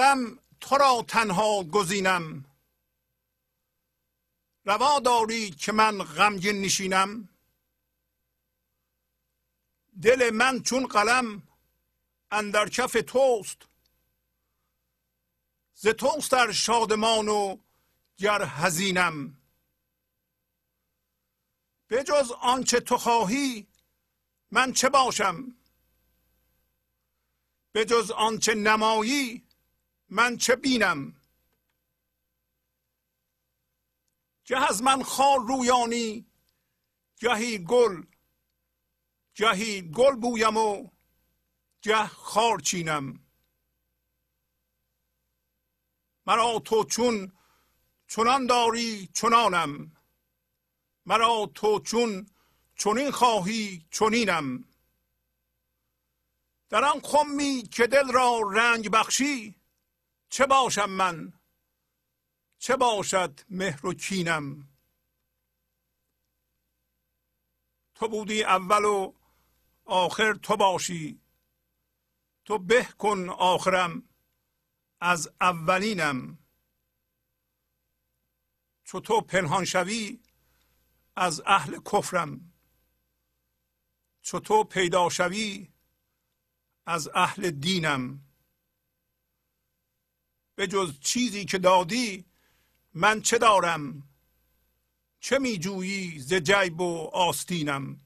عالم تو را تنها گزینم. روا داری که من غمگین نشینم. دل من چون قلم اندر کف توست. ز توست در شادمان و گر حزینم. بجز آنچه تو خواهی من چه باشم؟ به جز آنچه نمایی من چه بینم؟ گه از من خار رویانی گهی گل گهی گل بویم و گه خار چینم. مرا تو چون چنان داری چنانم. مرا تو چون چنین خواهی چنینم. در آن خمی که دل را رنگ بخشی چه باشم من؟ چه باشد مهر و کینم؟ تو بودی اول و آخر تو باشی. تو به کن آخرم از اولینم. چو تو پنهان شوی از اهل کفرم. چو تو پیدا شوی از اهل دینم. به جز چیزی که دادی من چه دارم؟ چه می جویی ز جیب و آستینم؟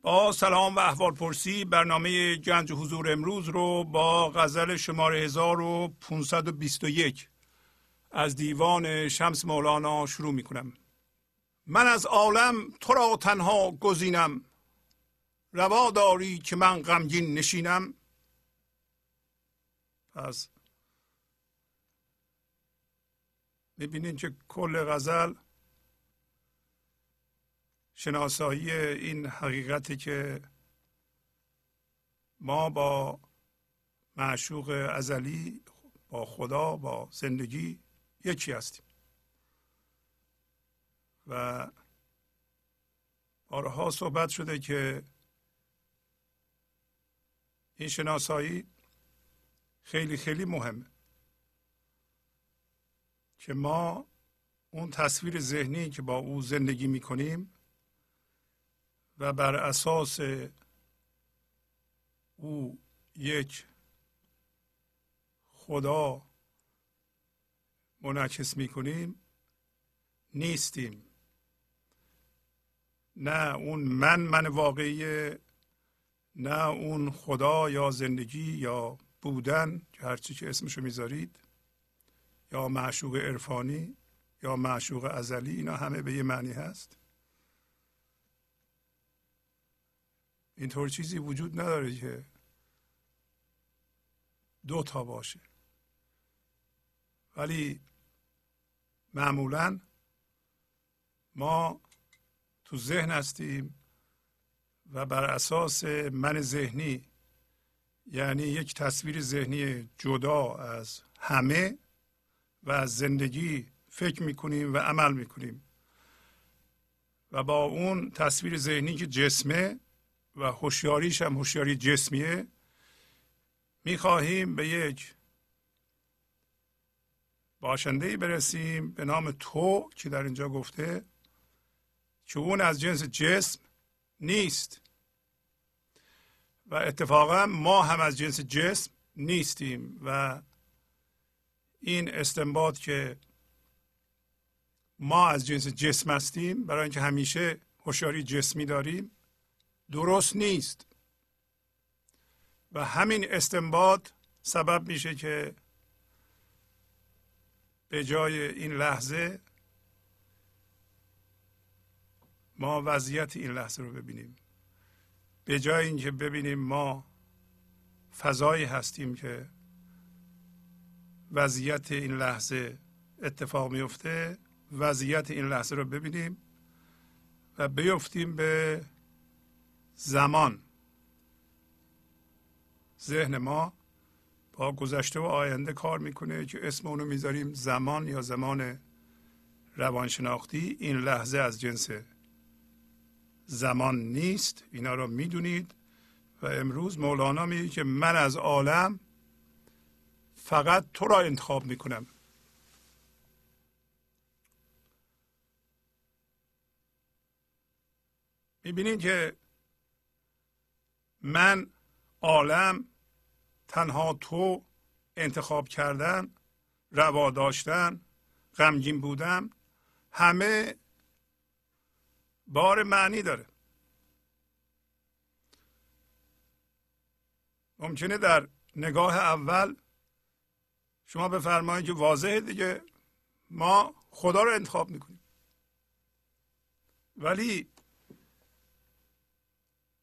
با سلام و احوال پرسی برنامه گنج حضور امروز رو با غزل شماره 1521 از دیوان شمس مولانا شروع می کنم. من از عالم تو را تنها گزینم. روا داری که من غمگین نشینم؟ پس می‌بینین که کل غزل شناسایی این حقیقتی که ما با معشوق ازلی با خدا با زندگی یکی هستیم. و بارها صحبت شده که این شناسایی خیلی خیلی مهمه که ما اون تصویر ذهنی که با او زندگی می‌کنیم و بر اساس او یک خدا منعکس می‌کنیم نیستیم. نه اون من من واقعی نه اون خدا یا زندگی یا بودن که هرچی که اسمشو می‌ذارید یا معشوق عرفانی یا معشوق ازلی اینا همه به یه معنی هست. اینطور چیزی وجود نداره که دو تا باشه. ولی معمولا ما تو ذهن هستیم و بر اساس من ذهنی یعنی یک تصویر ذهنی جدا از همه و از زندگی فکر می‌کنیم و عمل می‌کنیم. و با اون تصویر ذهنی که جسمه و هوشیاریش هم هوشیاری جسمیه می‌خواهیم به یک باشنده ای برسیم به نام تو که در اینجا گفته که اون از جنس جسم نیست. و اتفاقا ما هم از جنس جسم نیستیم و این استنباط که ما از جنس جسم هستیم برای اینکه همیشه هوشیاری جسمی داریم درست نیست. و همین استنباط سبب میشه که به جای این لحظه ما وضعیت این لحظه رو ببینیم. به جای اینکه ببینیم ما فضایی هستیم که وضعیت این لحظه اتفاق میفته وضعیت این لحظه رو ببینیم و بیفتیم به زمان. ذهن ما با گذشته و آینده کار می‌کنه که اسم اونو می‌ذاریم زمان یا زمان روانشناختی. این لحظه از جنس زمان نیست. اینا رو می‌دونید. و امروز مولانا میگه که من از عالم فقط تو را انتخاب می‌کنم. می‌بینید که من عالم تنها تو انتخاب کردن روا داشتن غمگین بودن همه بار معنی داره. ممکنه در نگاه اول شما بفرمایید که واضحه دیگه ما خدا رو انتخاب می‌کنیم. ولی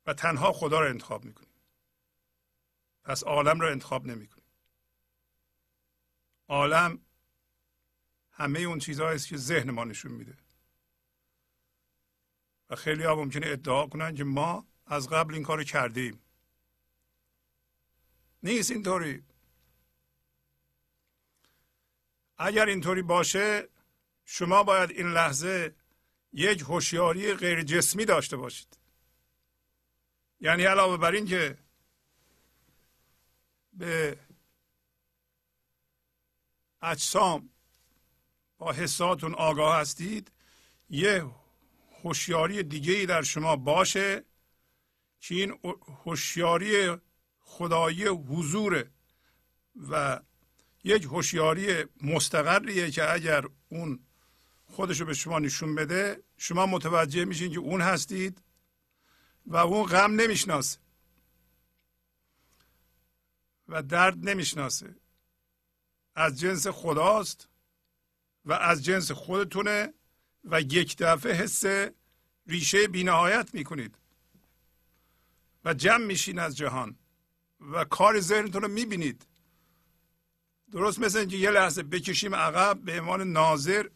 و تنها خدا رو انتخاب می‌کنیم. پس عالم رو انتخاب نمی‌کنیم. عالم همه اون چیزهایی است که ذهن ما نشون میده. و خیلی ها ممکنه ادعا کنن که ما از قبل این کار کردیم. نیست اینطوری. اگر اینطوری باشه شما باید این لحظه یک هوشیاری غیر جسمی داشته باشید. یعنی علاوه بر این که به اجسام با حساتون آگاه هستید یه هوشیاری دیگه در شما باشه که این هوشیاری خدایی حضوره و یک هوشیاری مستقریه که اگر اون خودشو به شما نشون بده شما متوجه میشین که اون هستید و اون غم نمی‌شناسه. و درد نمی‌شناسه. از جنس خداست و از جنس خودتونه. و یک دفعه حس ریشه بینهایت می‌کنید. و جمع میشین از جهان. و کار ذهنتون رو می‌بینید. درست مثل اینکه یه لحظه بکشیم عقب به عنوان ناظر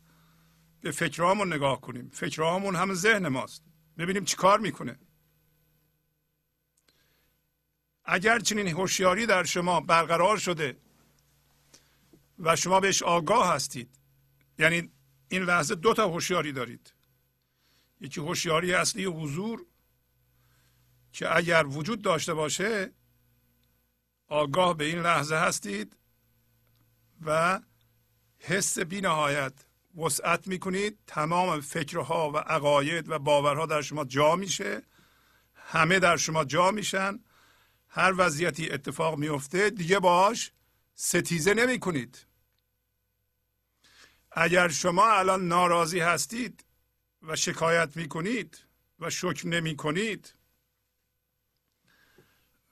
به فکرهامون نگاه کنیم. فکرهامون هم ذهن ماست. ببینیم چی کار می‌کنه. اگر چنین هوشیاری در شما برقرار شده و شما بهش آگاه هستید یعنی این لحظه دو تا هوشیاری دارید. یکی هوشیاری اصلی حضور که اگر وجود داشته باشه آگاه به این لحظه هستید و حس بی نهایت وسعت می‌کنید. تمام فکرها و عقاید و باورها در شما جا میشه. همه در شما جا میشن. هر وضعیتی اتفاق میفته دیگه باش ستیزه نمی کنید اگر شما الان ناراضی هستید و شکایت می کنید و شکر نمی کنید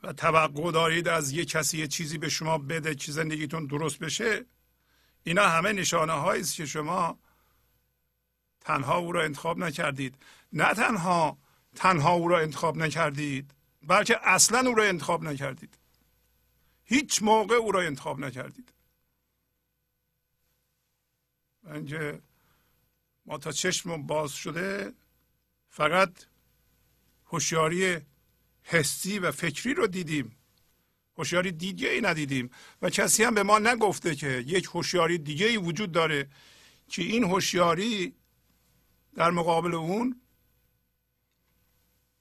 و توقع دارید از یه کسی یه چیزی به شما بده که زندگیتون درست بشه اینا همه نشانه هایی است که شما تنها او را انتخاب نکردید. نه تنها تنها او را انتخاب نکردید بلکه اصلا او را انتخاب نکردید. هیچ موقع او را انتخاب نکردید. اینکه ما تا چشم باز شده فقط هوشیاری حسی و فکری رو دیدیم. هوشیاری دیگه ای ندیدیم و کسی هم به ما نگفته که یک هوشیاری دیگه ای وجود داره که این هوشیاری در مقابل اون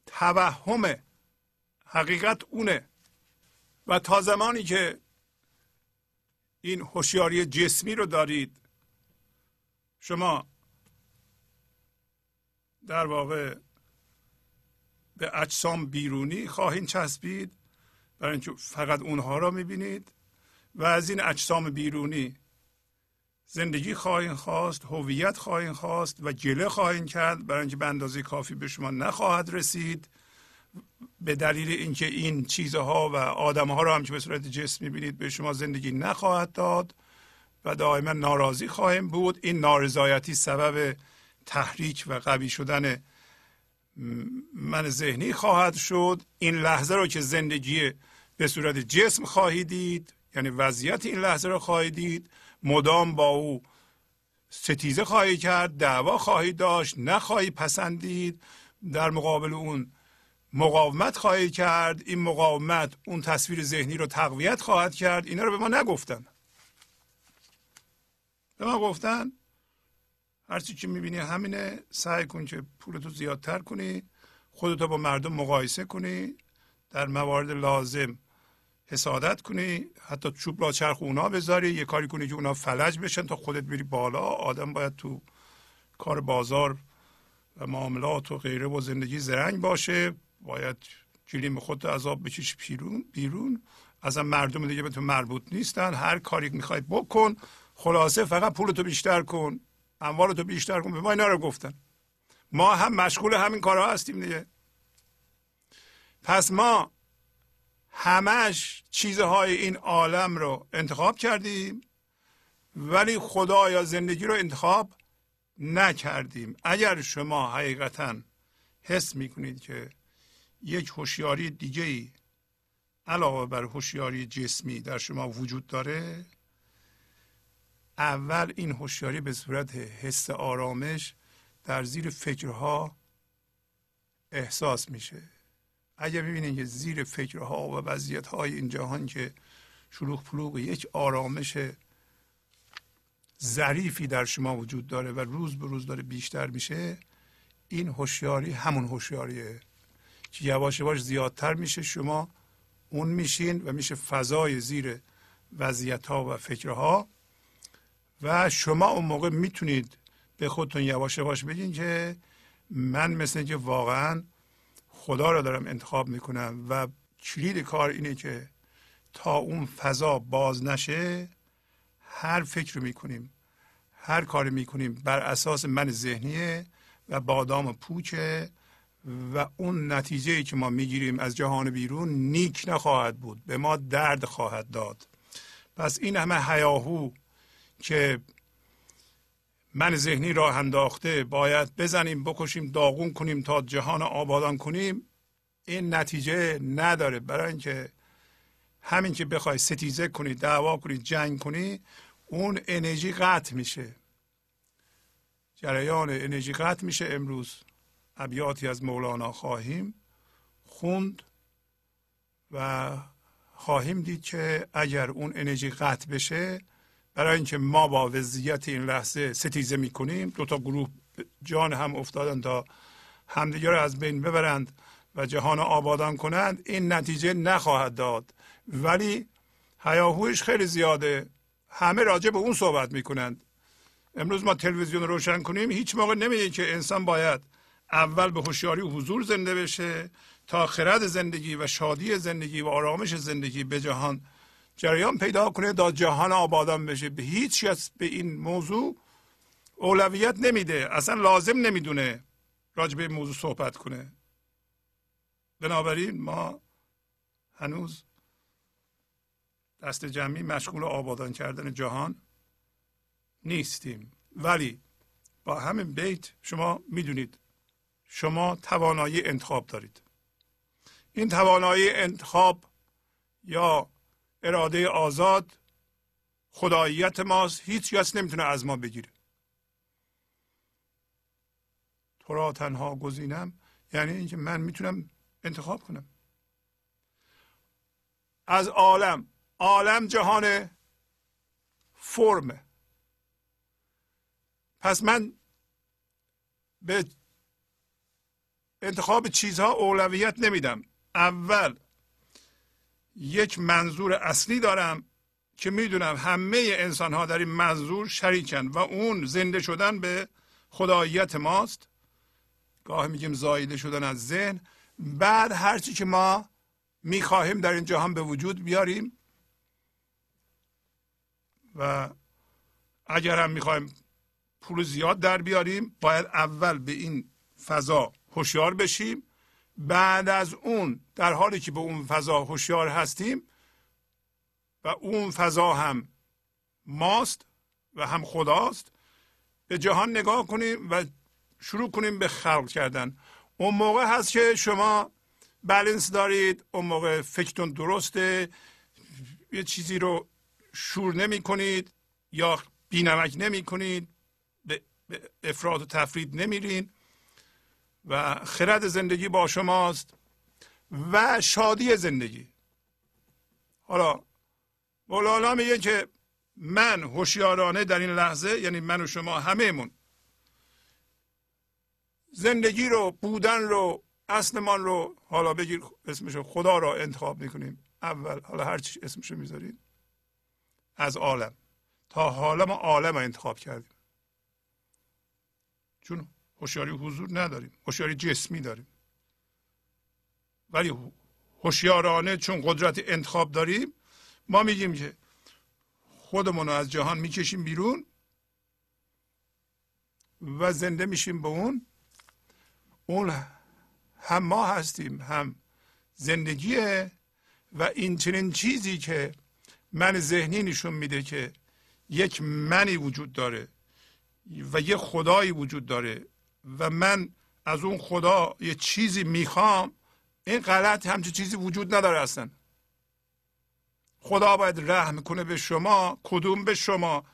توهمه حقیقت اونه. و تا زمانی که این هوشیاری جسمی رو دارید شما در واقع به اجسام بیرونی خواهید چسبید برای اینکه فقط اونها را می‌بینید و از این اجسام بیرونی زندگی خواهید خواست هویت خواهید خواست و گله خواهید کرد. برای اینکه به اندازه کافی به شما نخواهد رسید. به دلیل اینکه این چیزها و آدمها رو هم که به صورت جسم می‌بینید به شما زندگی نخواهد داد. و دائما ناراضی خواهیم بود. این نارضایتی سبب تحریک و قوی شدن من ذهنی خواهد شد. این لحظه رو که زندگی به صورت جسم خواهید دید یعنی وضعیت این لحظه رو خواهید دید مدام با او ستیزه خواهی کرد دعوا خواهی داشت نخواهی پسندید در مقابل اون مقاومت خواهی کرد. این مقاومت اون تصویر ذهنی رو تقویت خواهد کرد. اینا رو به ما نگفتن. به ما گفتن هرچی که می‌بینی همینه سعی کن که پولتو زیادتر کنی خودتو با مردم مقایسه کنی در موارد لازم حسادت کنی حتی چوب را چرخ اونا بذاری یه کاری کنی که اونا فلج بشن تا خودت بری بالا. آدم باید تو کار بازار و معاملات و غیره و زندگی زرنگ باشه. باید جلیم خود عذاب بکش بیرون بیرون. اصلا مردم دیگه به تو مربوط نیستن. هر کاری می‌خوای بکن خلاصه فقط پولتو بیشتر کن اموالتو بیشتر کن به ما اینا رو گفتن. ما هم مشغول همین کارها هستیم دیگه. پس ما همش چیزهای این عالم رو انتخاب کردیم ولی خدا یا زندگی رو انتخاب نکردیم. اگر شما حقیقتا حس می‌کنید که یک هوشیاری دیگه ای علاوه بر هوشیاری جسمی در شما وجود داره اول این هوشیاری به صورت حس آرامش در زیر فکرها احساس میشه. اگر ببینید که زیر فکرها و وضعیت های این جهان که شلوغ پلوغ یک آرامش ظریفی در شما وجود داره و روز به روز داره بیشتر میشه این هوشیاری همون هوشیاریه که یواش یواش زیادتر میشه. شما اون میشین و میشه فضای زیر وضعیت ها و فکرها و شما اون موقع می‌تونید به خودتون یواش یواش بگین که من مثل که واقعا خدا را دارم انتخاب می‌کنم و کلید کار اینه که تا اون فضا باز نشه هر فکر رو می‌کنیم هر کاری می‌کنیم بر اساس من ذهنیه و بادام پوچه و اون نتیجه که ما می‌گیریم از جهان بیرون نیک نخواهد بود به ما درد خواهد داد. پس این همه هیاهو که من ذهنی راه انداخته باید بزنیم بکشیم داغون کنیم تا جهان آبادان کنیم. این نتیجه نداره. برای اینکه همین که بخوای ستیزه کنی دعوا کنی جنگ کنی اون انرژی قطع میشه. جریان انرژی قطع میشه. امروز ابیاتی از مولانا خواهیم خوند و خواهیم دید که اگر اون انرژی قطع بشه برای اینکه ما با وضعیت این لحظه ستیزه می‌کنیم دو تا گروه جان هم افتادن تا همدیگه از بین ببرند و جهان آبادان کنند. این نتیجه نخواهد داد. ولی هیاهویش خیلی زیاده. همه راجع به اون صحبت می‌کنند. امروز ما تلویزیون روشن کنیم. هیچ موقع نمیگه که انسان باید اول به هوشیاری و حضور زنده بشه تا خرد زندگی و شادی زندگی و آرامش زندگی به جهان جریان پیدا کنه تا جهان آبادان بشه. به هیچ کس به این موضوع اولویت نمیده. اصلا لازم نمی‌دونه راجع به این موضوع صحبت کنه. بنابراین ما هنوز دست جمعی مشغول آبادان کردن جهان نیستیم. ولی با همین بیت شما می‌دونید شما توانایی انتخاب دارید. این توانایی انتخاب یا اراده آزاد خداییت ماست هیچ کس نمی‌تونه از ما بگیره. تو را تنها گزینم یعنی اینکه من می‌تونم انتخاب کنم. از عالم عالم جهان فرمه پس من به انتخاب چیزها اولویت نمیدم. اول یک منظور اصلی دارم که می‌دونم همه انسان ها در این منظور شریکن و اون زنده شدن به خداییت ماست. گاه میگیم زایده شدن از ذهن. بعد هرچی که ما می‌خواهیم در این جهان به وجود بیاریم و اگر هم می‌خوایم پول زیاد در بیاریم باید اول به این فضا هوشیار بشیم. بعد از اون در حالی که به اون فضا هوشیار هستیم و اون فضا هم ماست و هم خداست به جهان نگاه کنیم و شروع کنیم به خلق کردن. اون موقع هست که شما بلنس دارید اون موقع فکرتون درسته یه چیزی رو شور نمی کنید یا بینمک نمی کنید به افراد و تفرید نمیرین. و خرد زندگی با شماست و شادی زندگی. حالا مولانا میگه که من هوشیارانه در این لحظه یعنی من و شما همهمون زندگی رو بودن رو اصلمان رو حالا بگیر اسمشو خدا رو انتخاب می‌کنیم. اول حالا هر چی اسمشو می‌ذارید از عالم. تا حالا ما عالم رو انتخاب کردیم. چون هوشیاری حضور نداریم. هوشیاری جسمی داریم. ولی هوشیارانه چون قدرت انتخاب داریم ما میگیم که خودمون رو از جهان می‌کشیم بیرون و زنده میشیم به اون. اون هم ما هستیم هم زندگیه و این چنین چیزی که من ذهنی نشون میده که یک منی وجود داره و یه خدایی وجود داره. و من از اون خدا یه چیزی می‌خوام این غلط همچه چیزی وجود نداره اصلا. خدا باید رحم کنه به شما کدوم به شما؟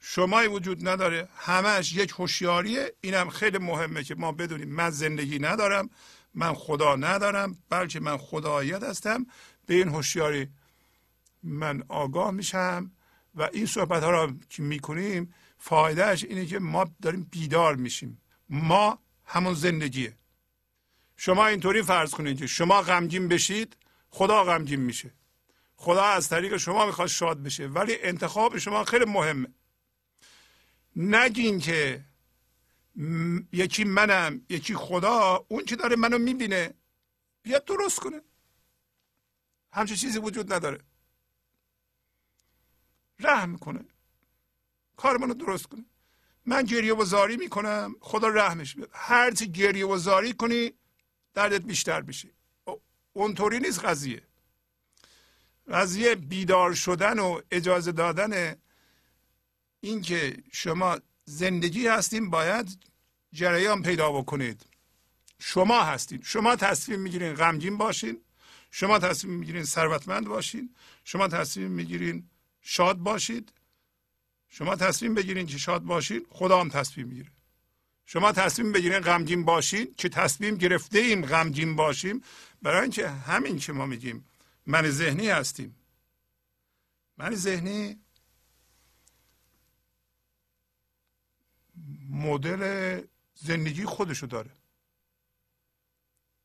شمایی وجود نداره همش یک هوشیاریه. اینم خیلی مهمه که ما بدونیم من زندگی ندارم من خدا ندارم بلکه من خداییت هستم. به این هوشیاری من آگاه میشم و این صحبت ها را که می‌کنیم فایدهش اینه که ما داریم بیدار میشیم. ما همون زندگیه. شما اینطوری فرض کنید که شما غمگین بشید خدا غمگین میشه. خدا از طریق شما می‌خواد شاد بشه ولی انتخاب شما خیلی مهمه. نگین که یکی منم یکی خدا اون که داره منو می‌بینه بیاد درست کنه. همچه چیزی وجود نداره. رحم کنه. کار منو درست کنه. من گریه و زاری می‌کنم. خدا رحمش بیاد. هر چی گریه و زاری کنی دردت بیشتر میشه. اونطوری نیست قضیه. قضیه بیدار شدن و اجازه دادن اینکه شما زندگی هستیم باید جریان پیدا بکنید. شما هستید شما تصمیم می‌گیرین غمگین باشین. شما تصمیم می‌گیرین ثروتمند باشین. شما تصمیم می‌گیرین شاد باشید. شما تصمیم بگیرین که شاد باشین خدا هم تصمیم می‌گیره. شما تصمیم بگیرین غمگین باشین که تصمیم گرفته ایم غمگین باشیم. برای اینکه همین که ما میگیم من ذهنی هستیم. من ذهنی مدل زندگی خودشو داره.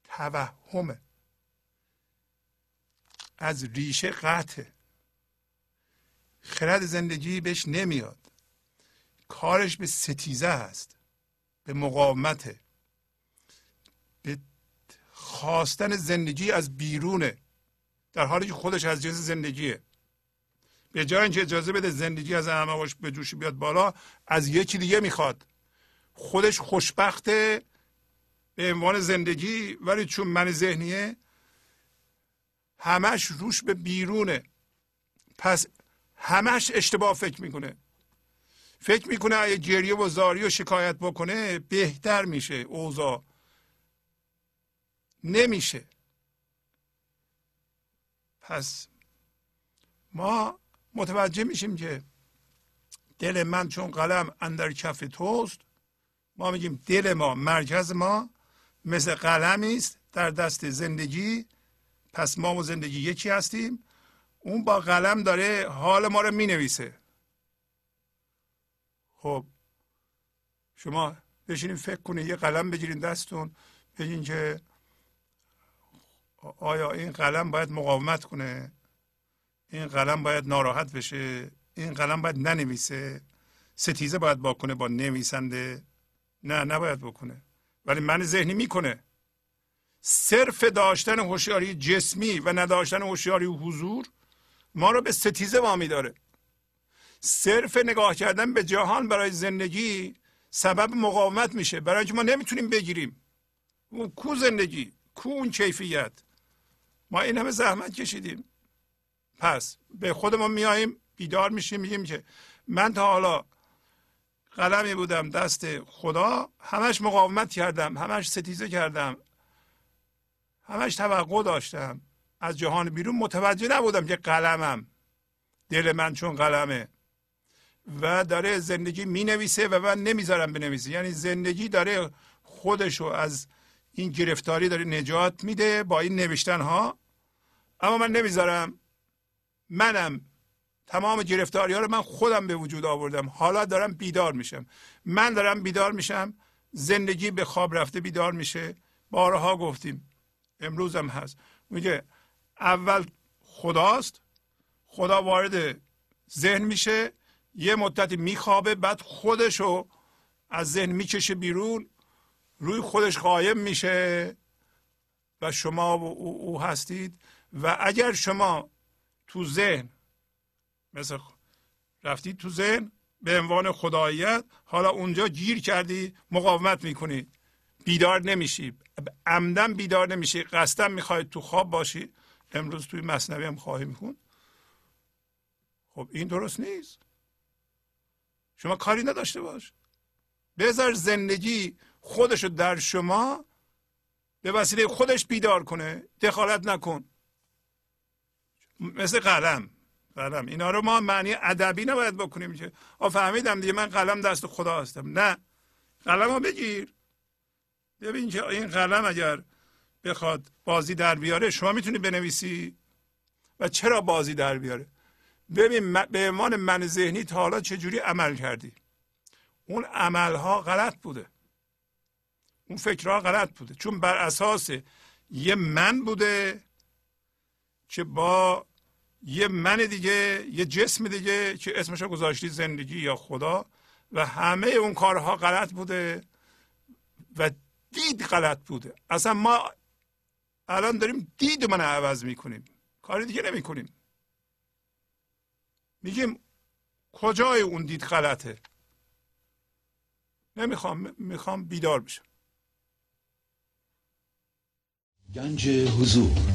توهمه. از ریشه قطعه. خرد زندگی بهش نمیاد. کارش به ستیزه هست به مقاومته. به خواستن زندگی از بیرونه در حالی که خودش از جنس زندگیه. به جای اینکه اجازه بده زندگی از اعماقش به جوش بیاد بالا از یکی دیگه می‌خواد. خودش خوشبخته به عنوان زندگی ولی چون من ذهنیه همش روش به بیرونه. پس همش اشتباه فکر می‌کنه. فکر می‌کنه اگه گریه و زاری و شکایت بکنه بهتر میشه. اوضاع نمیشه. پس ما متوجه میشیم که دل من چون قلم اندر کف توست ما میگیم دل ما مرکز ما مثل قلمی است در دست زندگی. پس ما و زندگی یکی هستیم. اون با قلم داره حال ما رو می نویسه خب شما بشینید فکر کنید یه قلم بگیرین دستتون بگین که آیا این قلم باید مقاومت کنه؟ این قلم باید ناراحت بشه؟ این قلم باید ننویسه؟ ستیزه باید باکنه با نویسنده؟ نه نباید بکنه. ولی من ذهنی می‌کنه. صرف داشتن هوشیاری جسمی و نداشتن هوشیاری حضور ما رو به ستیزه وامی داره. صرف نگاه کردن به جهان برای زندگی سبب مقاومت میشه. برای اینکه ما نمی‌تونیم بگیریم. اون کو زندگی؟ کو اون کیفیت؟ ما این همه زحمت کشیدیم. پس به خودمون میاییم بیدار میشیم میگیم که من تا حالا قلمی بودم دست خدا همش مقاومت کردم همش ستیزه کردم همش توقع داشتم. از جهان بیرون متوجه نبودم که قلمم. دل من چون قلمه. و داره زندگی می نویسه و من نمی‌ذارم بنویسه. یعنی زندگی داره خودشو از این گرفتاری داره نجات میده با این نوشتن ها اما من نمی‌ذارم. منم تمام گرفتاری ها رو من خودم به وجود آوردم. حالا دارم بیدار میشم. من دارم بیدار میشم. زندگی به خواب رفته بیدار میشه. بارها گفتیم. امروز هم هست. میگه اول خداست. خدا وارد ذهن میشه یه مدتی میخوابه بعد خودشو از ذهن می‌کشه بیرون روی خودش قایم میشه و شما او, او هستید. و اگر شما تو ذهن مثل رفتید تو ذهن به عنوان خداییت حالا اونجا گیر کردی مقاومت می‌کنی. بیدار نمیشی. عمدن بیدار نمیشی. قصدن می‌خواید تو خواب باشی. امروز توی مصنوی هم خواهی میکن خب این درست نیست. شما کاری نداشته باش. بذار زندگی خودشو در شما به وسیله خودش بیدار کنه. دخالت نکن. مثل قلم. قلم. اینا رو ما معنی ادبی نباید بکنیم که آ فهمیدم دیگه من قلم دست خدا هستم. نه. قلم رو بگیر. ببین که این قلم اگر بخواد بازی در بیاره شما می‌تونی بنویسی؟ و چرا بازی در بیاره؟ ببین به عنوان من ذهنی تا حالا چجوری عمل کردی؟ اون عملها غلط بوده. اون فکرها غلط بوده. چون بر اساس یه من بوده که با یه من دیگه یه جسم دیگه که اسمش گذاشتی زندگی یا خدا و همه اون کارها غلط بوده و دید غلط بوده. اصلا ما الان داریم دید من عوض می‌کنیم. کاری دیگه نمی‌کنیم. میگیم کجای اون دید غلطه؟ نمی‌خوام می‌خوام بیدار بشم. گنج حضور.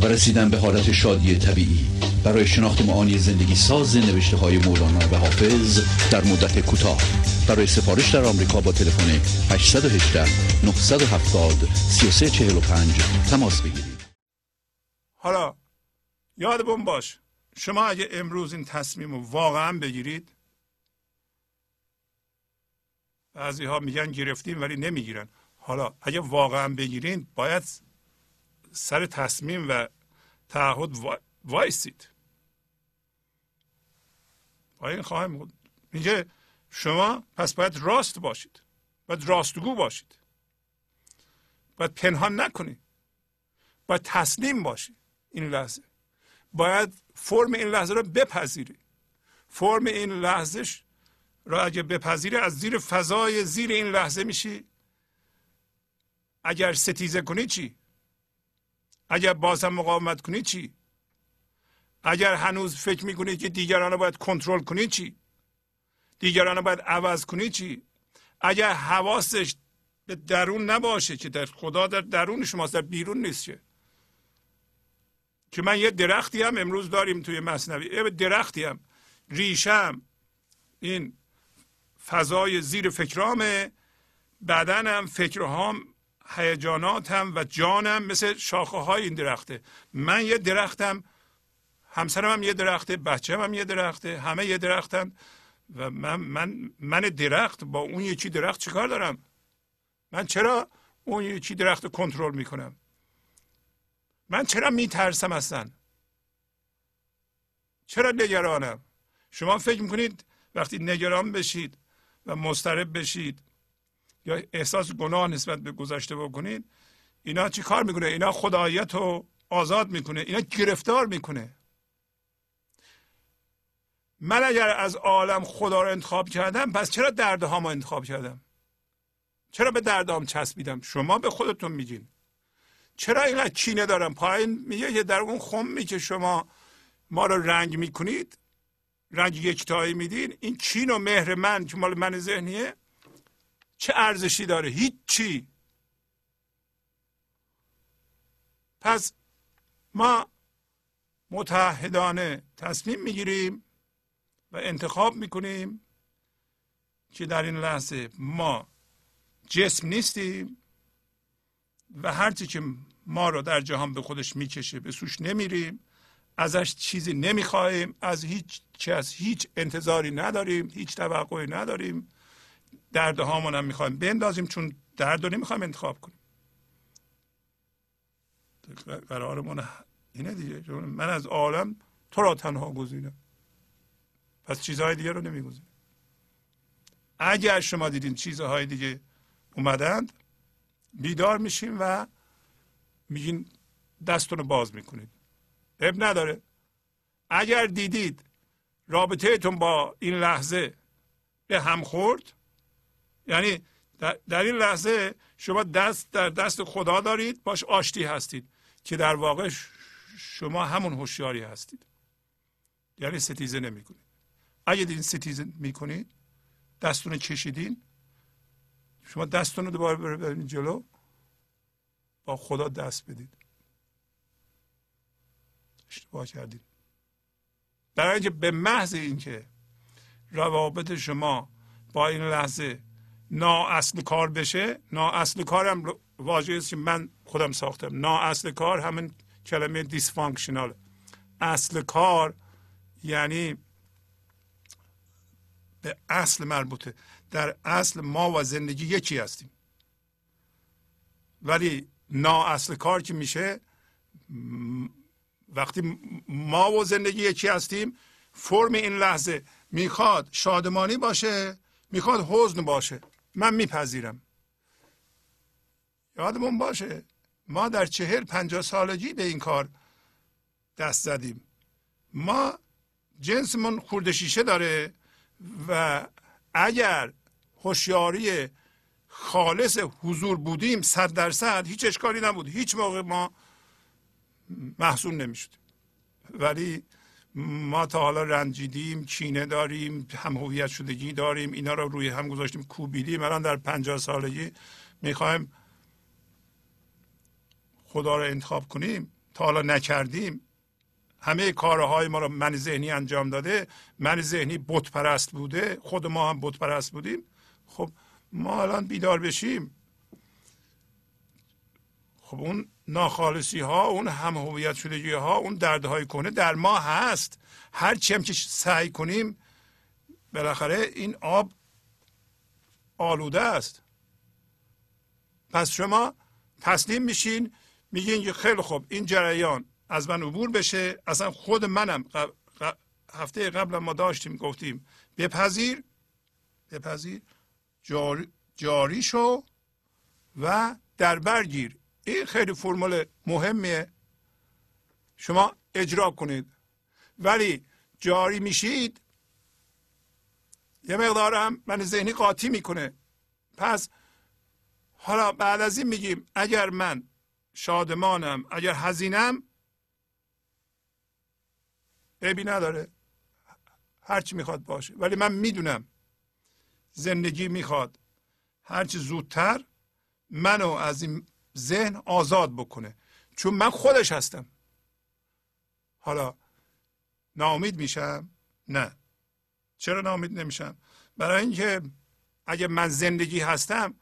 و رسیدن به حالت شادی طبیعی. برای شناخت معانی زندگی ساز نوشته های مولانا و حافظ در مدت کوتاه. برای سفارش در آمریکا با تلفن 818 970 3345 تماس بگیرید. حالا یادمون باش شما اگه امروز این تصمیم رو واقعا بگیرید بعضی ها میگن گرفتیم ولی نمی‌گیرن. حالا اگه واقعا بگیرین باید سر تصمیم و تعهد وایسید. با این خواهیم میگه شما پس باید راست باشید. باید راستگو باشید. باید پنهان نکنید. باید تسلیم باشید این لحظه. باید فرم این لحظه رو بپذیری فرم این لحظه را اگه بپذیری از زیر فضای زیر این لحظه میشی. اگر ستیزه کنی چی؟ اگر باز هم مقاومت کنی چی؟ اگر هنوز فکر می‌کنی که دیگران رو باید کنترل کنی چی؟ دیگران رو باید عوض کنی چی؟ اگر حواسش به درون نباشه که در خدا در درون شماست در بیرون نیست که. که من یه درختی هم امروز داریم توی مصنوی. یه درختی هم. ریشم این فضای زیر فکرامه. بدنم فکرهام هیجاناتم و جانم مثل شاخه های این درخته. من یه درختم همسرم هم یه درخته بچه هم یه درخته همه یه درختن و من من من درخت با اون یکی درخت چیکار دارم؟ من چرا اون یکی درخت کنترل می‌کنم؟ من چرا میترسم اصلا؟ چرا نگرانم؟ شما فکر می‌کنید وقتی نگران بشید و مضطرب بشید یا احساس گناه نسبت به گذشته بکنید اینا چی کار می‌کنه؟ اینا خداییت رو آزاد می‌کنه اینا گرفتار می‌کنه. من اگر از عالم خدا رو انتخاب کردم پس چرا دردهامو انتخاب کردم؟ چرا به دردام چسبیدم؟ شما به خودتون میگین. چرا اینقدر کینه دارم؟ پایین میگه که در اون خمی که شما ما رو رنگ می‌کنید رنگ یکتایی میدین این کین و مهر من که مال من ذهنیه چه ارزشی داره؟ هیچی. پس ما متحدانه تصمیم می‌گیریم و انتخاب می‌کنیم که در این لحظه ما جسم نیستیم و هرچی که ما رو در جهان به خودش می‌کشه به سوش نمیریم ازش چیزی نمی‌خواهیم از هیچ چی از هیچ انتظاری نداریم هیچ توقعی نداریم. درد هامون هم می‌خوایم بندازیم چون درد رو نمی‌خوایم انتخاب کنیم. قرارمون اینه دیگه. من از عالم تو را تنها گزینم. پس چیزهای دیگه رو نمیگزینم. اگر شما دیدین چیزهای دیگه اومدند بیدار میشیم و میگین دستون رو باز می‌کنید. اب نداره. اگر دیدید رابطهتون با این لحظه به هم خورد یعنی در این لحظه شما دست در دست خدا دارید باش آشتی هستید که در واقع شما همون هوشیاری هستید. یعنی ستیزه نمی‌کنید. اگه دیدین ستیزه می‌کنید دستون کشیدین شما دستتون رو دوباره ببرید جلو با خدا دست بدید. اشتباه کردید. برای اینکه به محض اینکه روابط شما با این لحظه نا اصل کار بشه نا اصل کارم واژه است که من خودم ساختم. نا اصل کار همین کلمه دیسفانکشنال اصل کار یعنی به اصل مربوطه. در اصل ما و زندگی یکی هستیم. ولی نا اصل کار که میشه وقتی ما و زندگی یکی هستیم فرم این لحظه می‌خواد شادمانی باشه می‌خواد حزن باشه. من میپذیرم. یادمون باشه ما در چهل پنجاه سالگی به این کار دست زدیم. ما جنسمون خورده شیشه داره و اگر هوشیاری خالص حضور بودیم صد درصد هیچ اشکالی نبود. هیچ موقع ما محصول نمی‌شد. ولی ما تا حالا رنجیدیم کینه داریم هم هویت شدگی داریم اینا رو روی هم گذاشتیم کوبیدیم. الان در پنجاه سالگی می‌خوایم خدا رو انتخاب کنیم. تا حالا نکردیم. همه کارهای ما رو من ذهنی انجام داده. من ذهنی بت پرست بوده. خود ما هم بت پرست بودیم. خب ما الان بیدار بشیم. خب اون ناخالصی ها اون هم هویت شدگی ها اون دردهای کنه در ما هست. هر چیم که سعی کنیم بالاخره این آب آلوده است. پس شما تسلیم میشین میگین که خیلی خوب این جریان از من عبور بشه. اصلا خود منم هفته قبل ما داشتیم گفتیم بپذیر بپذیر جاری, جاری شو و در برگیر این خیلی فرمول مهمیه. شما اجرا کنید. ولی جاری میشید یه مقدار هم من ذهنی قاطی می‌کنه. پس حالا بعد از این میگیم اگر من شادمانم اگر هزینم عیبی نداره. هرچی می‌خواد باشه. ولی من می‌دونم زندگی می‌خواد. هرچی زودتر منو از این ذهن آزاد بکنه. چون من خودش هستم. حالا ناامید میشم؟ نه. چرا ناامید نمیشم؟ برای اینکه اگه من زندگی هستم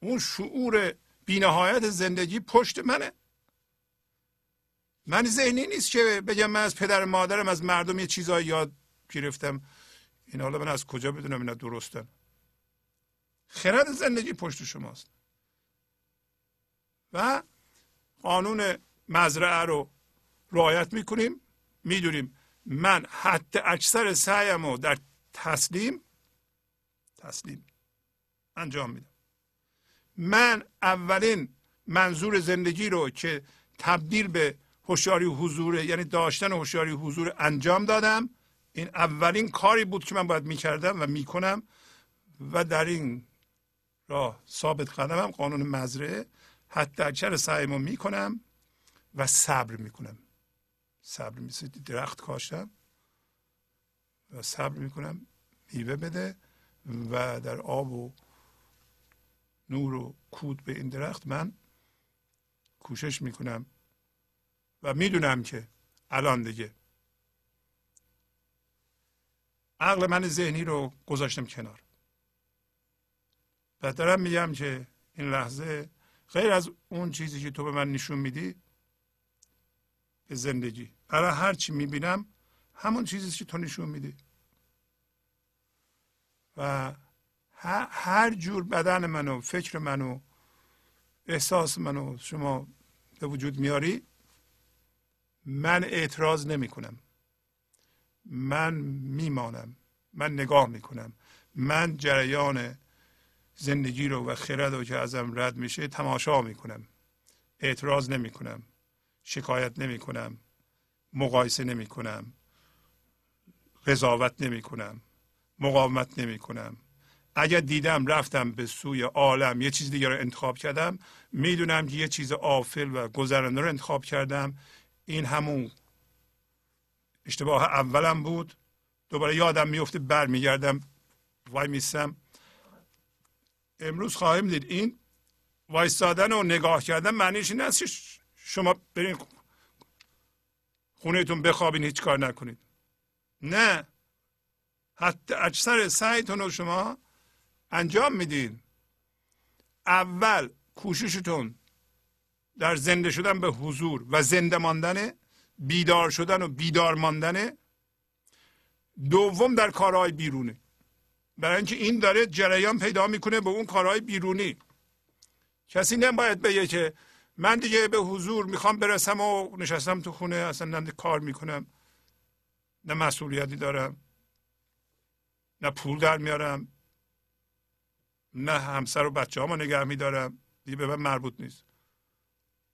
اون شعور بینهایت زندگی پشت منه. من ذهنی نیست که بگم من از پدر مادرم از مردم یه چیزایی یاد گرفتم. این حالا من از کجا بدونم اینا درستن؟ خرد زندگی پشت شماست. و قانون مزرعه رو رعایت می‌کنیم. می‌دونیم من حتی اکثر سعیم رو در تسلیم تسلیم انجام میدم. من اولین منظور زندگی رو که تبدیل به هوشیاری حضور یعنی داشتن هوشیاری حضور انجام دادم این اولین کاری بود که من باید می‌کردم و می‌کنم. و در این راه ثابت قدمم قانون مزرعه. حتی اکثر سعیمو می‌کنم و صبر می‌کنم. صبر مثل درخت کاشتم و صبر می‌کنم میوه بده و در آب و نور و کود به این درخت من کوشش می‌کنم. و می‌دونم که الان دیگه عقل من ذهنی رو گذاشتم کنار. و دارم میگم که این لحظه غیر از اون چیزی که تو به من نشون میدی به زندگی. برای هر چی می‌بینم همون چیزی که تو نشون میدی. و هر جور بدن منو فکر منو احساس منو شما به وجود میاری من اعتراض نمی کنم من میمانم. من نگاه می‌کنم. من جریان زندگی رو و خرد رو که ازم رد میشه تماشا می‌کنم. اعتراض نمی کنم شکایت نمی کنم مقایسه نمی کنم قضاوت نمی کنم مقاومت نمی کنم اگر دیدم رفتم به سوی عالم یه چیز دیگه رو انتخاب کردم می‌دونم که یه چیز آفل و گذرنده رو انتخاب کردم. این همون اشتباه اولم بود. دوباره یادم میفته برمیگردم وای میستم. امروز خواهیم دید این وایستادن و نگاه کردن معنیش این شما برین خونهتون بخوابین هیچ کار نکنید. نه. حتی اکثر سعیتون رو شما انجام میدین. اول کوششتون در زنده شدن به حضور و زنده ماندن بیدار شدن و بیدار ماندن. دوم در کارهای بیرونه. برای اینکه این داره جریان پیدا می‌کنه به اون کارهای بیرونی. کسی نباید بگه که من دیگه به حضور می‌خوام برسم و نشستم تو خونه اصلا نه کار می‌کنم نه مسئولیتی دارم نه پول در میارم نه همسر و بچه ها نگه میدارم. دیگه به من مربوط نیست.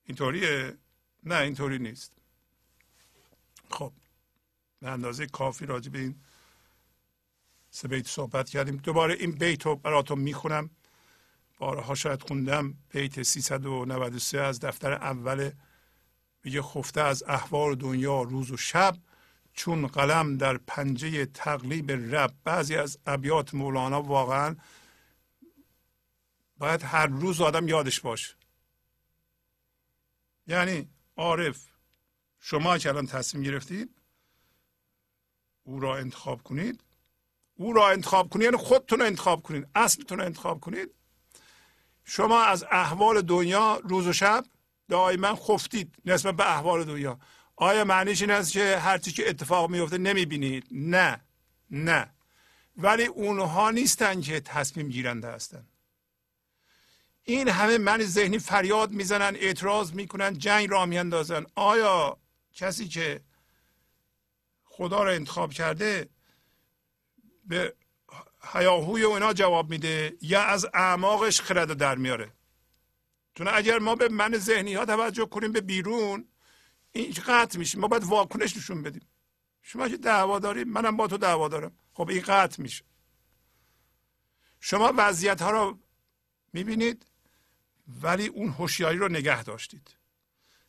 اینطوریه؟ نه اینطوری نیست. خب به اندازه کافی راجع به این سه بیت صحبت کردیم. دوباره این بیت رو براتون می‌خونم. بارها شاید خوندم. بیت 393 از دفتر اول. میگه خفته از احوال دنیا روز و شب چون قلم در پنجه تقلیب رب. بعضی از ابیات مولانا واقعا باید هر روز آدم یادش باشه. یعنی عارف شما که الان تصمیم گرفتید او را انتخاب کنید. او را انتخاب کنید یعنی خودتون رو انتخاب کنید اصلتون رو انتخاب کنید شما از احوال دنیا روز و شب دائما خفتید نسبت به احوال دنیا. آیا معنیش این است که هرچی که اتفاق میفته نمی‌بینید؟ نه نه. ولی اونها نیستن که تصمیم گیرنده هستن. این همه من ذهنی فریاد می‌زنن اعتراض می‌کنن جنگ را میاندازن. آیا کسی که خدا را انتخاب کرده به هیاهوی و اینا جواب میده یا از اعماقش خرد در میاره. چون اگر ما به من ذهنی ها توجه کنیم به بیرون این قطع میشه. ما باید واکنش نشون بدیم. شما که دعوا داریم منم با تو دعوا دارم. خب این قطع میشه. شما وضعیت ها رو می‌بینید ولی اون هوشیاری رو نگه داشتید.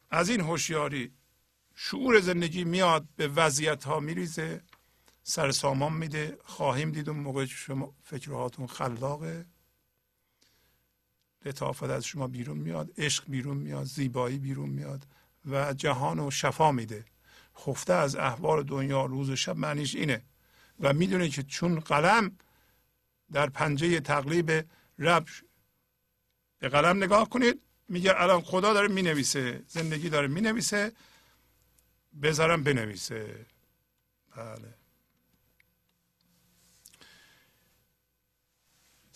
از این هوشیاری شعور زندگی میاد به وضعیت ها میریزه. سر سامان میده. خواهیم دید اون موقع شما فکرهاتون خلاقه. لطافت از شما بیرون میاد عشق بیرون میاد زیبایی بیرون میاد و جهان و شفا میده. خفته از احوال دنیا روز و شب معنیش اینه. و می‌دونه که چون قلم در پنجه تقلیب رب به قلم نگاه کنید میگه الان خدا داره می‌نویسه زندگی داره می‌نویسه بذارم بنویسه. بله.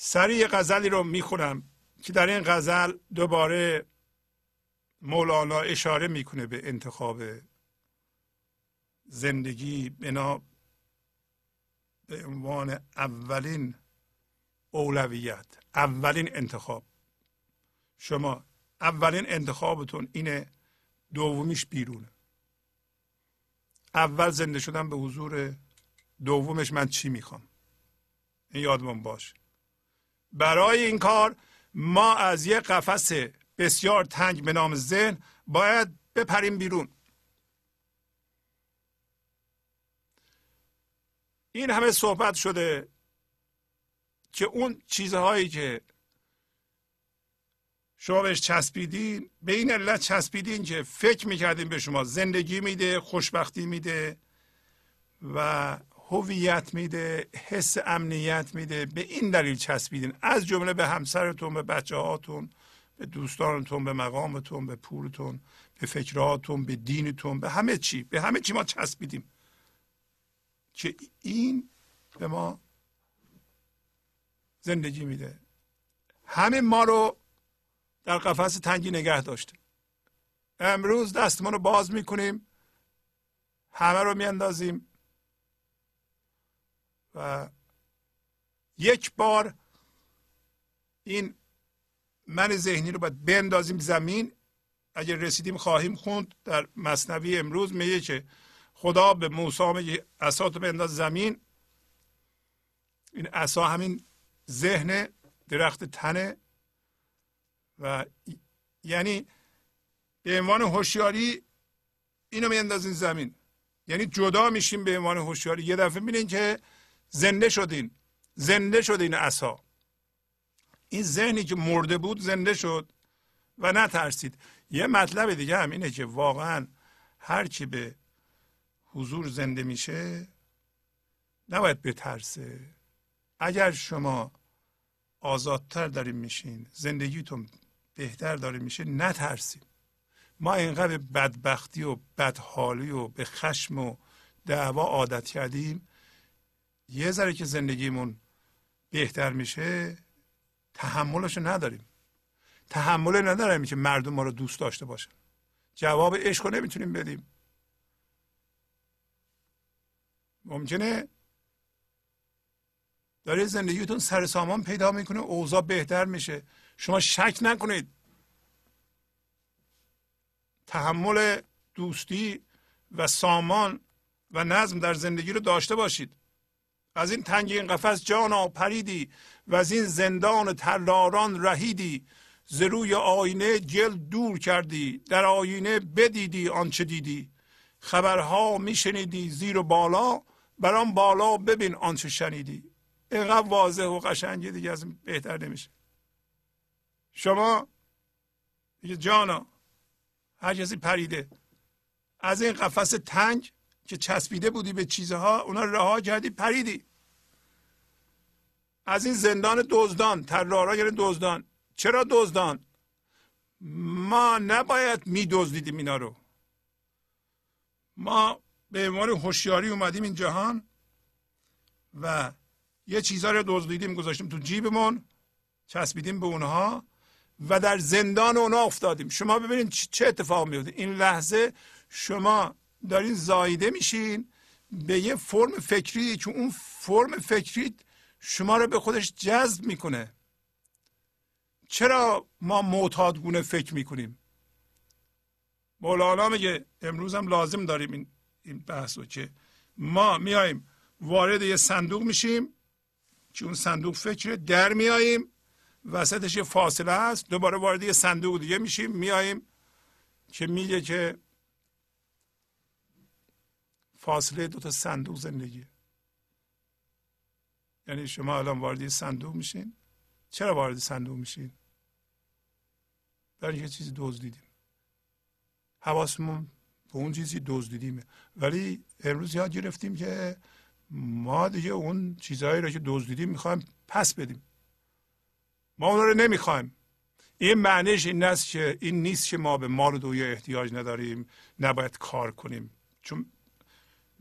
سری یه غزلی رو می‌خونم که در این غزل دوباره مولانا اشاره می‌کنه به انتخاب زندگی. بنا به عنوان اولین اولویت اولین انتخاب. شما اولین انتخابتون اینه دومیش بیرونه اول زنده شدن به حضور دومش من چی می‌خوام؟ این یادمون باشه برای این کار ما از یه قفس بسیار تنگ به نام ذهن باید بپریم بیرون. این همه صحبت شده که اون چیزهایی که شما بهش چسبیدین به این علت چسبیدین که فکر می‌کردین به شما زندگی میده خوشبختی میده و هویت میده حس امنیت میده به این دلیل چسبیدین. از جمله به همسرتون به بچه هاتون به دوستانتون به مقامتون به پولتون به فکراتون به دینتون به همه چی. به همه چی ما چسبیدیم. که این به ما زندگی میده. همه ما رو در قفس تنگی نگه داشته. امروز دستمون رو باز می‌کنیم. همه رو میاندازیم. و یک بار این من ذهنی رو باید بندازیم زمین. اگر رسیدیم خواهیم خوند در مصنوی امروز. میگه که خدا به موسی میگه اساتو بنداز زمین. این اسا همین ذهن درخت تنه. و یعنی به عنوان هوشیاری اینو میاندازین زمین. یعنی جدا میشیم به عنوان هوشیاری. یه دفعه می‌بینین که زنده شدین. زنده شد این عصا. این ذهنی که مرده بود زنده شد و نترسید. یه مطلب دیگه هم اینه که واقعا هر کی به حضور زنده میشه نباید بترسه. اگر شما آزادتر داریم میشین زندگیتون بهتر داره میشه نترسید. ما اینقدر بدبختی و بدحالی و به خشم و دعوا عادت کردیم یه ذره که زندگیمون بهتر میشه تحملشو نداریم. تحمل نداریم که مردم ما رو دوست داشته باشن. جواب عشق رو نمی‌تونیم بدیم. ممکنه داره زندگیتون سر سامان پیدا می‌کنه اوضاع بهتر میشه. شما شک نکنید. تحمل دوستی و سامان و نظم در زندگی رو داشته باشید. از این تنگی این قفس جانا پریدی و از این زندان تراران رهیدی. ز روی آینه جل دور کردی در آینه بدیدی آنچه دیدی. خبرها میشنیدی زیر و بالا بر بالا ببین آنچه شنیدی. اینقدر واضح و قشنگی دیگه از بهتر نمیشه. شما دیگه جانا هر کسی پریده. از این قفس تنگ که چسبیده بودی به چیزها اونا رها کردی پریدی. از این زندان دزدان ترارا یعنی دزدان. چرا دزدان؟ ما نباید میدزدیدیم اینا رو. ما به عنوان هوشیاری اومدیم این جهان و یه چیزها رو دزدیدیم گذاشتیم تو جیبمون چسبیدیم به اونها و در زندان اونها افتادیم. شما ببینید چه اتفاق میفته این لحظه شما دارین زایده میشین به یه فرم فکری که اون فرم فکری شما رو به خودش جذب می‌کنه. چرا ما معتادگونه فکر می‌کنیم؟ مولانا میگه امروز هم لازم داریم این, این بحث رو که ما میایم وارد یه صندوق میشیم که اون صندوق فکر در میاییم وسطش یه فاصله هست دوباره وارد یه صندوق دیگه میشیم میاییم که میگه که فاصله دو تا صندوق زندگی. یعنی شما الان وارد صندوق میشین. چرا وارد صندوق میشین؟ برای یه چیزی دزدیدیم. حواسمون به اون چیزی دزدیدیم ولی امروز یاد گرفتیم که ما دیگه اون چیزهایی رو که دزدیدیم می‌خوایم پس بدیم. ما اون رو نمی‌خوایم. این معنیش این است که این نیست که ما به مال و دویه احتیاج نداریم نباید کار کنیم. چون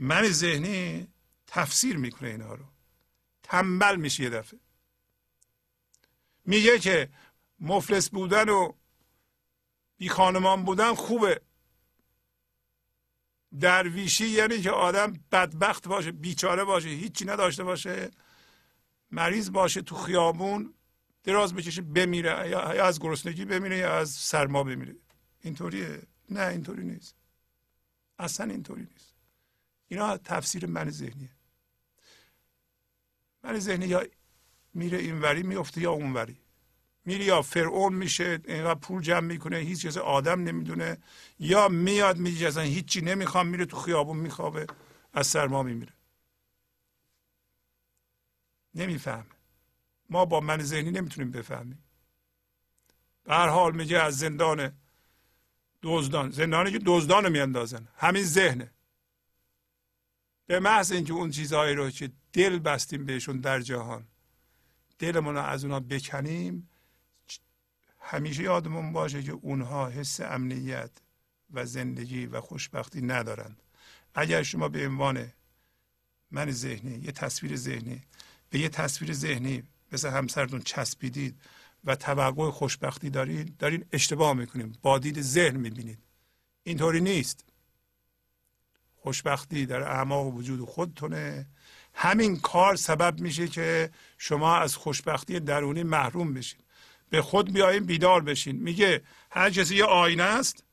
من ذهنی تفسیر می‌کنه اینها رو. تنبل میشه یه دفعه. میگه که مفلس بودن و بی خانمان بودن خوبه. درویشی یعنی که آدم بدبخت باشه بیچاره باشه هیچی نداشته باشه مریض باشه تو خیابون دراز بکشه بمیره یا از گرسنگی بمیره یا از سرما بمیره. اینطوریه. نه اینطوری نیست. اصلا اینطوری نیست. اینا تفسیر من ذهنیه. من ذهنی یا میره اینوری میفته یا اونوری. میره یا فرعون میشه اینقدر پول جمع می‌کنه هیچ چیز آدم نمی‌دونه. یا میاد میگه اصلا هیچی نمی‌خوام میره تو خیابون میخوابه از سرما میمیره. نمی‌فهمه. ما با من ذهنی نمی‌تونیم بفهمیم. به هر حال میگه از زندان دزدان. زندانی که دزدان رو میاندازن. همین ذهنه. به محض اینکه اون چیزهایی رو که دل بستیم بهشون در جهان دلمون رو از اونها بکنیم همیشه یادمون باشه که اونها حس امنیت و زندگی و خوشبختی ندارند. اگر شما به عنوان من ذهنی یه تصویر ذهنی به یه تصویر ذهنی مثل همسرتون چسبیدید و توقع خوشبختی دارید دارین اشتباه می‌کنیم با دید ذهن می‌بینید. اینطوری نیست. خوشبختی در اعماق وجود خودتونه. همین کار سبب میشه که شما از خوشبختی درونی محروم بشید به خود بیایم بیدار بشین. میگه هر کسی یه آینه است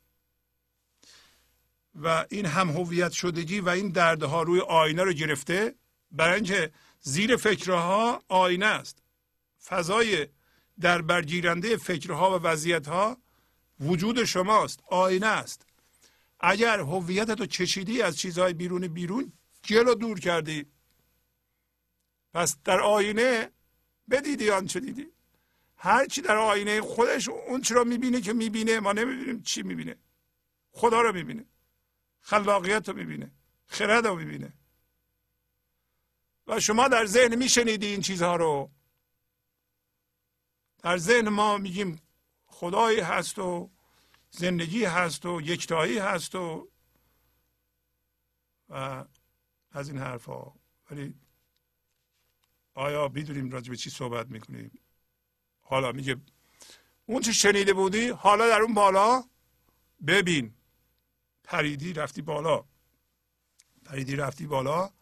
و این هم هویت شدگی و این دردها روی آینه رو گرفته برای اینکه زیر فکرها آینه است. فضای در برگیرنده فکرها و وضعیتها وجود شماست آینه است. اگر هویتت رو چشیدی از چیزهای بیرون بیرون جلو دور کردی. پس در آینه بدیدی آنچه دیدی؟ هر چی در آینه خودش اون چی رو می‌بینه که می‌بینه ما نمی‌بینیم چی می‌بینه. خدا رو می‌بینه. خلاقیت رو می‌بینه. خرد رو می‌بینه. و شما در ذهن میشنیدی این چیزها رو. در ذهن ما میگیم خدایی هست و زندگی هست و یکتایی هست و و از این حرفها ولی آیا می‌دونیم راجع به چی صحبت می‌کنیم؟ حالا میگه اون چه شنیده بودی حالا در اون بالا ببین. پریدی رفتی بالا. پریدی رفتی بالا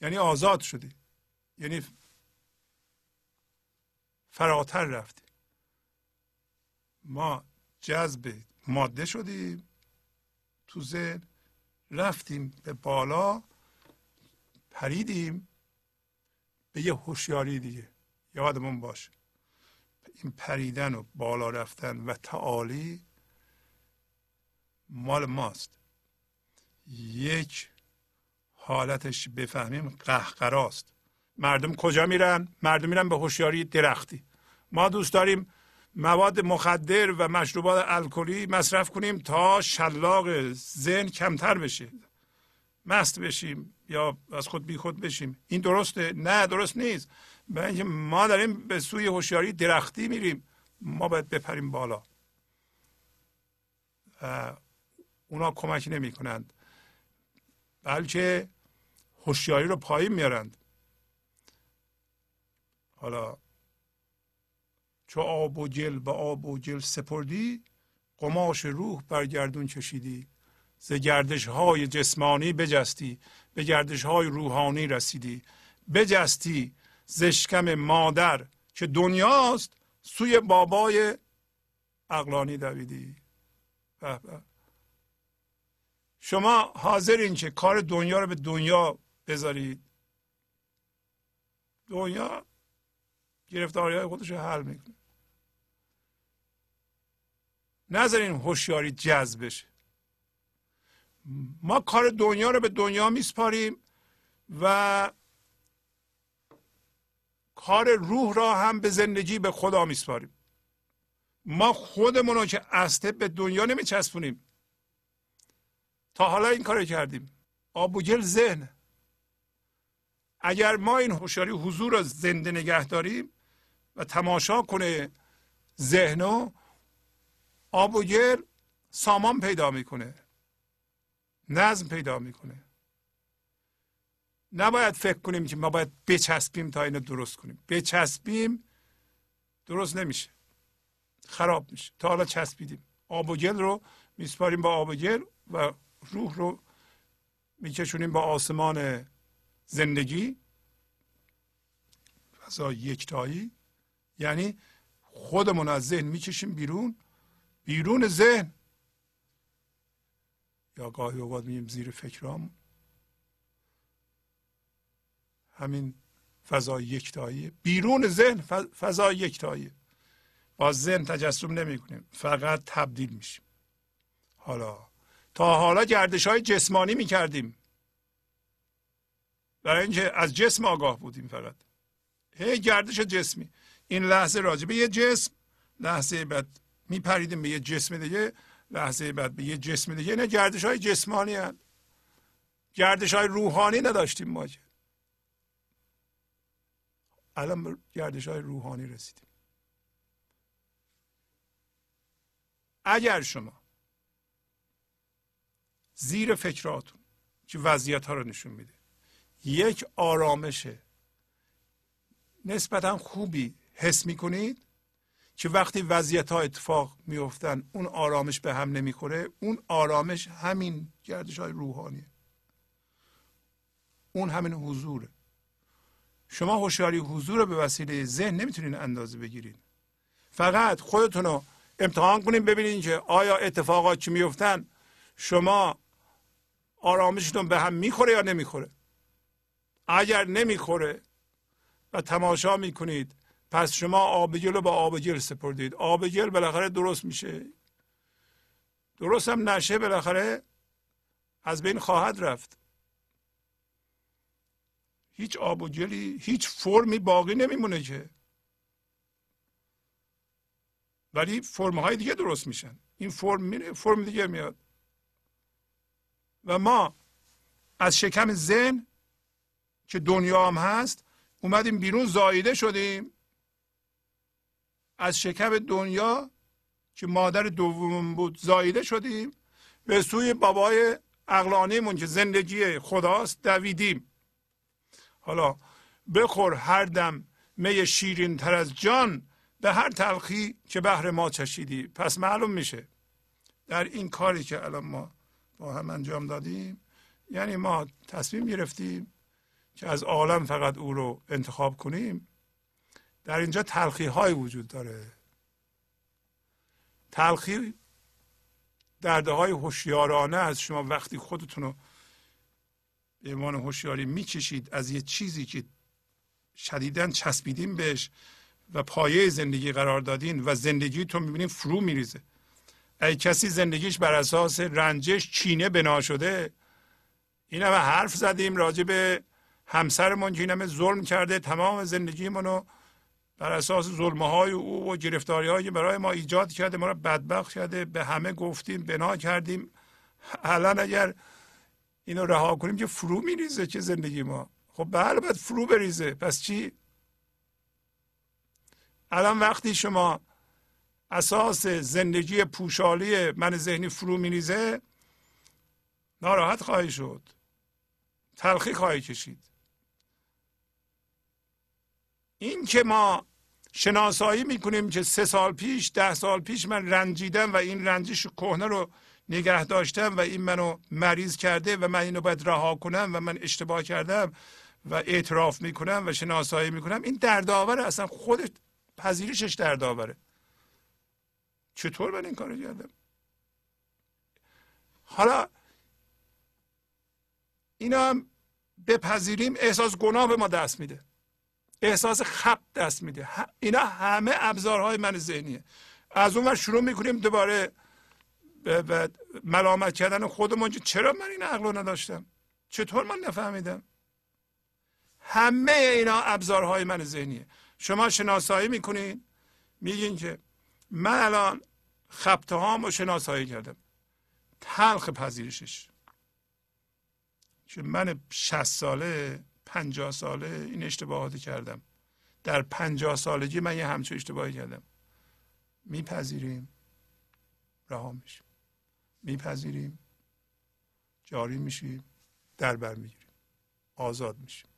یعنی آزاد شدی. یعنی فراتر رفتی. ما جذب ماده شدیم تو ذهن رفتیم به بالا پریدیم به یه هوشیاری دیگه. یادمون باشه این پریدن و بالا رفتن و تعالی مال ماست. یک حالتش بفهمیم قهقراست. مردم کجا میرن؟ مردم میرن به هوشیاری درختی. ما دوست داریم مواد مخدر و مشروبات الکلی مصرف کنیم تا شلاق ذهن کمتر بشه. مست بشیم یا از خود بی خود بشیم. این درسته؟ نه درست نیست. برای اینکه ما داریم به سوی هوشیاری درختی میریم. ما باید بپریم بالا. و اونا کمک نمی کنند بلکه هوشیاری رو پایین میارند. حالا چو آب و گل به آب و گل سپردی قماش روح برگردون کشیدی ز گردش های جسمانی بجستی به گردش های روحانی رسیدی. بجستی زشکم مادر که دنیاست سوی بابای اقلانی دویدی. شما حاضرین که کار دنیا رو به دنیا بذارید. دنیا گرفتاری های خودش رو حل می‌کنه. نذارین هوشیاری جذب بشه. ما کار دنیا رو به دنیا میسپاریم و کار روح را هم به زندگی به خدا میسپاریم. ما خودمون رو که اصله به دنیا نمیچسبونیم. تا حالا این کار کردیم. آب و گل ذهن. اگر ما این هوشیاری حضور را زنده نگه داریم و تماشا کنه ذهن آب و گل سامان پیدا می‌کنه. نظم پیدا می‌کنه. نباید فکر کنیم که ما باید بچسبیم تا اینو درست کنیم. بچسبیم درست نمیشه. خراب میشه. تا حالا چسبیدیم. آب و گل رو میسپاریم با آب و گل و روح رو میکشونیم با آسمان زندگی. فضا یکتایی. یعنی خودمون از ذهن می‌کشیم بیرون. بیرون ذهن. یا گاهی اوقات میگیم زیر فکرام. همین فضای یکتایی. بیرون ذهن فضای یکتایی. با ذهن تجسم نمی کنیم فقط تبدیل میشیم. حالا تا حالا گردش های جسمانی می کردیم برای اینکه از جسم آگاه بودیم فقط. هی گردش جسمی. این لحظه راجع به یه جسم لحظه بعد میپریدیم به یه جسم دیگه لحظه بعد به یه جسم دیگه. نه گردش های جسمانی هست گردش های روحانی نداشتیم ما الان گردش های روحانی رسیدیم. اگر شما زیر فکراتون که وضعیت ها رو نشون میده یک آرامش نسبتا خوبی حس می‌کنید که وقتی وضعیت ها اتفاق میفتن اون آرامش به هم نمی‌خوره اون آرامش همین گردش های روحانیه. اون همین حضوره. شما هوشیاری حضور رو به وسیله ذهن نمی‌تونین اندازه بگیرید فقط خودتون رو امتحان کنید ببینید که آیا اتفاقات چی میفتن شما آرامشتون به هم می‌خوره یا نمی‌خوره. اگر نمی‌خوره و تماشا می‌کنید پس شما آبگل رو با آبگل سپردید. آبگل بالاخره درست میشه. درست هم نشه بالاخره از بین خواهد رفت. هیچ آب و گلی هیچ فرمی باقی نمیمونه که. ولی فرم های دیگه درست میشن. این فرم میره فرم دیگه میاد. و ما از شکم ذهن که دنیا هم هست اومدیم بیرون زاییده شدیم. از شکم دنیا که مادر دوم بود زاییده شدیم به سوی بابای اقلانیمون که زندگی خداست دویدیم. حالا بخور هر دم می شیرین تر از جان به هر تلخی که بهر ما چشیدی. پس معلوم میشه در این کاری که الان ما با هم انجام دادیم یعنی ما تصمیم گرفتیم که از عالم فقط او رو انتخاب کنیم. در اینجا تلخی های وجود داره. تلخی درده های هوشیارانه از شما وقتی خودتون رو به عنوان هوشیاری می‌کشید از یه چیزی که شدیدا چسبیدین بهش و پایه زندگی قرار دادین و زندگی تو می‌بینین فرو میریزه. ای کسی زندگیش بر اساس رنجش چینه بنا شده؟ این همه حرف زدیم راجع به همسرمون که این همه ظلم کرده تمام زندگیمون رو بر اساس ظلمه های او و گرفتاری هایی برای ما ایجاد کرده ما رو بدبخت کرده به همه گفتیم بنا کردیم. الان اگر اینو رها کنیم که فرو میریزه که زندگی ما؟ خب بله باید فرو بریزه. پس چی؟ الان وقتی شما اساس زندگی پوشالی من ذهنی فرو میریزه ناراحت خواهی شد. تلخی خواهی کشید. این که ما شناسایی می‌کنیم که سه سال پیش ده سال پیش من رنجیدم و این رنجش کهنه رو نگه داشتم و این منو مریض کرده و من اینو باید رها کنم و من اشتباه کردم و اعتراف می‌کنم و شناسایی می‌کنم. این دردآور اصلا خودش پذیرشش دردآوره. چطور من این کارو کردم؟ حالا اینا هم بپذیریم احساس گناه به ما دست میده. احساس خب دست میده. اینا همه ابزارهای من ذهنیه. از اون شروع می‌کنیم دوباره به ملامت کردن خودمون چرا من این عقل رو نداشتم؟ چطور من نفهمیدم؟ همه اینا ابزارهای من ذهنیه. شما شناسایی می‌کنین؟ میگین که من الان خبته رو شناسایی کردم. تلخ پذیرشش. که من 60 ساله پنجاه ساله این اشتباهاتی کردم. در پنجاه سالگی من یه همچون اشتباهی کردم. میپذیریم. رها میشیم. میپذیریم. جاری میشیم. در بر می‌گیریم. آزاد میشیم.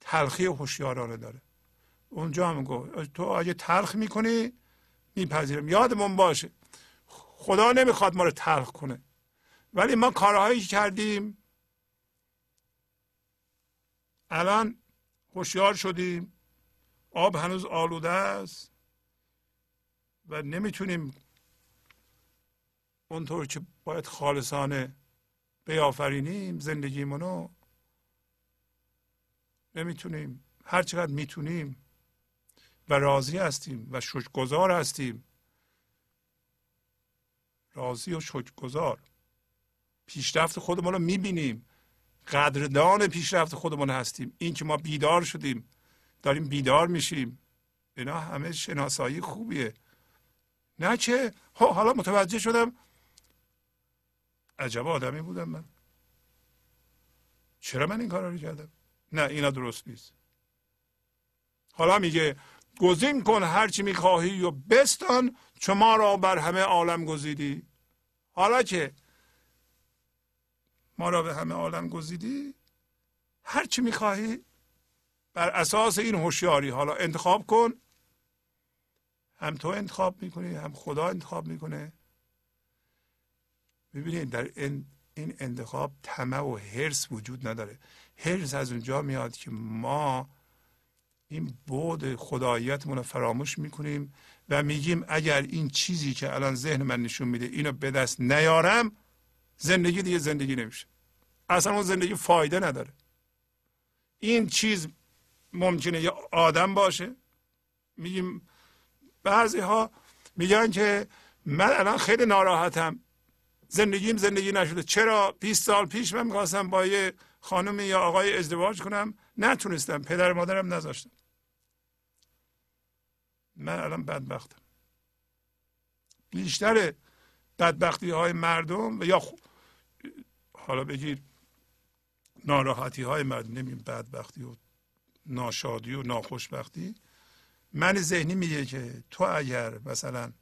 تلخی هوشیارانه داره. اونجا هم گفت تو اگه تلخ می‌کنی میپذیرم یادمون باشه. خدا نمی‌خواد ما رو تلخ کنه. ولی ما کارهایی کردیم الان هوشیار شدیم. آب هنوز آلوده است و نمی‌تونیم اونطور که باید خالصانه بیافرینیم زندگیمونو. نمی‌تونیم. هر چقدر می‌تونیم و راضی هستیم و شکرگزار هستیم. راضی و شکرگزار. پیشرفت خودمون رو می‌بینیم. قدردان پیشرفت خودمون هستیم. این که ما بیدار شدیم داریم بیدار میشیم. اینا همه شناسایی خوبیه. نه که حالا متوجه شدم عجب آدمی بودم من. چرا من این کارا رو کردم؟ نه اینا درست نیست. حالا میگه گزین کن هرچی می‌خواهی و بستان چون ما را بر همه عالم گزیدی. حالا که ما را به همه عالم گزیدی؟ هرچی می‌خواهی. بر اساس این هوشیاری حالا انتخاب کن. هم تو انتخاب می‌کنی هم خدا انتخاب می‌کنه. ببینید در این این انتخاب طمع و حرس وجود نداره. حرس از اونجا میاد که ما این بود خداییتمون رو فراموش می‌کنیم و میگیم اگر این چیزی که الان ذهن من نشون میده اینو به دست نیارم زندگی دیگه زندگی نمیشه. اصلا اون زندگی فایده نداره. این چیز ممکنه یه آدم باشه. میگیم بعضی ها میگن که من الان خیلی ناراحتم. زندگیم زندگی نشده. چرا 20 سال پیش من می‌خواستم با یه خانم یا آقای ازدواج کنم؟ نتونستم. پدر مادرم نذاشتم من الان بدبختم. بیشتر بدبختی های مردم یا حالا بگیر ناراحتی های مردم نمیم بدبختی و ناشادی و ناخوشبختی. من ذهنی میگه که تو اگر مثلا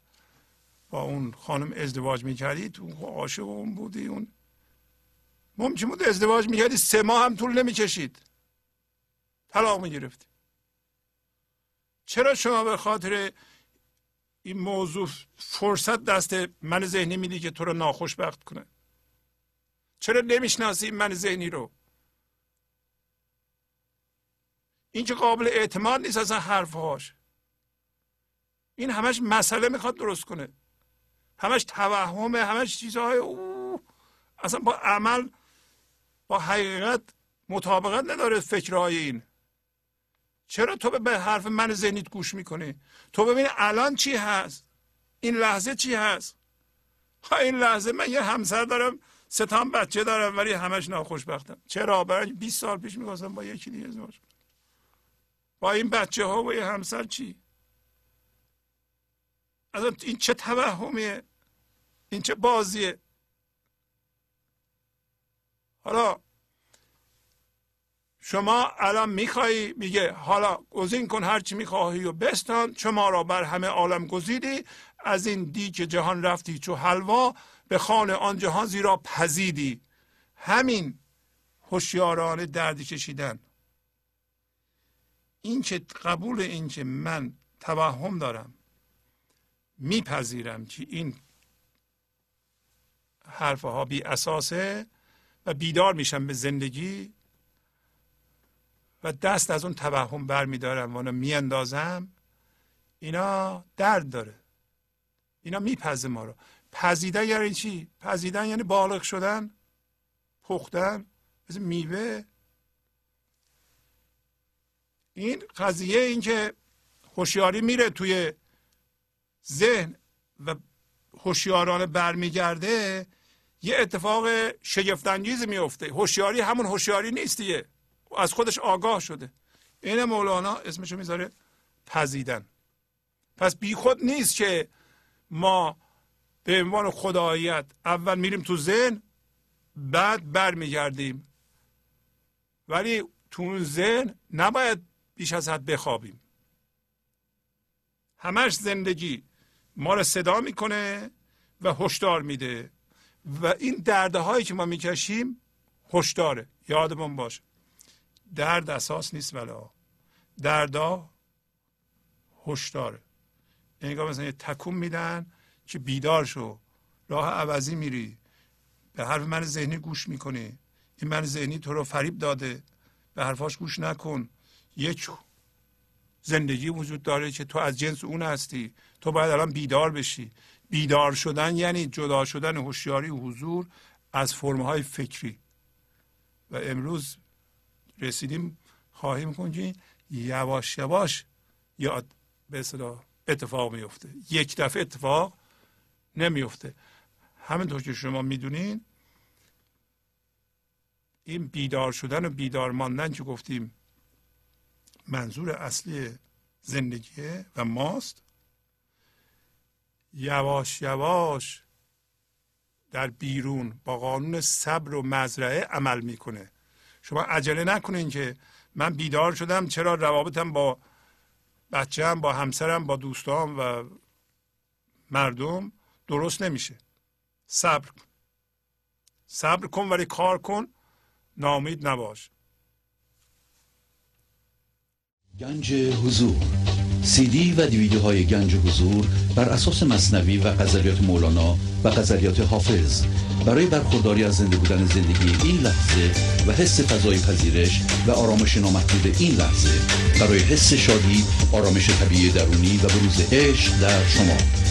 با اون خانم ازدواج می‌کردی تو عاشق اون بودی اون ممکن بود ازدواج می‌کردی سه ماه هم طول نمی‌کشید. طلاق می‌گرفتی. چرا شما به خاطر این موضوع فرصت دست من ذهنی میدی که تو رو ناخوشبخت کنه؟ چرا نمی‌شناسی من ذهنی رو؟ این که قابل اعتماد نیست اصلا حرفهاش. این همش مسئله می‌خواد درست کنه. همش توهمه همش چیزهای او. اصلا با عمل با حقیقت مطابقت نداره فکرهای این. چرا تو به حرف من ذهنیت گوش می‌کنی؟ تو ببین الان چی هست؟ این لحظه چی هست؟ ها این لحظه من یه همسر دارم. ستان بچه دارم ولی همش ناخوشبختم. چرا؟ برای 20 سال پیش می‌خواستم با یکی دیگه ازدواج با این بچه ها و یه همسر چی؟ از این چه توهمیه؟ این چه بازیه؟ حالا شما الان میخوایی؟ میگه حالا گزین کن هرچی می‌خواهی و بستان شما را بر همه عالم گزیدی. از این دی که جهان رفتی چو حلوا به خانه آن جهان زیرا پزیدی همین هوشیارانه دردی کشیدن. این که قبول این که من توهم دارم میپذیرم که این حرفها بی اساسه و بیدار میشم به زندگی و دست از اون توهم برمیدارم و اونو میاندازم اینا درد داره. اینا میپزه ما رو. پزیدن یعنی چی؟ پزیدن یعنی بالغ شدن پختن مثل میوه. این قضیه این که هوشیاری میره توی ذهن و هوشیارانه برمیگرده یه اتفاق شگفتانگیزی میفته هوشیاری همون هوشیاری نیست دیگه. از خودش آگاه شده. این مولانا اسمشو می‌ذاره پزیدن. پس بی خود نیست که ما به عنوان خداییت اول میریم تو ذهن بعد برمیگردیم. ولی تو اون ذهن نباید بیش از حد بخوابیم. همش زندگی ما رو صدا می‌کنه و هشدار میده و این درده هایی که ما می‌کشیم هشداره. یادمون باشه. درد اساس نیست ولا دردا هشداره. انگار مثلا یه تکون میدن که بیدار شو. راه عوضی میری. به حرف من ذهنی گوش می‌کنی. این من ذهنی تو رو فریب داده. به حرفاش گوش نکن. یک زندگی وجود داره که تو از جنس اون هستی. تو باید الان بیدار بشی. بیدار شدن یعنی جدا شدن هوشیاری و حضور از فرمهای فکری. و امروز رسیدیم خواهیم کنیم یواش یواش یاد به اصطلاح اتفاق میفته یک دفعه اتفاق نمیفته. همینطور که شما می‌دونین این بیدار شدن و بیدار ماندن که گفتیم منظور اصلی زندگیه و ماست. یواش یواش در بیرون با قانون صبر و مزرعه عمل می‌کنه. شما عجله نکنین که من بیدار شدم چرا روابطم با بچه‌ام با همسرم با دوستان و مردم درست نمیشه. صبر کن. صبر کن ولی کار کن. نامید نباش. گنج حضور. سی دی و دیویدیو های گنج حضور بر اساس مصنوی و غزلیات مولانا و غزلیات حافظ. برای برخورداری از زنده بودن زندگی این لحظه و حس فضای پذیرش و آرامش نامحدود این لحظه برای حس شادی آرامش طبیعی درونی و بروز عشق در شما.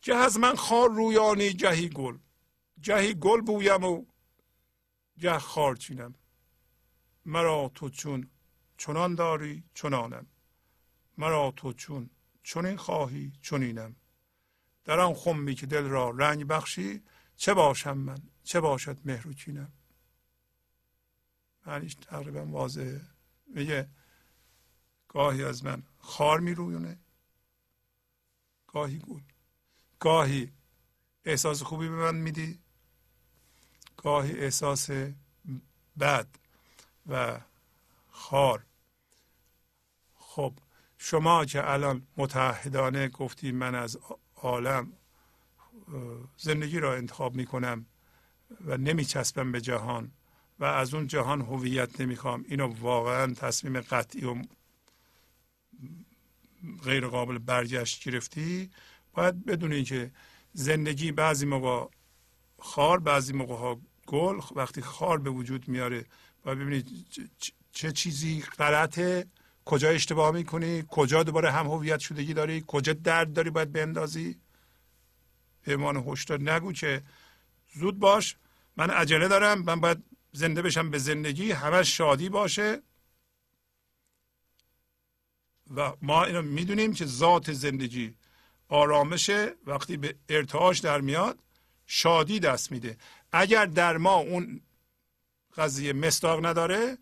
که از من خار رویانی جهی گل. جهی گل بویم و گه خار چینم. مرا تو چون چنان داری چنانم. مرا تو چون چنین خواهی چنینم. در آن خمی که دل را رنگ بخشی چه باشم من؟ چه باشد مهر و کینم معنیش تقریبا واضحه. میگه گاهی از من خار میرویونه گاهی گل. گاهی احساس خوبی به من میدی گاهی احساس بد و خار. خب شما که الان متحدانه گفتی من از عالم زندگی را انتخاب می کنم و نمی چسبم به جهان و از اون جهان هویت نمی‌خوام اینو واقعا تصمیم قطعی و غیر قابل برگشت گرفتی باید بدونی که زندگی بعضی موقع خار بعضی موقع ها گل. وقتی خار به وجود میاره و ببینید چه چیزی غلطه کجا اشتباه می‌کنی کجا دوباره هم هویت شدگی داری کجا درد داری باید بندازی. پیمان هشدار نگو که زود باش. من عجله دارم من باید زنده بشم به زندگی همه شادی باشه. و ما اینو می‌دونیم که ذات زندگی آرامشه وقتی به ارتعاش در میاد شادی دست میده. اگر در ما اون قضیه مستاق نداره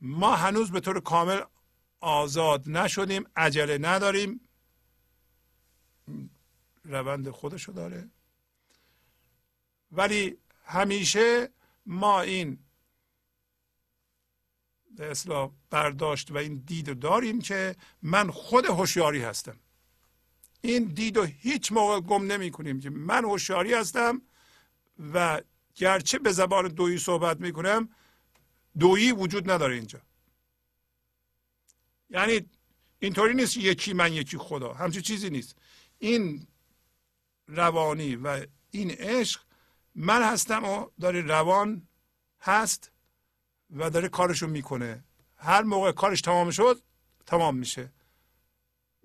ما هنوز به طور کامل آزاد نشدیم عجله نداریم. روند خودشو داره. ولی همیشه ما این به اصلاح برداشت و این دید داریم که من خود هوشیاری هستم. این دید رو هیچ موقع گم نمی کنیم که من هوشیاری هستم و گرچه به زبان دویی صحبت می کنم دویی وجود نداره اینجا. یعنی اینطوری نیست یکی من یکی خدا همچین چیزی نیست. این روانی و این عشق من هستم و داره روان هست و داره کارشو می‌کنه. هر موقع کارش تمام شد تمام میشه.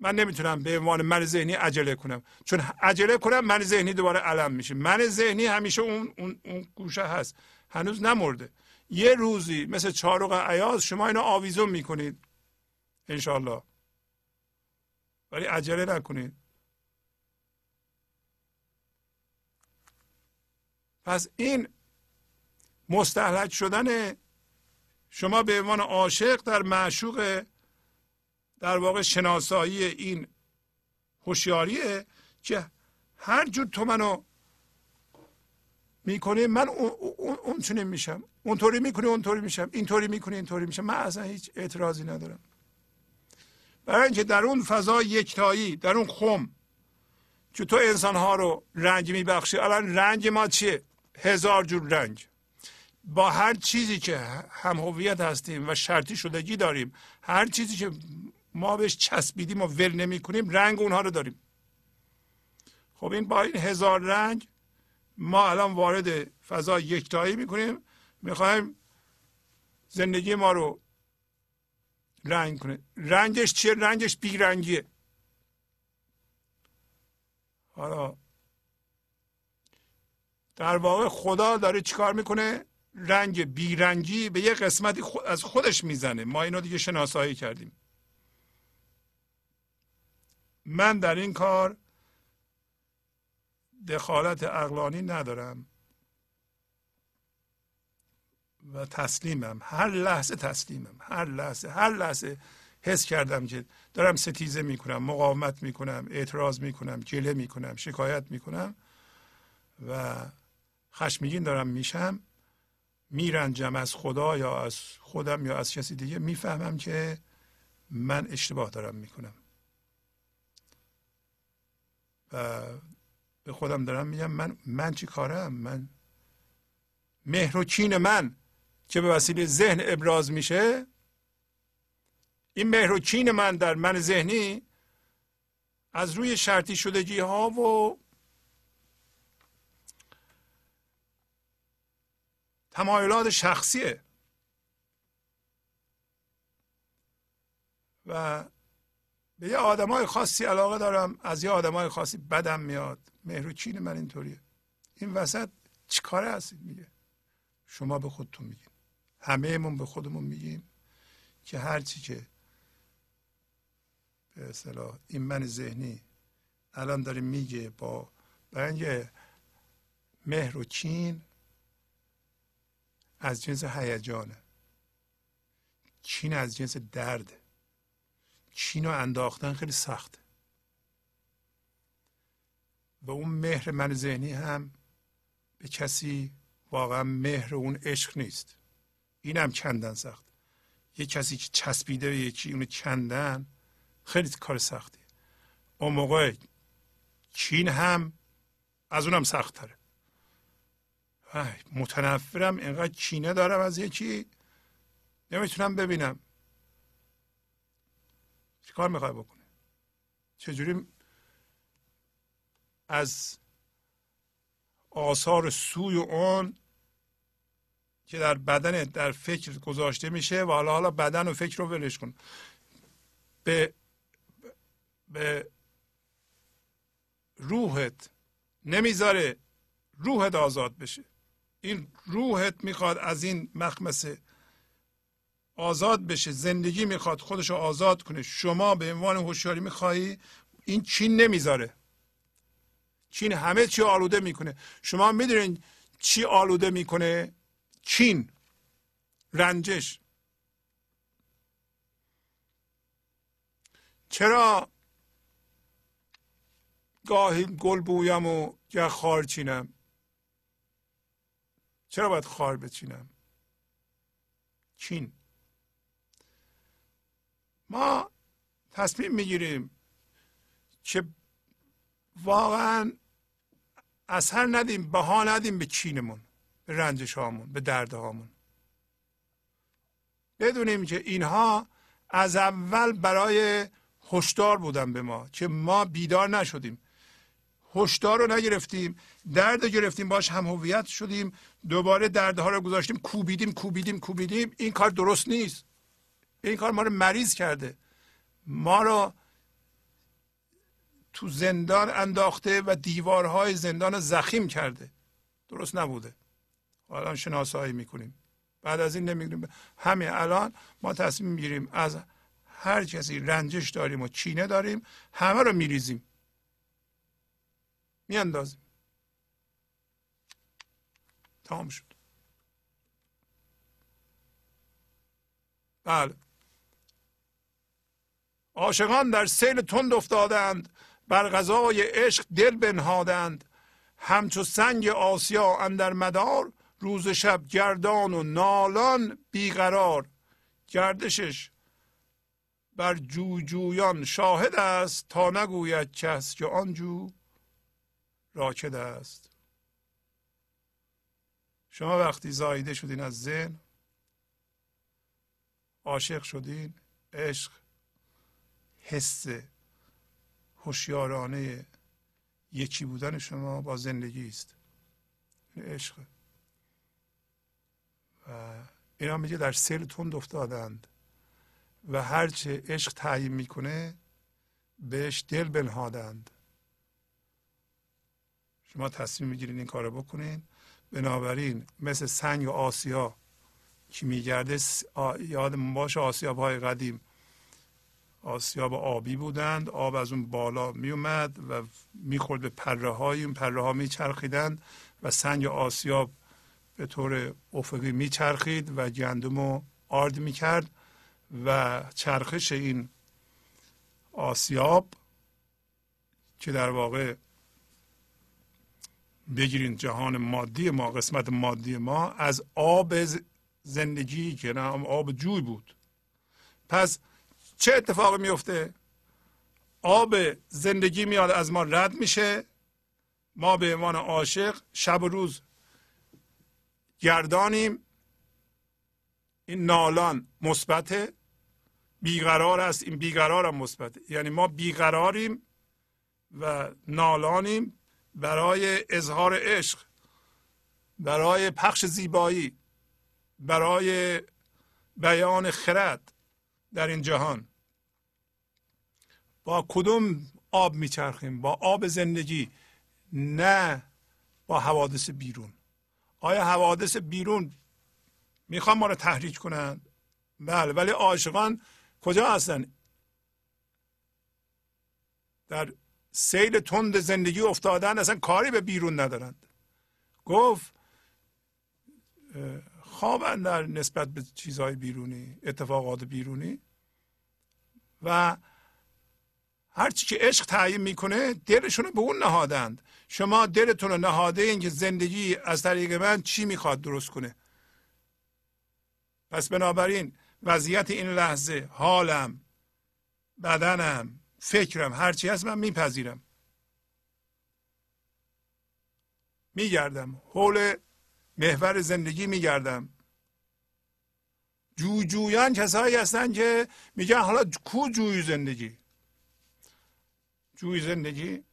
من نمی‌تونم به عنوان من ذهنی عجله کنم. چون عجله کنم من ذهنی دوباره علم میشه. من ذهنی همیشه اون, اون, اون گوشه هست. هنوز نمرده. یه روزی مثل چارق عیاز شما اینو آویزون می‌کنید. انشالله ولی عجله نکنید. پس این مستحلک شدن شما به عنوان عاشق در معشوق در واقع شناسایی این هوشیاریه که هر جور تو منو می‌کنی من اون چنین میشم اونطوری می‌کنی اونطوری میشم. اینطوری می‌کنی اینطوری میشم. من اصلا هیچ اعتراضی ندارم. برای اینکه در اون فضا یکتایی در اون خم که تو انسان ها رو رنج میبخشی الان رنج ما چیه؟ هزار جور رنج. با هر چیزی که هم هویت هستیم و شرطی شدگی داریم هر چیزی که ما بهش چسبیدیم و ول نمی کنیم رنگ اونها رو داریم. خب این با این هزار رنگ ما الان وارد فضا یکتایی می‌کنیم می‌خوایم زندگی ما رو رنگ کنه. رنگش چیه؟ رنگش بیرنگیه. حالا در واقع خدا داره چیکار می‌کنه؟ رنگ بیرنگی به یه قسمتی از خودش می‌زنه. ما اینو دیگه شناسایی کردیم. من در این کار دخالت اقلانی ندارم و تسلیمم. هر لحظه تسلیمم. هر لحظه هر لحظه حس کردم که دارم ستیزه می‌کنم مقاومت می‌کنم اعتراض می‌کنم گله می‌کنم شکایت می‌کنم و خشمگین دارم میشم. میرنجم از خدا یا از خودم یا از کسی دیگه. می‌فهمم که من اشتباه دارم می‌کنم. و به خودم دارم میگم من من چی کارم؟ من مهر و کین من که به وسیله ذهن ابراز میشه این مهر و کین من در من ذهنی از روی شرطی شدگی ها و تمایلات شخصیه. و به یه آدمای خاصی علاقه دارم از یه آدمای خاصی بدم میاد. مهروچین من اینطوریه. این وسط چیکاره هستید میگه. شما به خودتون میگین. همهمون به خودمون میگیم که هرچی که به اصطلاح این من ذهنی الان داره میگه با برای مهر و چین از جنس هیجانه. چین از جنس درده. چین رو انداختن خیلی سخته و اون مهر من ذهنی هم به کسی واقعا مهر اون عشق نیست. این هم کندن سخت. یه کسی که چسبیده به یکی اونو کندن خیلی کار سختی. اون موقع چین هم از اونم سخت تره متنفرم اینقدر چینه دارم از یکی نمی‌تونم ببینم. چیکار می‌خوای بکنه چجوری از آثار سوی اون که در بدن در فکر گذاشته میشه و حالا حالا بدن و فکر رو ولش کن. به به روحت نمی‌ذاره روحت آزاد بشه. این روحت می‌خواد از این مخمسه آزاد بشه زندگی می‌خواد خودش رو آزاد کنه. شما به عنوان هوشیاری میخوایی این چین نمی‌ذاره. چین همه چی آلوده می‌کنه. شما می‌دونین چی آلوده می‌کنه؟ چین. رنجش. چرا گاهی گل بویم و یا خار چینم؟ چرا باید خار بچینم؟ چین. ما تصمیم می‌گیریم که واقعا اثر ندیم بها ندیم به چینمون به رنجش هامون به درد هامون. بدونیم که اینها از اول برای هشدار بودن به ما که ما بیدار نشدیم. هشدار رو نگرفتیم درد رو گرفتیم باش هم هویت شدیم دوباره دردها رو گذاشتیم کوبیدیم کوبیدیم کوبیدیم. این کار درست نیست. این کار ما رو مریض کرده. ما رو تو زندان انداخته و دیوارهای زندان زخیم کرده. درست نبوده. الان شناسایی می‌کنیم. بعد از این نمیگیم همین الان ما تصمیم می‌گیریم از هر کسی رنجش داریم و چینه داریم همه رو میریزیم. میاندازیم. تمام شد. بله. عاشقان در سیل تند افتادند بر غذای عشق دل بنهادند. همچو سنگ آسیا اندر مدار روز شب گردان و نالان بیقرار. گردشش بر جوجویان شاهد است تا نگوید کس که آن جو راکد است. شما وقتی زایده شدین از ذهن عاشق شدین عشق حس هوشیارانه یکی بودن شما با زندگی است. عشق. و اینا میگه در سیل تند افتادند و هرچه عشق تعیین می‌کنه بهش دل بنهادند. شما تصمیم می‌گیرین این کارو بکنین. بنابراین مثل سنگ آسیا که میگرده یادمون باشه آسیاب های قدیم آسیاب آبی بودند. آب از اون بالا میومد و می‌خورد به پره های اون پره ها میچرخیدند و سنگ آسیاب به طور افقی میچرخید و گندم رو آرد می‌کرد و چرخش این آسیاب که در واقع بگیرین جهان مادی ما قسمت مادی ما از آب زندگی که نه آب جوی بود. پس چه اتفاقی میفته؟ آب زندگی میاد از ما رد میشه. ما به عنوان عاشق شب و روز گردانیم. این نالان مثبت بیقرار است. این بیقرار هم مثبت یعنی ما بیقراریم و نالانیم برای اظهار عشق برای پخش زیبایی برای بیان خرد. در این جهان. با کدوم آب میچرخیم؟ با آب زندگی نه با حوادث بیرون. آیا حوادث بیرون می‌خوان ما رو تحریک کنند؟ بله ولی عاشقان کجا هستن؟ در سیل تند زندگی افتادن اصلا کاری به بیرون ندارند. گفت خوابن در نسبت به چیزهای بیرونی اتفاقات بیرونی. و هرچی که عشق تعیین می‌کنه دلشون به اون نهادند. شما دلتون رو نهاده این که زندگی از طریق من چی می‌خواد درست کنه؟ پس بنابراین وضعیت این لحظه حالم بدنم فکرم هرچی هست من میپذیرم. میگردم. حول محور زندگی میگردم. جوجویان کسایی هستن که میگن حالا کو جوی زندگی؟ جوی زندگی؟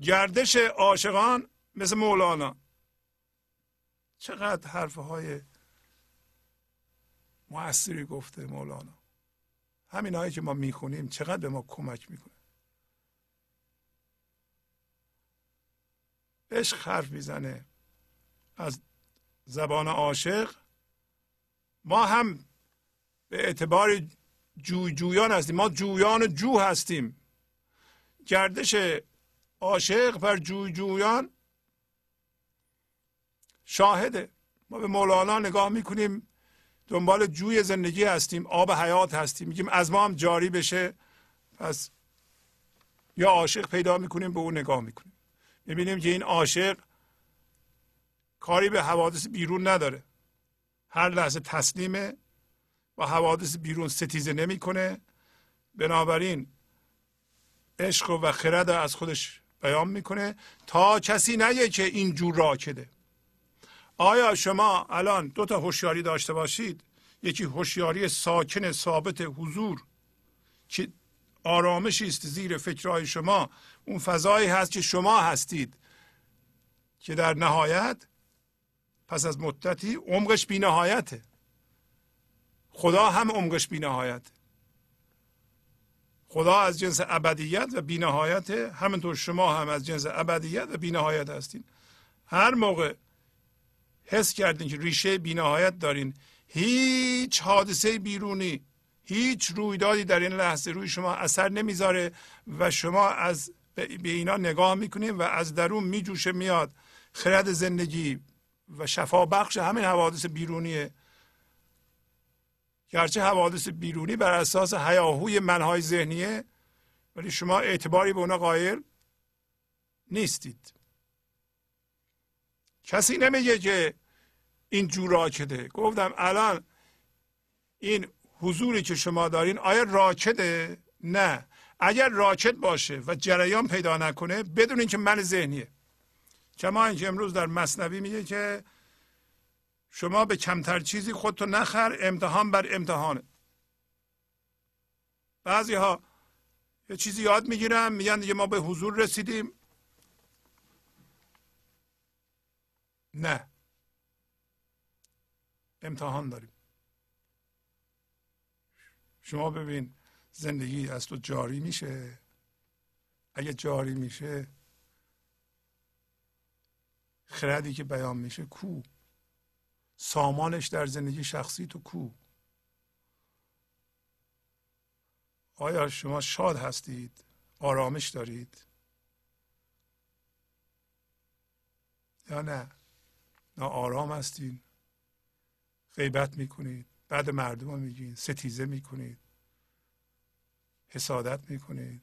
گردش عاشقان مثل مولانا. چقدر حرفه های موثری گفته مولانا. همین هایی که ما می‌خونیم چقدر به ما کمک می‌کنه. عشق حرف می‌زنه از زبان عاشق ما هم به اعتبار جوی جویان هستیم. ما جویان جو هستیم. گردش عاشق بر جوی جویان شاهده. ما به مولانا نگاه می‌کنیم دنبال جوی زندگی هستیم آب حیات هستیم. میگیم از ما هم جاری بشه. پس یا عاشق پیدا می‌کنیم به اون نگاه می‌کنیم. می‌بینیم که این عاشق کاری به حوادث بیرون نداره. هر لحظه تسلیمه و حوادث بیرون ستیزه نمی‌کنه. بنابراین عشق و خرد از خودش بیان می‌کنه تا کسی نگه که این جور راکده. آیا شما الان دو تا هوشیاری داشته باشید؟ یکی هوشیاری ساکن ثابت حضور که آرامشی است زیر فکرهای شما. اون فضایی هست که شما هستید که در نهایت پس از مدتی عمقش بی نهایته خدا هم عمقش بی نهایت خدا از جنس ابدیت و بی نهایت همینطور شما هم از جنس ابدیت و بی نهایت هستین. هر موقع حس کردین که ریشه بی نهایت دارین هیچ حادثه بیرونی هیچ رویدادی در این لحظه روی شما اثر نمی‌ذاره و شما از به اینا نگاه می‌کنید و از درون میجوشه میاد. خرد زندگی و شفا بخش همین حوادث بیرونیه. گرچه حوادث بیرونی بر اساس هیاهوی منهای ذهنیه ولی شما اعتباری به اونا قائل نیستید. کسی نمیگه که این جور راکده. گفتم الان این حضوری که شما دارین آیا راکده؟ نه. اگر راکت باشه و جریان پیدا نکنه بدون اینکه من ذهنیه. کما اینکه امروز در مصنوی میگه که شما به کمتر چیزی خودتو نخر امتحان بر امتحانه. بعضی ها یه چیزی یاد می‌گیرن میگن دیگه ما به حضور رسیدیم. نه. امتحان داریم. شما ببین زندگی از تو جاری میشه. اگه جاری میشه خردی که بیان میشه کو؟ سامانش در زندگی شخصی تو کو؟ آیا شما شاد هستید؟ آرامش دارید؟ یا نه؟ نه آرام هستید غیبت می‌کنید. بعد مردم رو میگین. ستیزه می‌کنید. حسادت می‌کنید.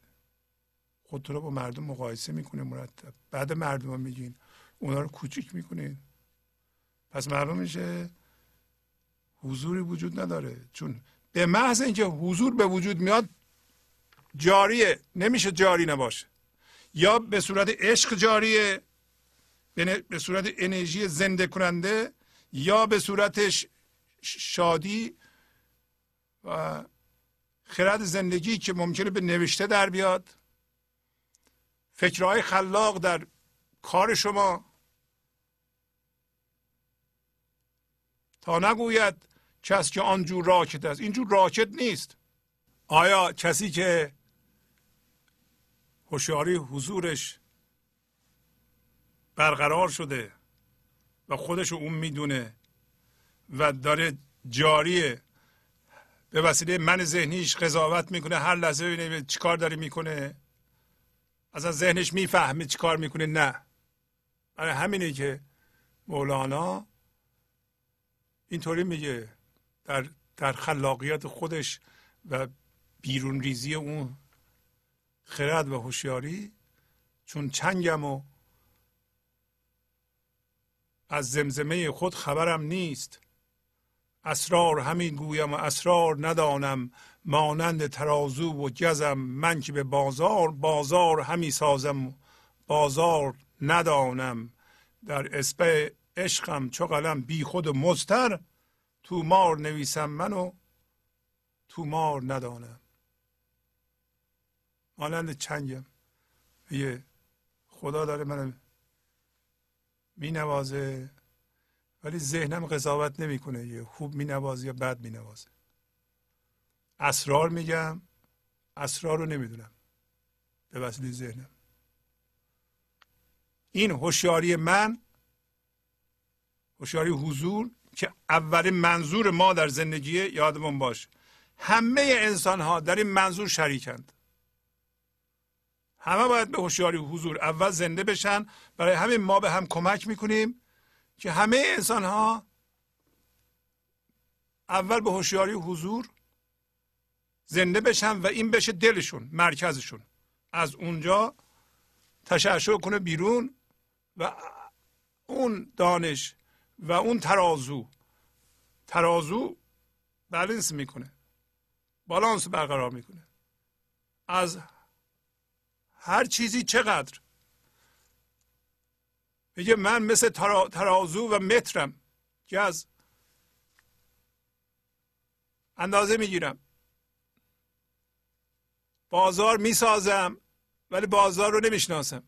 خودتون رو با مردم مقایسه می‌کنه مرتب. بعد مردم رو میگین. اونا رو کوچیک می‌کنید پس معلوم میشه حضوری وجود نداره. چون به محض اینکه حضور به وجود میاد جاریه. نمیشه جاری نباشه. یا به صورت عشق جاریه به صورت انرژی زنده کننده یا به صورت شادی و خرد زندگی که ممکنه به نوشته در بیاد. فکرهای خلاق در کار شما. نگوید کس که آنجور راکت است. اینجور راکت نیست. آیا کسی که هوشیاری حضورش برقرار شده و خودش اون می‌دونه و داره جاریه به وسیله من ذهنیش قضاوت می‌کنه هر لحظه ببینه چیکار داره می‌کنه از ذهنش می‌فهمه چیکار می‌کنه نه. برای همینه که مولانا اینطوری میگه در در خلاقیت خودش و بیرون ریزی اون خرد و هوشیاری چون چنگم و از زمزمه خود خبرم نیست. اسرار همین گویم و اسرار ندانم. مانند ترازو و گزم من که به بازار بازار همی سازم بازار ندانم. در عشقم چو قلم بی خود مستر تو مار نویسم منو تو مار ندانم. مانند چنگم. یه خدا داره منو می نوازه ولی ذهنم قضاوت نمی‌کنه. یه خوب می نوازه یا بد می نوازه اسرار میگم اسرار رو نمی‌دونم. به وسیله ذهنم. این هوشیاری من هوشیاری حضور که اولین منظور ما در زندگی یادمون باشه همه انسان ها در این منظور شریکند. همه باید به هوشیاری حضور اول زنده بشن. برای همین ما به هم کمک می‌کنیم که همه انسان ها اول به هوشیاری حضور زنده بشن و این بشه دلشون مرکزشون. از اونجا تشعشع کنه بیرون و اون دانش و اون ترازو. ترازو بالانس می‌کنه. بالانس برقرار می‌کنه. از هر چیزی چقدر. میگه من مثل ترازو و مترم که از اندازه می‌گیرم. بازار می‌سازم ولی بازار رو نمی‌شناسم.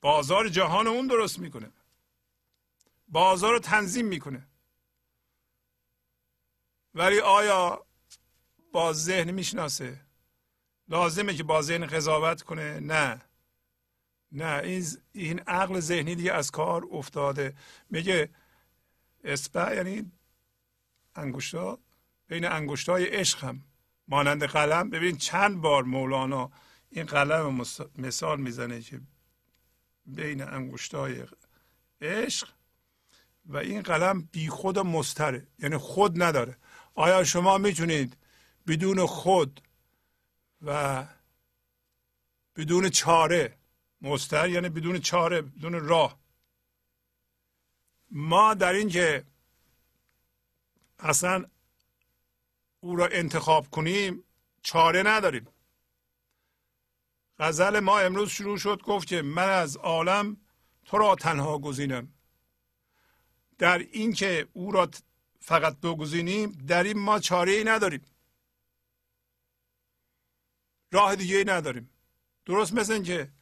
بازار جهان اون درست می‌کنه. بازار رو تنظیم می‌کنه. ولی آیا با ذهن می‌شناسه؟ لازمه که با ذهن قضاوت کنه؟ نه. نه این این عقل ذهنی دیگه از کار افتاده. میگه اسپع یعنی انگشتا بین انگشتای عشق هم. مانند قلم. ببین چند بار مولانا این قلم مثال می‌زنه که بین انگشتای عشق و این قلم بی خود و مستره یعنی خود نداره. آیا شما می‌تونید بدون خود و بدون چاره مستر یعنی بدون چاره بدون راه ما در این که اصلا او را انتخاب کنیم چاره نداریم. غزل ما امروز شروع شد گفت که من از عالم تو را تنها گزینم. در این که او را فقط بگزینیم در این ما چاره ای نداریم. راه دیگه ای نداریم. درست مثل که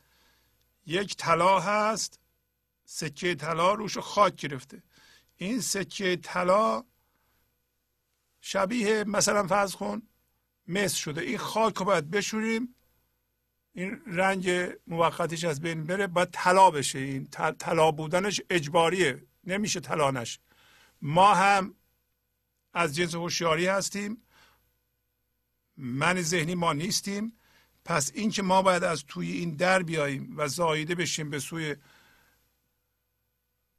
یک طلا هست سکه طلا روش خاک گرفته. این سکه طلا شبیه مثلا فرض کن مس شده. این خاک رو باید بشوریم. این رنگ موقتش از بین بره باید طلا بشه. این طلا بودنش اجباریه. نمیشه طلا ما هم از جنس هوشیاری هستیم. من ذهنی ما نیستیم. پس این که ما باید از توی این در بیاییم و زایده بشیم به سوی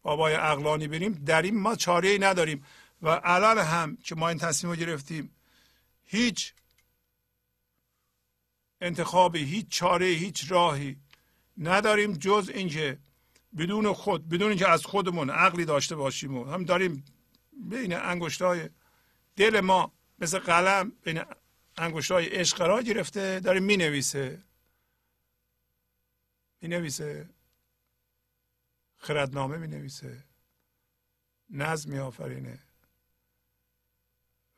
بابای اقلانی بریم در این ما چاره نداریم. و الان هم که ما این تصمیم رو گرفتیم هیچ انتخابی هیچ چاره هیچ راهی نداریم جز اینکه بدون خود بدون اینکه از خودمون عقلی داشته باشیم و هم داریم بین انگشتای دل ما مثل قلم بین انگشتای عشق قرار گرفته داره می نویسه می نویسه خردنامه می نویسه نظم می آفرینه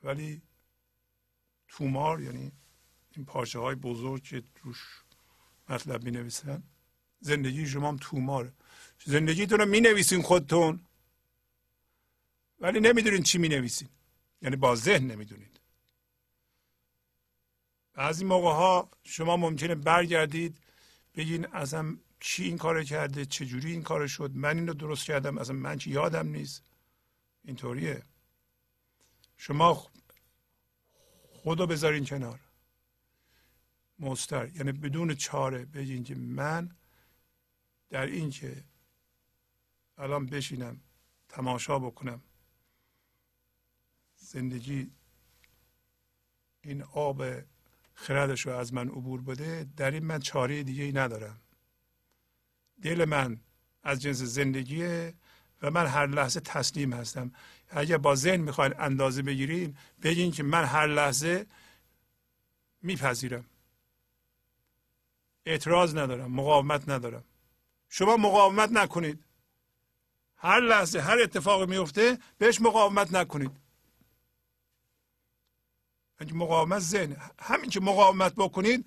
ولی تومار یعنی این پارچه های بزرگ که روش مطلب می نویسن زندگی شما هم توماره زندگیتون رو می نویسین خودتون. ولی نمی‌دونین چی می نویسین یعنی با ذهن نمی‌دونید. بعضی موقع ها شما ممکنه برگردید بگین ازم کی این کار کرده چجوری این کار شد من این رو درست کردم اصلا من چی یادم نیست. اینطوریه. شما خودو بذارین کنار. مستر یعنی بدون چاره بگین که من در این که الان بشینم تماشا بکنم زندگی این آب خردش رو از من عبور بده در این من چاره دیگه ای ندارم. دل من از جنس زندگیه و من هر لحظه تسلیم هستم. اگر با ذهن می‌خواین اندازه بگیرین بگین که من هر لحظه میپذیرم. اعتراض ندارم مقاومت ندارم. شما مقاومت نکنید. هر لحظه هر اتفاقی میفته بهش مقاومت نکنید. اینکه مقاومت ذهن همین که مقاومت بکنید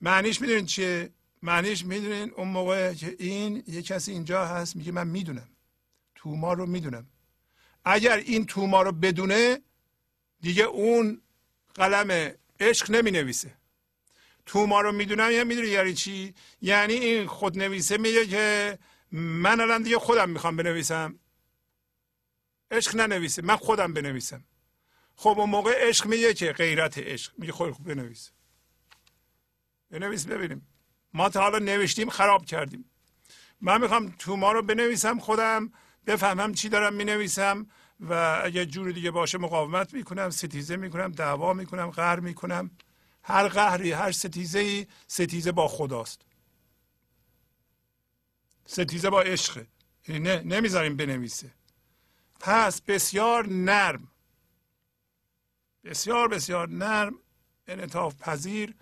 معنیش می‌دونید چیه؟ معنیش می‌دونید اون موقع که این یه کسی اینجا هست میگه من می‌دونم. توما رو می‌دونم. اگر این توما رو بدونه دیگه اون قلم عشق نمی نویسه توما رو می‌دونم یا می‌دونی یعنی چی؟ یعنی این خود نویسه میگه که من الان دیگه خودم می‌خوام بنویسم. عشق ننویسه من خودم بنویسم. خب اون موقع عشق میگه که غیرت عشق. میگه خود خوب بنویس. بنویس ببینیم. ما تا حالا نوشتیم خراب کردیم. من می‌خوام تو ما رو بنویسم خودم بفهمم چی دارم می‌نویسم و اگه جور دیگه باشه مقاومت می‌کنم ستیزه می‌کنم دعوا می‌کنم قهر می‌کنم. هر قهری هر ستیزه ای ستیزه با خداست. ستیزه با عشقه. یعنی نه نمی‌ذاریم بنویسه. پس بسیار نرم. بسیار بسیار نرم انعطاف پذیر.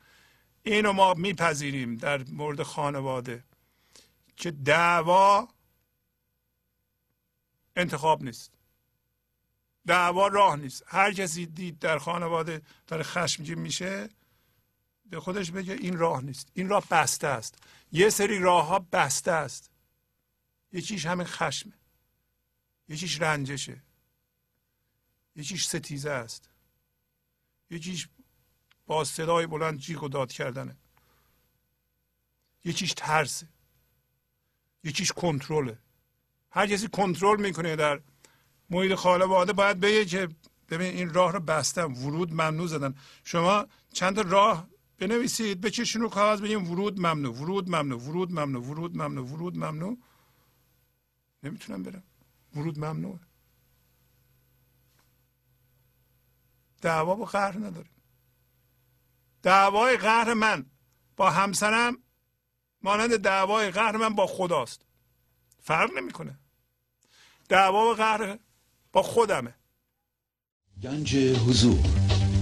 اینو ما میپذیریم در مورد خانواده. که دعوا انتخاب نیست. دعوا راه نیست. هر کسی دید در خانواده داره خشمگین میشه به خودش بگه این راه نیست. این راه بسته است. یه سری راه ها بسته است. یکیش همین خشمه. یکیش رنجشه. یکیش ستیزه است. یکیش با صدای بلند جیغ و داد کردنه. یکیش ترسه. یکیش کنترله. هر کسی کنترل می‌کنه در محیط خانواده باید بگه که ببین این راه رو بستم. ورود ممنوع زدن. شما چند راه بنویسید بکشین رو کاغذ بگیم ورود ممنوع ورود ممنوع ورود ممنوع ورود ممنوع ورود ممنوع. نمی‌تونم برم. ورود ممنوع. دعوا با قهر نداریم. دعوای قهر من با همسرم مانند دعوای قهر من با خداست. فرق نمی‌کنه. دعوا و قهر با خودمه. گنج حضور.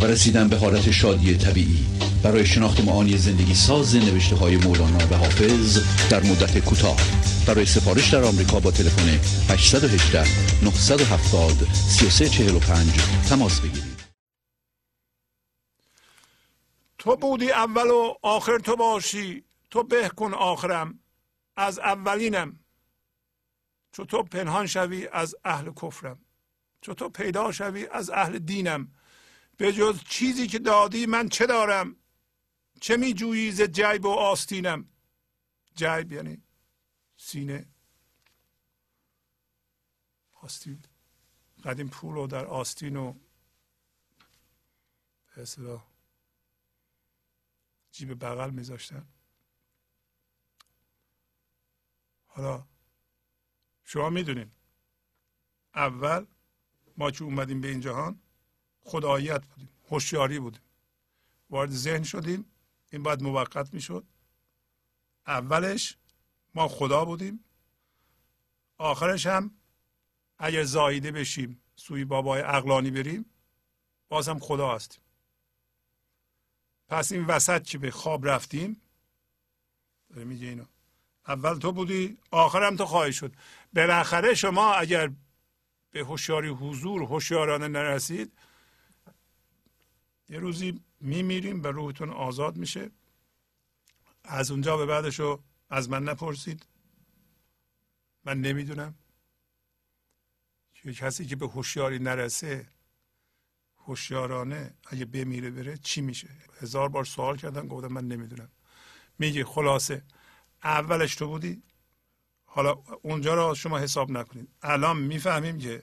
و رسیدن به حالت شادی طبیعی. برای شناخت معانی زندگی ساز نوشته های مولانا و حافظ در مدت کوتاه. برای سفارش در آمریکا با تلفن 818 970 3345 تماس بگیرید. تو بودی اول و آخر تو باشی. تو به کن آخرم. از اولینم. تو پنهان شوی از اهل کفرم. تو پیدا شوی از اهل دینم. به جز چیزی که دادی من چه دارم؟ چه می جویی ز جیب و آستینم؟ جیب یعنی سینه. آستین. قدیم پول رو در آستین و به جیب بغل میذاشتن. حالا شما می‌دونید اول ما که اومدیم به این جهان خداییت بودیم هوشیاری بودیم. وارد ذهن شدیم این باید موقت می‌شد. اولش ما خدا بودیم. آخرش هم اگر زاییده بشیم سوی بابای اقلانی بریم باز هم خدا هستیم. پس این وسط که به خواب رفتیم؟ داره میگه اینو. اول تو بودی آخرم تو خواهی شد. بالاخره شما اگر به هوشیاری حضور هوشیارانه نرسید یه روزی میمیریم و روحتون آزاد میشه. از اونجا به بعدش رو از من نپرسید. من نمی‌دونم. که کسی که به هوشیاری نرسه هوشیارانه اگه بمیره بره چی میشه؟ هزار بار سوال کردن گفتم من نمی‌دونم. میگه خلاصه اولش تو بودی حالا اونجا رو شما حساب نکنید. الان می‌فهمیم که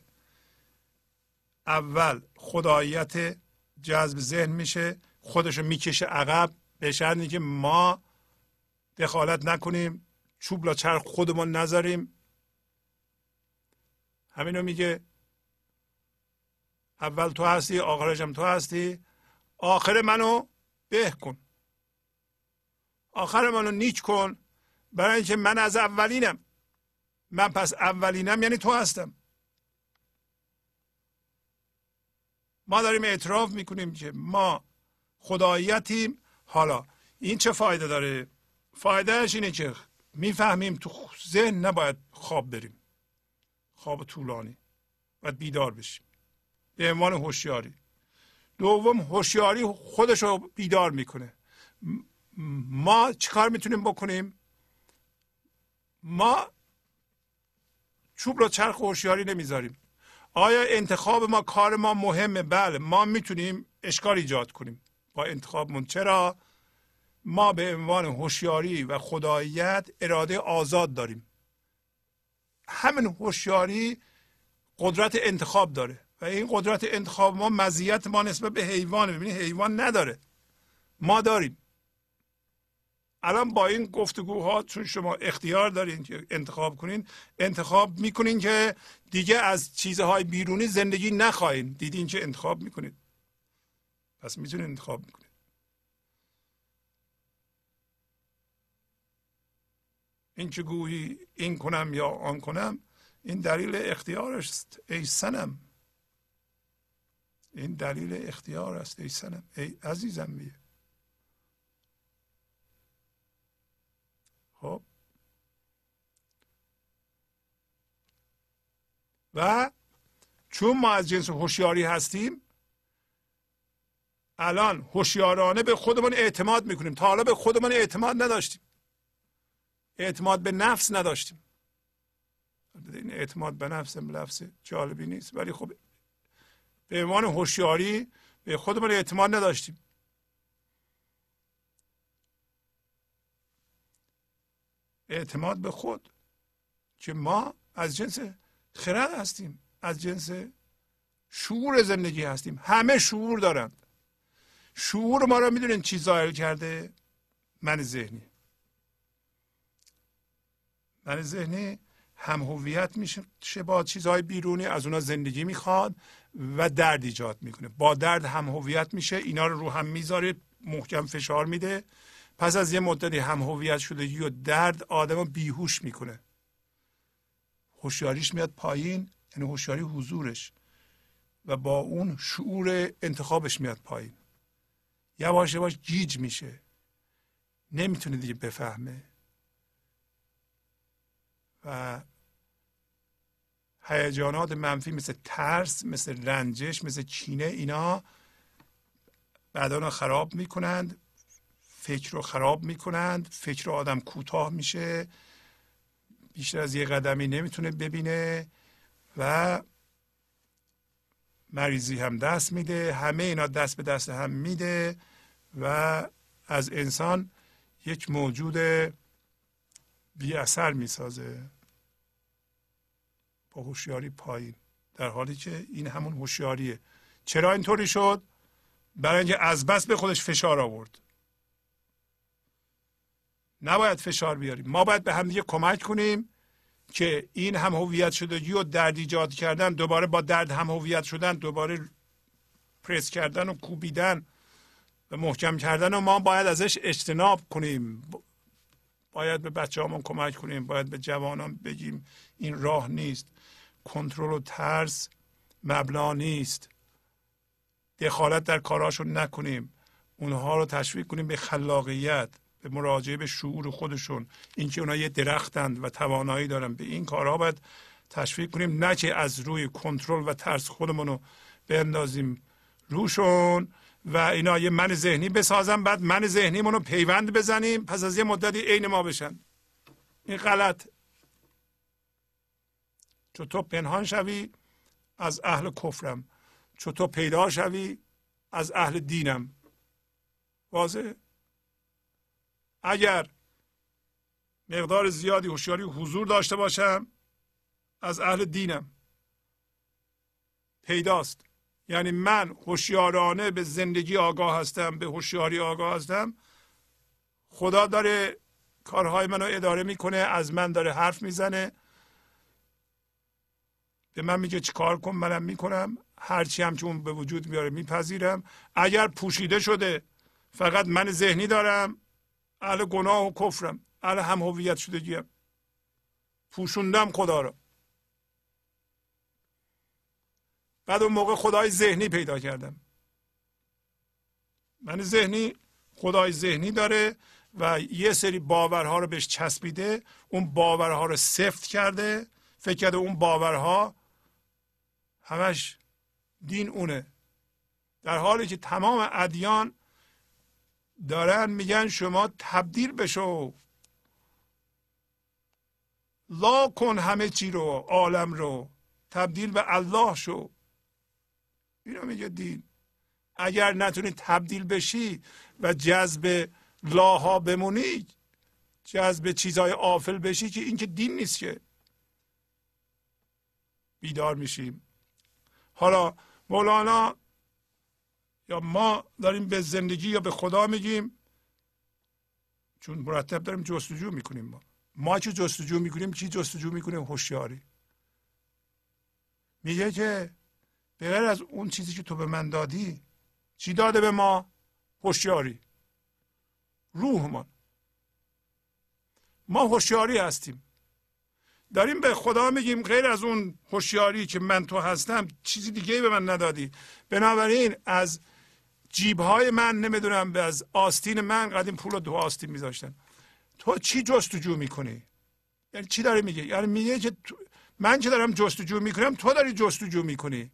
اول خداییت جذب ذهن میشه خودشو می‌کشه عقب. به شرطی که ما دخالت نکنیم چوب لا چرخ خودمون نذاریم. همینو میگه. اول تو هستی آخرشم تو هستی. آخر منو به کن. آخر منو نیچ کن. برای اینکه من از اولینم. من پس اولینم یعنی تو هستم. ما داریم اعتراف می‌کنیم که ما خداییتیم. حالا این چه فایده داره؟ فایدهش اینه که می‌فهمیم تو ذهن نباید خواب بریم. خواب طولانی. باید بیدار بشیم. به عنوان هوشیاری. دوم هوشیاری خودش رو بیدار می‌کنه. ما چیکار می‌تونیم بکنیم؟ ما چوب رو چرخ هوشیاری نمی‌ذاریم. آیا انتخاب ما کار ما مهمه؟ بله ما می‌تونیم اشکال ایجاد کنیم با انتخابمون چرا؟ ما به عنوان هوشیاری و خداییت اراده آزاد داریم. همین هوشیاری قدرت انتخاب داره و این قدرت انتخاب ما مزیت ما نسبت به حیوان ببینید حیوان نداره. ما داریم. الان با این گفتگوها چون شما اختیار دارین که انتخاب کنین انتخاب می‌کنین که دیگه از چیزهای بیرونی زندگی نخواهید دیدین که انتخاب می‌کنید. پس می‌تونید انتخاب می‌کنید. این که گویی این کنم یا آن کنم این دلیل اختیارش است ای سنم این دلیل اختیار است ای سنم ای عزیزم بیه. خب. و چون ما از جنس هوشیاری هستیم الان هوشیارانه به خودمون اعتماد می‌کنیم. تا حالا به خودمون اعتماد نداشتیم. اعتماد به نفس نداشتیم. این اعتماد به نفس لفظ جالبی نیست. ولی خب به عنوان هوشیاری به خودمون اعتماد نداشتیم. اعتماد به خود که ما از جنس خرد هستیم از جنس شعور زندگی هستیم. همه شعور دارند. شعور ما را می‌دونین چی ظاهر کرده؟ من ذهنی. من ذهنی هم هویت میشه با چیزهای بیرونی از اونا زندگی می‌خواد و درد ایجاد می‌کنه. با درد هم هویت میشه اینا رو رو هم می‌ذاره محکم فشار میده. پس از یه مدتی هم هویت شدگی و درد آدم بیهوش می‌کنه. هوشیاریش میاد پایین یعنی هوشیاری حضورش. و با اون شعور انتخابش میاد پایین. یواش یواش گیج میشه. نمی‌تونه دیگه بفهمه. و هیجانات منفی مثل ترس مثل رنجش مثل کینه اینا بدن رو خراب می‌کنند. فکر رو خراب می‌کنند فکر آدم کوتاه میشه بیشتر از یه قدمی نمی‌تونه ببینه و مریضی هم دست میده همه اینا دست به دست هم میده و از انسان یک موجود بی اثر می‌سازه. با هوشیاری پایین در حالی که این همون هوشیاریه. چرا اینطوری شد؟ برای اینکه از بس به خودش فشار آورد. نباید فشار بیاریم. ما باید به همدیگه کمک کنیم که این هم هویت شدگی و درد ایجاد کردن دوباره با درد هم هویت شدن دوباره پرس کردن و کوبیدن و محکم کردن و ما باید ازش اجتناب کنیم. باید به بچه همون کمک کنیم باید به جوانان بگیم این راه نیست. کنترل و ترس مبنا نیست. دخالت در کاراشون نکنیم. اونها رو تشویق کنیم به خلاقیت. مراجعه به شعور خودشون اینکه اونها یه درختند و توانایی دارن. به این کارها باید تشویق کنیم نه که از روی کنترل و ترس خودمون رو بندازیم روشون. و اینا یه من ذهنی بسازن بعد من ذهنی رو پیوند بزنیم پس از یه مدتی عین ما بشن. این غلط. چون تو پنهان شوی از اهل کفرم. چون تو پیدا شوی از اهل دینم. واضح اگر مقدار زیادی هوشیاری حضور داشته باشم از اهل دینم. پیداست. یعنی من هوشیارانه به زندگی آگاه هستم به هوشیاری آگاه هستم. خدا داره کارهای منو اداره می‌کنه از من داره حرف می‌زنه. به من میگه چیکار کن منم می‌کنم. هرچی هم که اون به وجود میاره میپذیرم. اگر پوشیده شده فقط من ذهنی دارم. اهل گناه و کفرم. اهل هم هویت شدگیم پوشوندم خدا رو. بعد اون موقع خدای ذهنی پیدا کردم. من ذهنی خدای ذهنی داره و یه سری باورها رو بهش چسبیده اون باورها رو سفت کرده. فکر کرده اون باورها همش دین اونه. در حالی که تمام ادیان دارن میگن شما تبدیل بشو. لا کن همه چی رو عالم رو. تبدیل به الله شو. اینو میگه دین. اگر نتونی تبدیل بشی و جذب لاها بمونی جذب چیزهای آفل بشی که این که دین نیست که. بیدار میشیم. حالا مولانا یا ما داریم به زندگی یا به خدا میگیم؟ چون مرتب داریم جستجو می‌کنیم ما. ما که جستجو می‌کنیم؟ چی جستجو می‌کنیم هوشیاری. میگه که به غیر از اون چیزی که تو به من دادی چی داده به ما؟ هوشیاری. روح ما. ما هوشیاری هستیم. داریم به خدا میگیم غیر از اون هوشیاری که من تو هستم چیزی دیگه به من ندادی. بنابراین از جیب های من نمی‌دونم از آستین من قدیم پول دو آستین میذاشتن. تو چی جستجو می‌کنی؟ یعنی چی داری میگه یعنی میگه که من که دارم جستجو می‌کنم تو داری جستجو می‌کنی.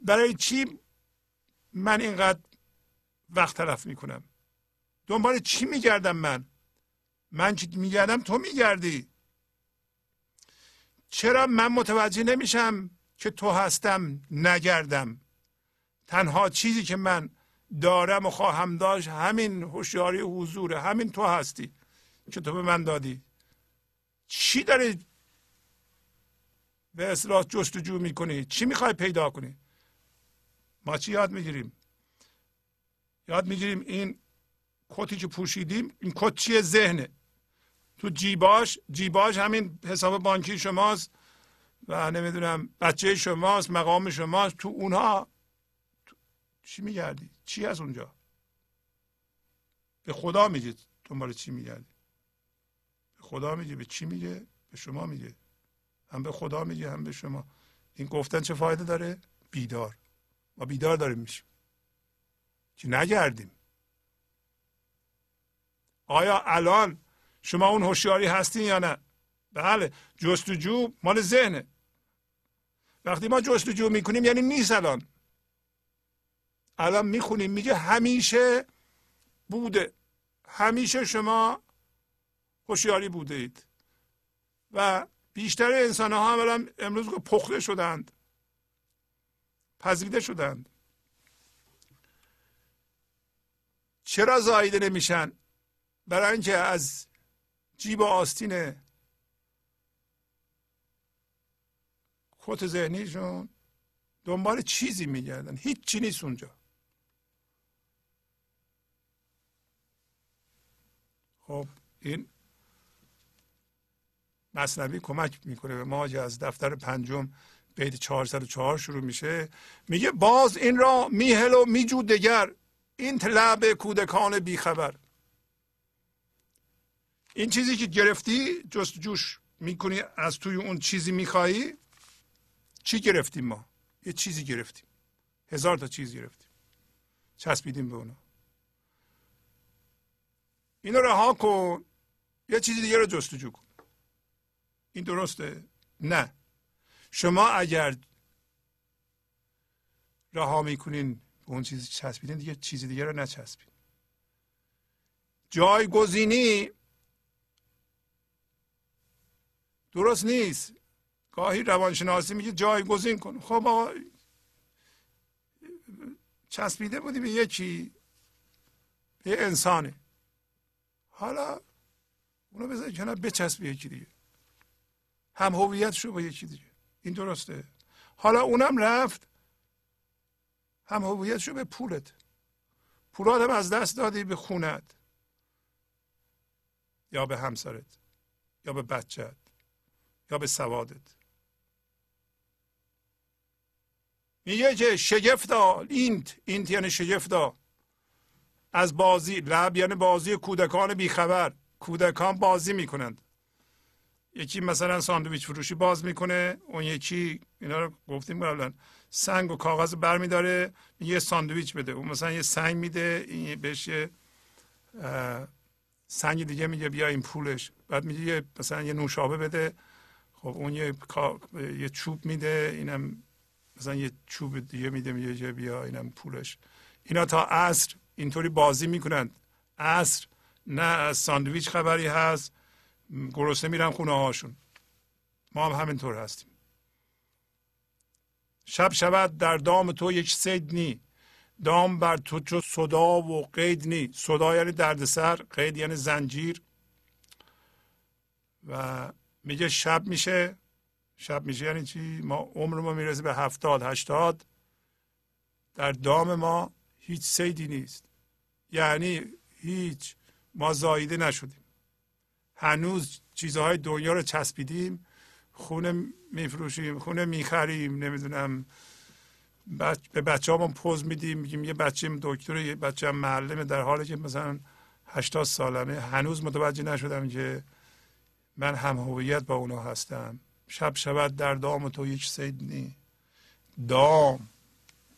برای چی من اینقدر وقت تلف می‌کنم؟ دنبال چی میگردم من؟ من چی میگردم؟ تو میگردی. چرا من متوجه نمیشم که تو هستم نگردم؟ تنها چیزی که من دارم و خواهم داشت همین هوشیاری حضوره همین تو هستی که تو به من دادی. چی داری به اصلاح جستجو می‌کنی؟ چی می‌خوای پیدا کنی؟ ما چی یاد می‌گیریم؟ یاد می‌گیریم این کتی که پوشیدیم این کت چیه؟ ذهنه. تو جیباش جیباش همین حساب بانکی شماست و نمی‌دونم بچه شماست مقام شماست. تو اونها چی میگردی؟ چی از اونجا؟ به خدا میگه دنبال چی میگردی؟ به خدا میگه به چی میگه؟ به شما میگه. هم به خدا میگه هم به شما. این گفتن چه فایده داره؟ بیدار. ما بیدار داریم میشیم. که نگردیم؟ آیا الان شما اون هوشیاری هستین یا نه؟ بله جستجو مال ذهنه. وقتی ما جستجو می‌کنیم یعنی نیست الان. الان می‌خونیم میگه همیشه بوده. همیشه شما هوشیاری بوده اید و بیشتر انسان ها هم امروز پخته شدند پذیرده شدند. چرا زایده نمیشن؟ برای اینکه از جیب آستین کت ذهنیشون دنبال چیزی میگردن. هیچ چی نیست اونجا. خب این مصنوی کمک می‌کنه به ما از دفتر پنجم بیت 404 شروع میشه. میگه باز این را میهل و میجو دگر. این لعب کودکان بیخبر. این چیزی که گرفتی جستجوش می‌کنی از توی اون چیزی میخوایی؟ چی گرفتیم ما؟ یه چیزی گرفتیم. هزار تا چیز گرفتیم. چسبیدیم به اونا. اینو رها کن یه چیزی دیگه رو جستجو کن این درسته نه شما اگر رها می‌کنین به اون چیزی چسبیدین دیگه چیزی دیگه رو نچسبین جایگزینی درست نیست گاهی روانشناسی میگه جایگزین کن خب آقا چسبیده بودی به یکی به انسانه حالا اونو بذاری کنار بچسب یکی دیگه. هم هویت شو با یکی دیگه. این درسته. حالا اونم رفت. هم هویت شو به پولت. پولات هم از دست دادی به خونت. یا به همسرت. یا به بچت یا به سوادت. میگه که شگفتا اینت. اینت یعنی شگفتا از بازی لب یعنی بازی کودکان بیخبر. کودکان بازی می‌کنند. یکی مثلا ساندویچ فروشی باز می‌کنه اون یکی اینا رو گفتیم قبلا سنگ و کاغذ برمیداره یه ساندویچ بده. اون مثلا یه سنگ میده این بهش یه سنگ دیگه میگه بیا این پولش. بعد میگه مثلا یه نوشابه بده. خب اون یه, یه چوب میده اینم مثلا یه چوب دیگه میده میگه بیا اینم پولش. اینا تا عصر اینطوری بازی می‌کنند عصر نه از ساندویچ خبری هست. گرسنه میرن خونه هاشون. ما هم همینطور هستیم. شب شود در دام تو یک سید نی. دام بر تو چو صدا و قید نی. صدا یعنی دردسر قید یعنی زنجیر. و میگه شب میشه. شب میشه یعنی چی؟ ما عمر ما می‌رسه به هفتاد هشتاد. در دام ما هیچ سیدی نیست. یعنی هیچ ما زایده نشدیم. هنوز چیزهای دنیا رو چسبیدیم خونه میفروشیم خونه می‌خریم نمی‌دونم. بچ... به بچه پوز میدیم میگیم یه بچه دکتر یه بچه هم معلمه در حالی که مثلا هشتاد سالمه. هنوز متوجه نشدم که من هم هویت با اونا هستم. شب شود در دام تو یک سید نی. دام.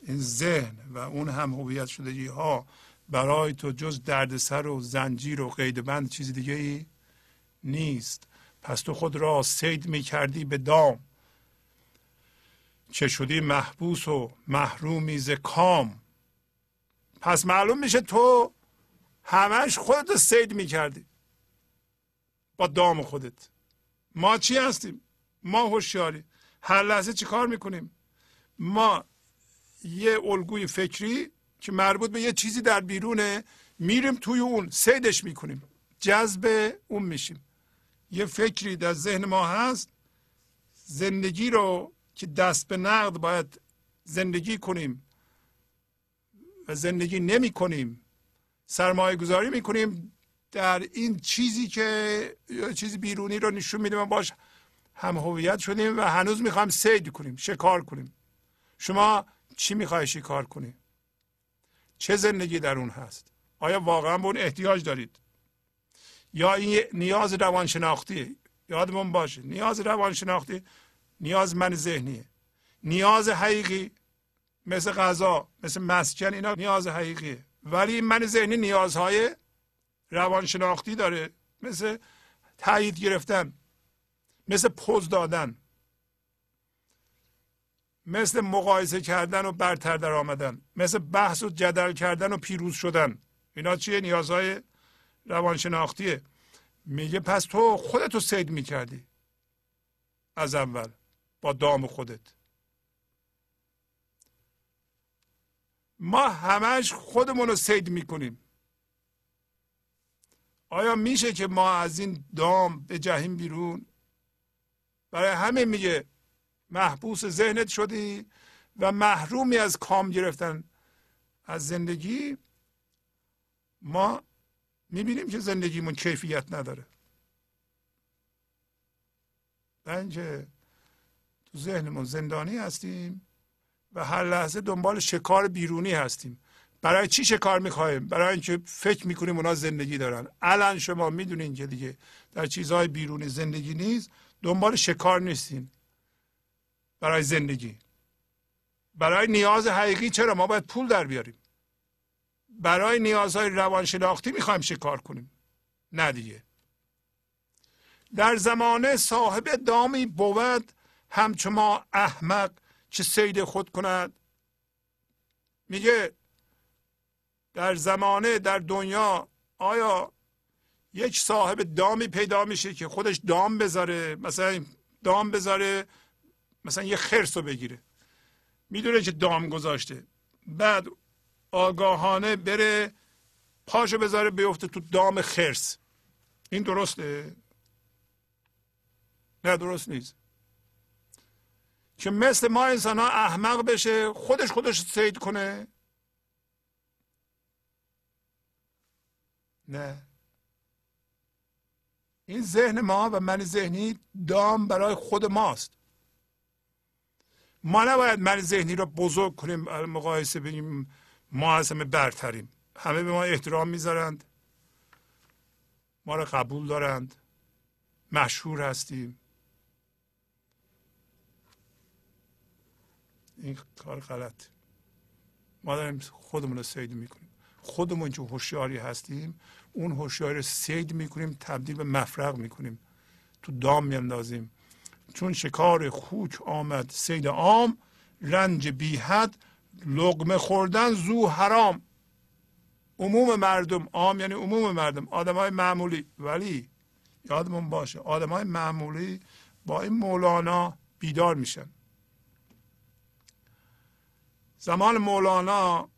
این ذهن و اون هم هویت شدگی ها برای تو جز دردسر و زنجیر و قید بند چیز دیگه ای نیست. پس تو خود را سید می کردی به دام. چه شدی محبوس و محرومی ز کام. پس معلوم میشه تو همش خودت سید می‌کردی با دام خودت. ما چی هستیم؟ ما هوشیاری. هر لحظه چی کار می‌کنیم؟ ما یه الگوی فکری که مربوط به یه چیزی در بیرونه میریم توی اون سیدش می‌کنیم. جذب اون میشیم. یه فکری در ذهن ما هست زندگی رو که دست به نقد باید زندگی کنیم و زندگی نمی کنیم سرمایه گذاری می کنیم در این چیزی که چیزی بیرونی رو نشون میده و باش هم هویت شدیم و هنوز می‌خوایم سید کنیم شکار کنیم. شما چی می‌خوای شکار کنی؟ چه زندگی در اون هست؟ آیا واقعا به اون احتیاج دارید؟ یا این نیاز روانشناختی؟ یادمون باشه نیاز روانشناختی نیاز من ذهنیه نیاز حقیقی مثل غذا مثل مسکن اینا نیاز حقیقیه ولی من ذهنی نیازهای روانشناختی داره مثل تایید گرفتن مثل پوز دادن. مثل مقایسه کردن و برتر در آمدن مثل بحث و جدل کردن و پیروز شدن. اینا چیه؟ نیازهای روانشناختیه. میگه پس تو خودتو سید می‌کردی. از اول. با دام خودت. ما همش خودمون رو سید می‌کنیم. آیا میشه که ما از این دام به جهیم بیرون؟ برای همه میگه محبوس ذهنت شدی و محرومی از کام گرفتن. از زندگی ما می‌بینیم که زندگیمون کیفیت نداره. اینکه تو ذهنمون زندانی هستیم و هر لحظه دنبال شکار بیرونی هستیم. برای چی شکار می‌خوایم؟ برای اینکه فکر می‌کنیم اونا زندگی دارن. الان شما می‌دونین که دیگه در چیزهای بیرونی زندگی نیست دنبال شکار نیستین. برای زندگی. برای نیاز حقیقی چرا ما باید پول در بیاریم؟ برای نیازهای روانشناختی می‌خوایم شکار کنیم. نه دیگه. در زمانه صاحب دامی بود همچو ما احمق چه سید خود کند. میگه در زمانه در دنیا آیا یک صاحب دامی پیدا میشه که خودش دام بذاره؟ مثلا دام بذاره مثلا یه خرس رو بگیره. می‌دونه که دام گذاشته. بعد آگاهانه بره پاشو بذاره بیفته تو دام خرس. این درسته؟ نه درست نیست. که مثل ما انسان ها احمق بشه خودش خودش سید کنه. نه. این ذهن ما و من ذهنی دام برای خود ماست. ما نباید من ذهنی را بزرگ کنیم مقایسه بگیم ما از همه برتریم. همه به ما احترام می‌ذارند. ما را قبول دارند. مشهور هستیم. این کار غلط. ما داریم خودمون رو سید می‌کنیم. خودمون که هوشیاری هستیم اون هوشیاری رو سید می‌کنیم تبدیل به مفرق می‌کنیم. تو دام میاندازیم. چون شکار خوک آمد سید عام رنج بی حد لقمه خوردن زو حرام. عموم مردم عام یعنی عموم مردم آدم های معمولی. ولی یادمون باشه آدم های معمولی با این مولانا بیدار میشن. زمان مولانا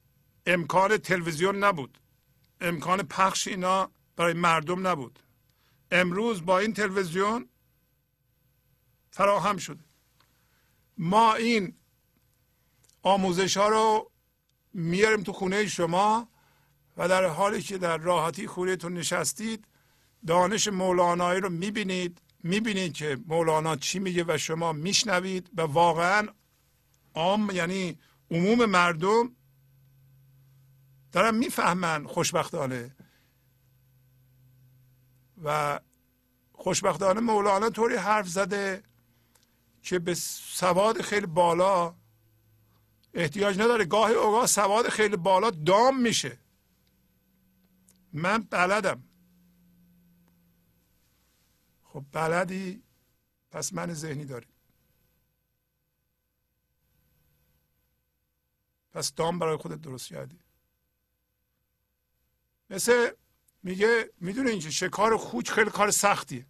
امکان تلویزیون نبود. امکان پخش اینا برای مردم نبود. امروز با این تلویزیون فراهم شده. ما این آموزش ها رو میاریم تو خونه شما و در حالی که در راحتی خونهتون نشستید دانش مولانایی رو می‌بینید. می‌بینید که مولانا چی میگه و شما میشنوید و واقعا عام یعنی عموم مردم دارن می‌فهمن خوشبختانه. و خوشبختانه مولانا طوری حرف زده که به سواد خیلی بالا احتیاج نداره. گاهی اوقات سواد خیلی بالا دام میشه. من بلدم. خب بلدی؟ پس من ذهنی داری پس دام برای خودت درست کردی. مثل میگه می‌دونه اینکه شکار خوک خیلی کار سختیه.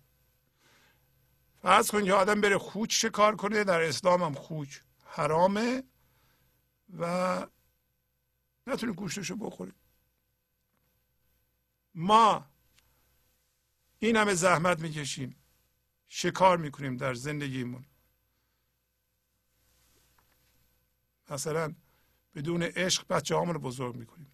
فرض کن که آدم بره خوک شکار کنه؟ در اسلام هم خوک حرامه و نتونه گوشتشو بخوری ما این همه زحمت می‌کشیم. شکار می‌کنیم در زندگیمون. مثلا بدون عشق بچه رو بزرگ می‌کنیم.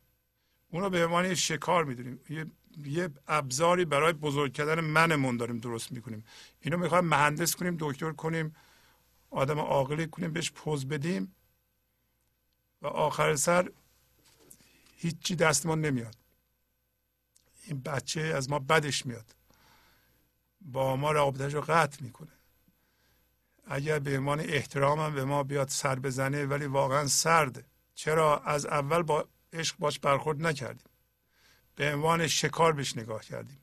اون رو به عنوان شکار می‌دونیم. یه یه ابزاری برای بزرگ کردن منمون داریم درست می‌کنیم. اینو می‌خوایم مهندس کنیم دکتر کنیم آدم عاقلی کنیم بهش پوز بدیم و آخر سر هیچی دستمون نمیاد. این بچه از ما بدش میاد. با ما رابطهش رو قطع می‌کنه. اگر به عنوان احترام هم به ما بیاد سر بزنه ولی واقعا سرده چرا؟ از اول با عشق باش برخورد نکردیم. به عنوان شکار بهش نگاه کردیم.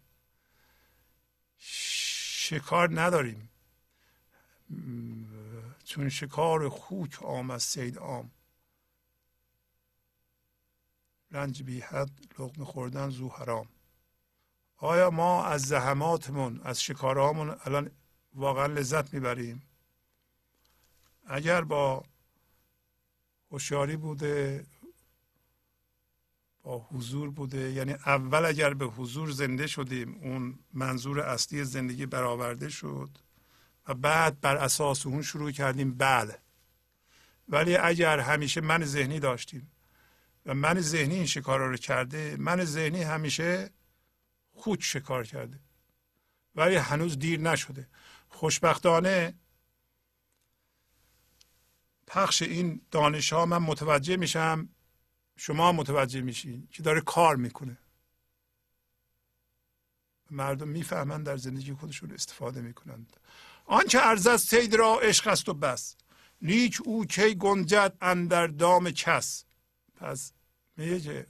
شکار نداریم. چون شکار خوک آمد سید آم رنج بی حد لقمه خوردن زو حرام. آیا ما از زحماتمون از شکارهامون الان واقعا لذت می‌بریم؟ اگر با هوشیاری بوده با حضور بوده. یعنی اول اگر به حضور زنده شدیم اون منظور اصلی زندگی برآورده شد و بعد بر اساس اون شروع کردیم بله. ولی اگر همیشه من ذهنی داشتیم و من ذهنی این شکار رو کرده من ذهنی همیشه خود شکار کرده. ولی هنوز دیر نشده. خوشبختانه پخش این دانش ها من متوجه میشم شما متوجه میشین که داره کار می‌کنه. مردم می‌فهمند در زندگی خودشون استفاده می‌کنند آنچه ارزد سید را عشق است و بس. لیک او کی گنجد اندر دام کس. پس میگه که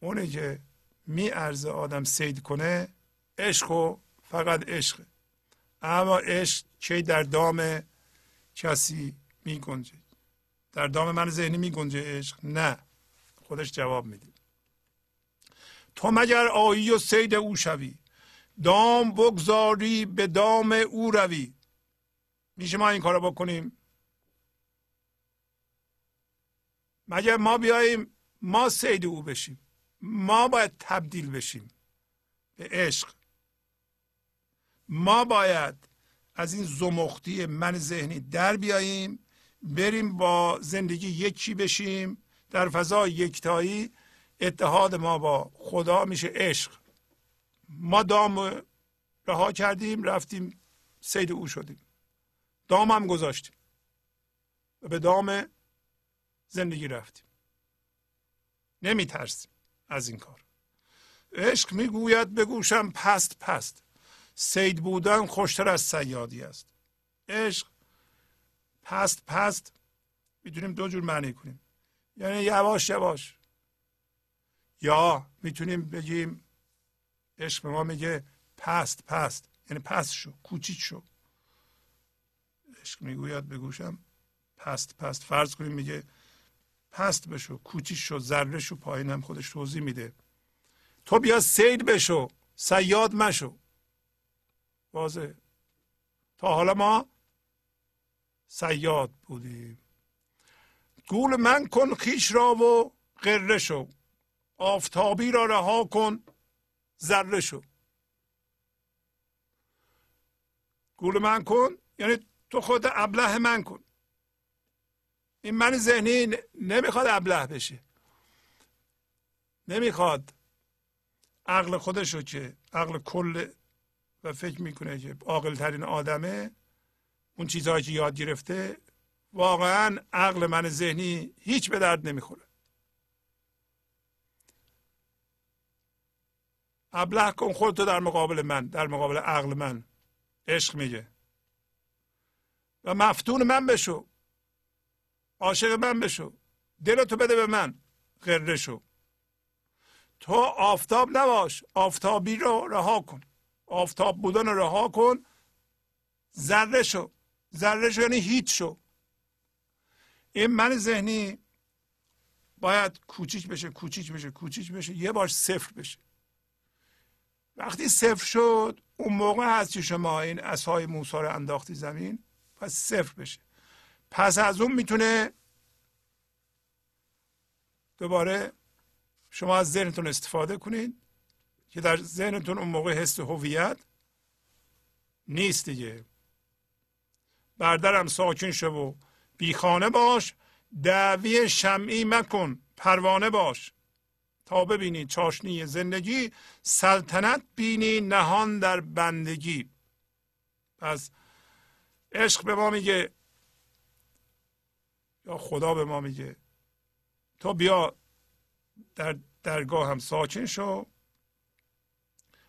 اونی که می ارزه آدم سید کنه عشق و فقط عشق. اما عشق کی در دام کسی می گنجه در دام من ذهنی می گنجه عشق؟ نه. خودش جواب میده تو مگر آیی و سید او شوی؟ دام بگذاری به دام او روی. میشه ما این کارو بکنیم؟ مگر ما بیاییم ما سید او بشیم؟ ما باید تبدیل بشیم به عشق. ما باید از این زمختی من ذهنی در بیاییم بریم با زندگی یکی بشیم. در فضای یکتایی اتحاد ما با خدا میشه عشق. ما دام رها کردیم رفتیم سید او شدیم. دام هم گذاشتیم. و به دام زندگی رفتیم. نمی ترسیم از این کار. عشق می‌گوید بگوشم پست پست. سید بودن خوشتر از سیادی است. عشق پست پست. می‌تونیم دو جور معنی کنیم. یعنی یواش یواش. یا می‌تونیم بگیم عشق ما میگه پست پست. یعنی پست شو کوچیک شو. عشق می‌گوید بگوشم پست پست. فرض کنیم میگه پست بشو کوچیک شو ذره شو پایینم خودش توضیح میده. تو بیا سید بشو سیاد مشو. واضح تا حالا ما سیاد بودیم. گول من کن خیش را و قره شو. آفتابی را رها کن ذره شو. گول من کن یعنی تو خود ابله من کن. این من ذهنی نمی‌خواد ابله بشه. نمی‌خواد عقل خودش رو که عقل کل و فکر می‌کنه که عاقل ترین آدمه. اون چیزهایی که یاد گرفته واقعا عقل من ذهنی هیچ به درد نمی‌خوره. ابله کن خودتو در مقابل من در مقابل عقل من. عشق میگه. و مفتون من بشو. عاشق من بشو. دلتو بده به من. غره شو. تو آفتاب نباش. آفتابی رو رها کن. آفتاب بودن رو رها کن. ذره شو. ذره شو یعنی هیچ شو. این من ذهنی باید کوچیک بشه کوچیک بشه کوچیک بشه یه بار صفر بشه. وقتی صفر شد اون موقع هست که شما این اسهای موسی رو انداختی زمین پس صفر بشه. پس از اون می‌تونه دوباره شما از ذهنتون استفاده کنید که در ذهنتون اون موقع حس هویت نیست دیگه. بردرم ساکن شو و بیخانه باش دعوی شمعی مکن پروانه باش. تا ببینی چاشنی زندگی سلطنت بینی نهان در بندگی. پس عشق به ما میگه یا خدا به ما میگه تو بیا در درگاه هم ساکن شو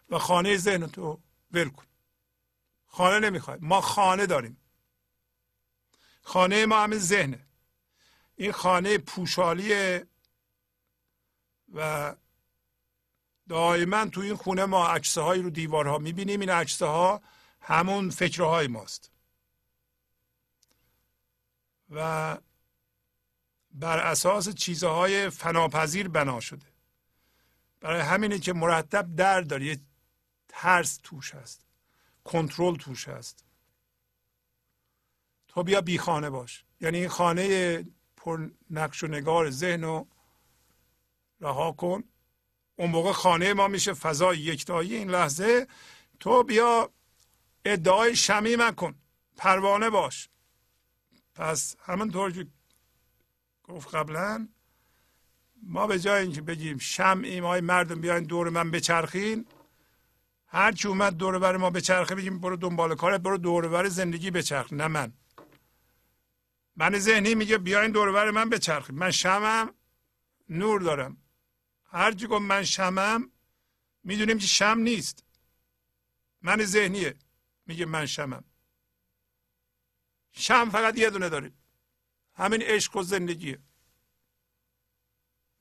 و خانه ذهن تو ول کن. خانه نمی‌خوای ما خانه داریم. خانه ما همین ذهنه. این خانه پوشالیه و دائما تو این خونه ما عکسه هایی رو دیوارها می‌بینیم. این عکسه ها همون فکرهای ماست. و بر اساس چیزهای فناپذیر بنا شده. برای همینه که مرتب در داره. ترس توش هست. کنترل توش هست. تو بیا بی خانه باش. یعنی این خانه پر نقش و نگار ذهن رو رها کن. اون موقع خانه ما میشه فضای یکتایی. این لحظه تو بیا ادعای شمی کن پروانه باش. پس همونطور که گفت قبلا ما به جای اینکه بگیم شمعیم های مردم بیاین دور من بچرخین هر کی اومد دور بر ما بچرخه بگیم برو دنبال کارت برو دور بر زندگی بچرخ. نه من. من ذهنی میگه بیاین دور بر من بچرخید من شمم نور دارم. هر کی گفت من شمم می‌دونیم که شم نیست. من ذهنیه. میگه من شمم. شم فقط یه دونه داریم. همین عشق و زندگیه.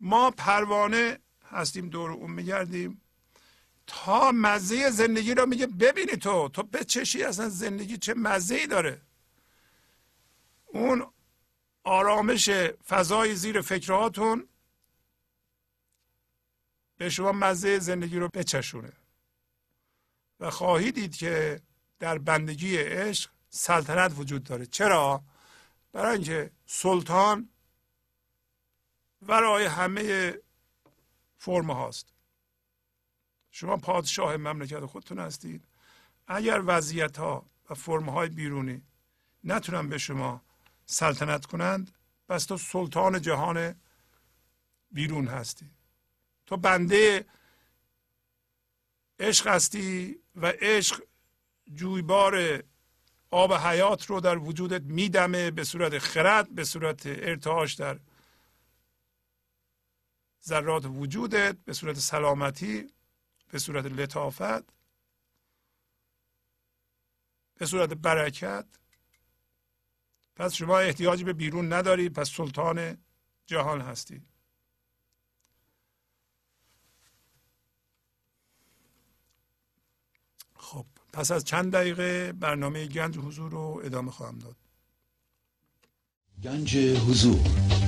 ما پروانه هستیم دور اون میگردیم. تا مزه زندگی رو میگه ببینی تو. تو بچشی اصلا زندگی چه مزه ای داره؟ اون آرامش فضای زیر فکرهاتون به شما مزه زندگی رو بچشونه. و خواهید دید که در بندگی عشق سلطنت وجود داره. چرا؟ برای اینکه سلطان ورای همه فرم هاست. شما پادشاه مملکت خودتون هستید. اگر وضعیت ها و فرم های بیرونی نتونن به شما سلطنت کنند پس تو سلطان جهان بیرون هستی. تو بنده عشق هستی و عشق جویبار آب حیات رو در وجودت میدمه به صورت خرد به صورت ارتعاش در ذرات وجودت به صورت سلامتی به صورت لطافت به صورت برکت. پس شما احتیاجی به بیرون نداری پس سلطان جهان هستی. خب پس از چند دقیقه برنامه گنج حضور رو ادامه خواهم داد. گنج حضور.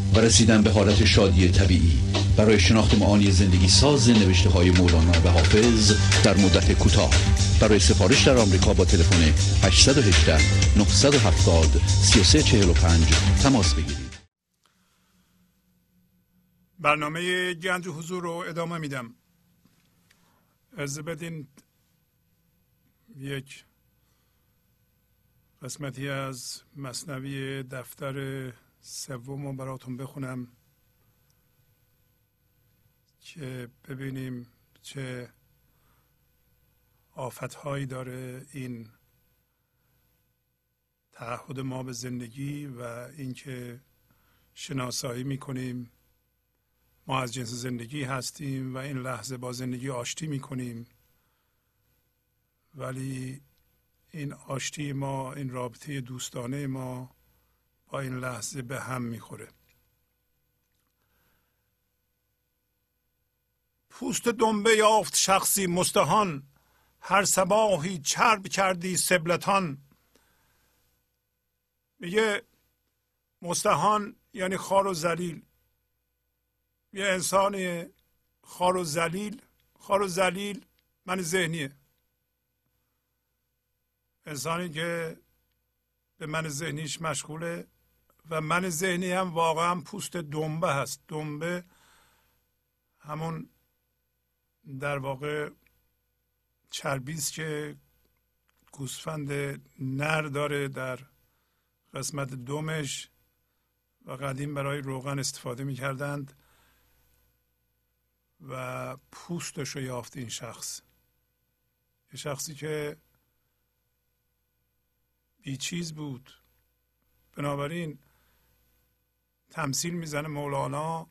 و رسیدن به حالت شادی طبیعی. برای شناخت معانی زندگی ساز نوشته های مولانا و حافظ در مدت کوتاه. برای سفارش در آمریکا با تلفن 818 970 3345 تماس بگیرید. برنامه گنج حضور رو ادامه میدم. از بدین یک قسمتی از مصنوی دفتر سوم براتون بخونم که ببینیم چه آفتهایی داره این تعهد ما به زندگی و اینکه شناسایی می‌کنیم. ما از جنس زندگی هستیم و این لحظه با زندگی آشتی می‌کنیم. ولی این آشتی ما این رابطه دوستانه ما با این لحظه به هم می‌خوره. پوست دنبه یافت شخصی مستهان. هر سباهی چرب کردی سبلتان. میگه مستهان یعنی خار و زلیل یه انسان خار و زلیل خار و زلیل من ذهنیه. انسانی که به من ذهنیش مشغوله. و من ذهنی هم واقعا پوست دنبه هست. دنبه همون در واقع چربی است که گوسفند نر داره در قسمت دومش و قدیم برای روغن استفاده می کردند و پوستش رو یافت این شخص. یه شخصی که بیچیز بود. بنابراین تمثیل می‌زنه مولانا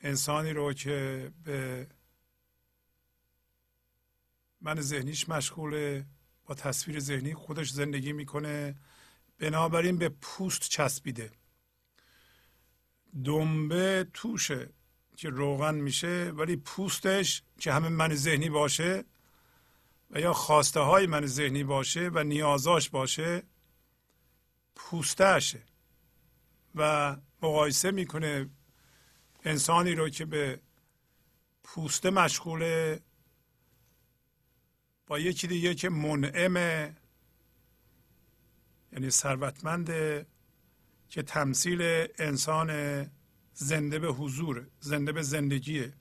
انسانی رو که به من ذهنیش مشغوله با تصویر ذهنی خودش زندگی می‌کنه. بنابراین به پوست چسبیده. دنبه توشه که روغن میشه ولی پوستش که همه من ذهنی باشه و یا خواسته های من ذهنی باشه و نیازاش باشه پوستهشه و مقایسه می‌کنه انسانی رو که به پوسته مشغوله با یکی دیگه که منعمه یعنی ثروتمنده که تمثیل انسان زنده به حضور زنده به زندگیه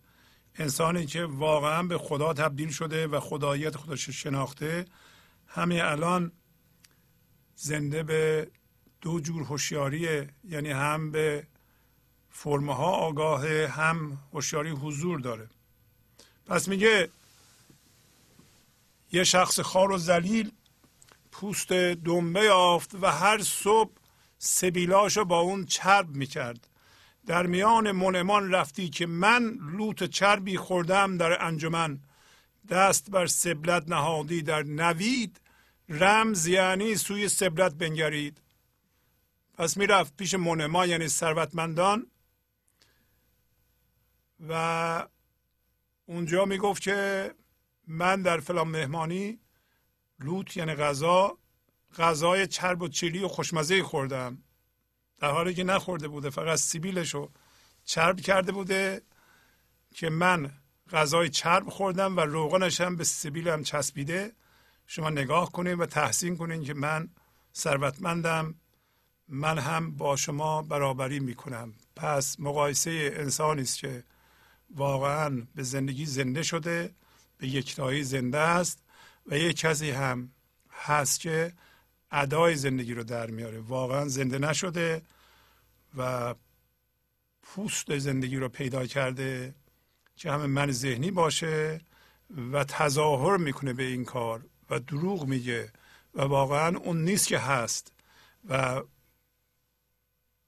انسانی که واقعا به خدا تبدیل شده و خداییت خودش شناخته. همین الان زنده به دو جور هوشیاریه یعنی هم به فرمها آگاه هم هوشیاری حضور داره. پس میگه یه شخص خار و زلیل پوست دنبه یافت و هر صبح سبیلاشو با اون چرب می‌کرد. در میان منمان رفتی که من لوت چربی خوردم در انجمن. دست بر سبلت نهادی در نوید. رمز یعنی سوی سبلت بنگرید. پس می‌رفت پیش منما یعنی ثروتمندان. و اونجا می‌گفت که من در فلان مهمانی لوت یعنی غذا غذای چرب و چیلی و خوشمزه خوردم. در حالی که نخورده بوده فقط سیبیلش رو چرب کرده بوده که من غذای چرب خوردم و روغنش هم به سیبیلم چسبیده. شما نگاه کنید و تحسین کنید که من ثروتمندم. من هم با شما برابری می‌کنم. پس مقایسه انسانی است که واقعا به زندگی زنده شده به یکتایی زنده است و یک کسی هم هست که ادای زندگی رو در میاره. واقعا زنده نشده و پوست زندگی رو پیدا کرده که همه من ذهنی باشه و تظاهر می‌کنه به این کار و دروغ میگه و واقعا اون نیست که هست و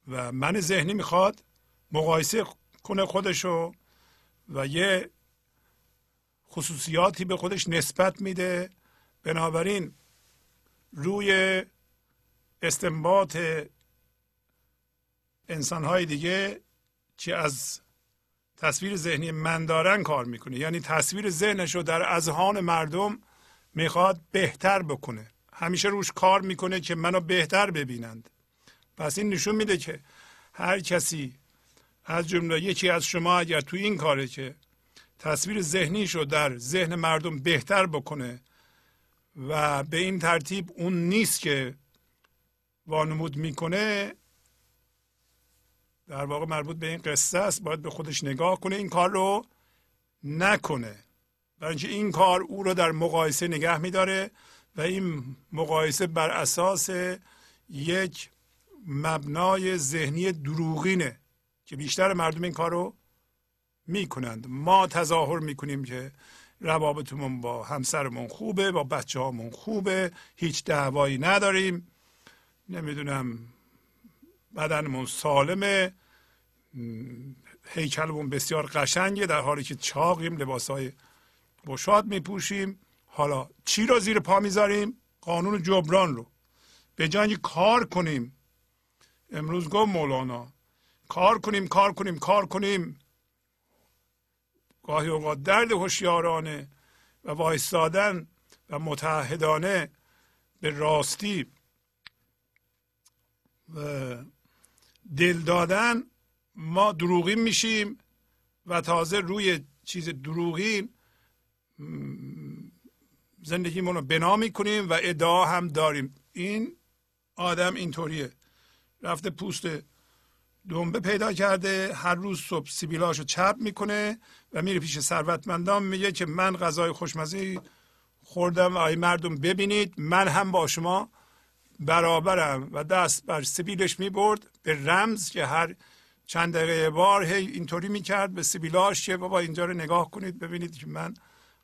و من ذهنی می‌خواد مقایسه کنه خودشو و یه خصوصیاتی به خودش نسبت میده. بنابراین روی استنباط انسانهای دیگه که از تصویر ذهنی من دارن کار می‌کنه. یعنی تصویر ذهنش رو در اذهان مردم می‌خواد بهتر بکنه. همیشه روش کار می‌کنه که منو بهتر ببینند. پس این نشون میده که هر کسی از جمله یکی از شما اگر تو این کاره که تصویر ذهنیش رو در ذهن مردم بهتر بکنه و به این ترتیب اون نیست که وانمود می‌کنه در واقع مربوط به این قصه است باید به خودش نگاه کنه این کار رو نکنه. برای این کار او رو در مقایسه نگه میداره و این مقایسه بر اساس یک مبنای ذهنی دروغینه که بیشتر مردم این کار رو می‌کنند. ما تظاهر می‌کنیم که روابطمون با همسرمون خوبه با بچه هامون خوبه هیچ دعوایی نداریم. نمی‌دونم بدنمون سالمه هیکلمون بسیار قشنگه در حالی که چاقیم لباس های بشاد میپوشیم. حالا چی رو زیر پا می‌ذاریم؟ قانون جبران رو. به جای کار کنیم امروز گفت مولانا کار کنیم کار کنیم کار کنیم. گاهی اوقات درد هوشیارانه و وایستادن و متحدانه به راستی و دل دادن ما دروغین میشیم و تازه روی چیز دروغین زندگیمون رو بنا می‌کنیم و ادعا هم داریم. این آدم اینطوریه. رفته پوست دنبه پیدا کرده هر روز صبح سیبیلاشو چپ می‌کنه و میره پیش ثروتمندان میگه که من غذای خوشمزه خوردم و مردم ببینید من هم با شما برابرم. و دست بر سبیلش می‌برد به رمز که هر چند دقیقه بار هی اینطوری می‌کرد به سبیلاش که بابا اینجا رو نگاه کنید ببینید که من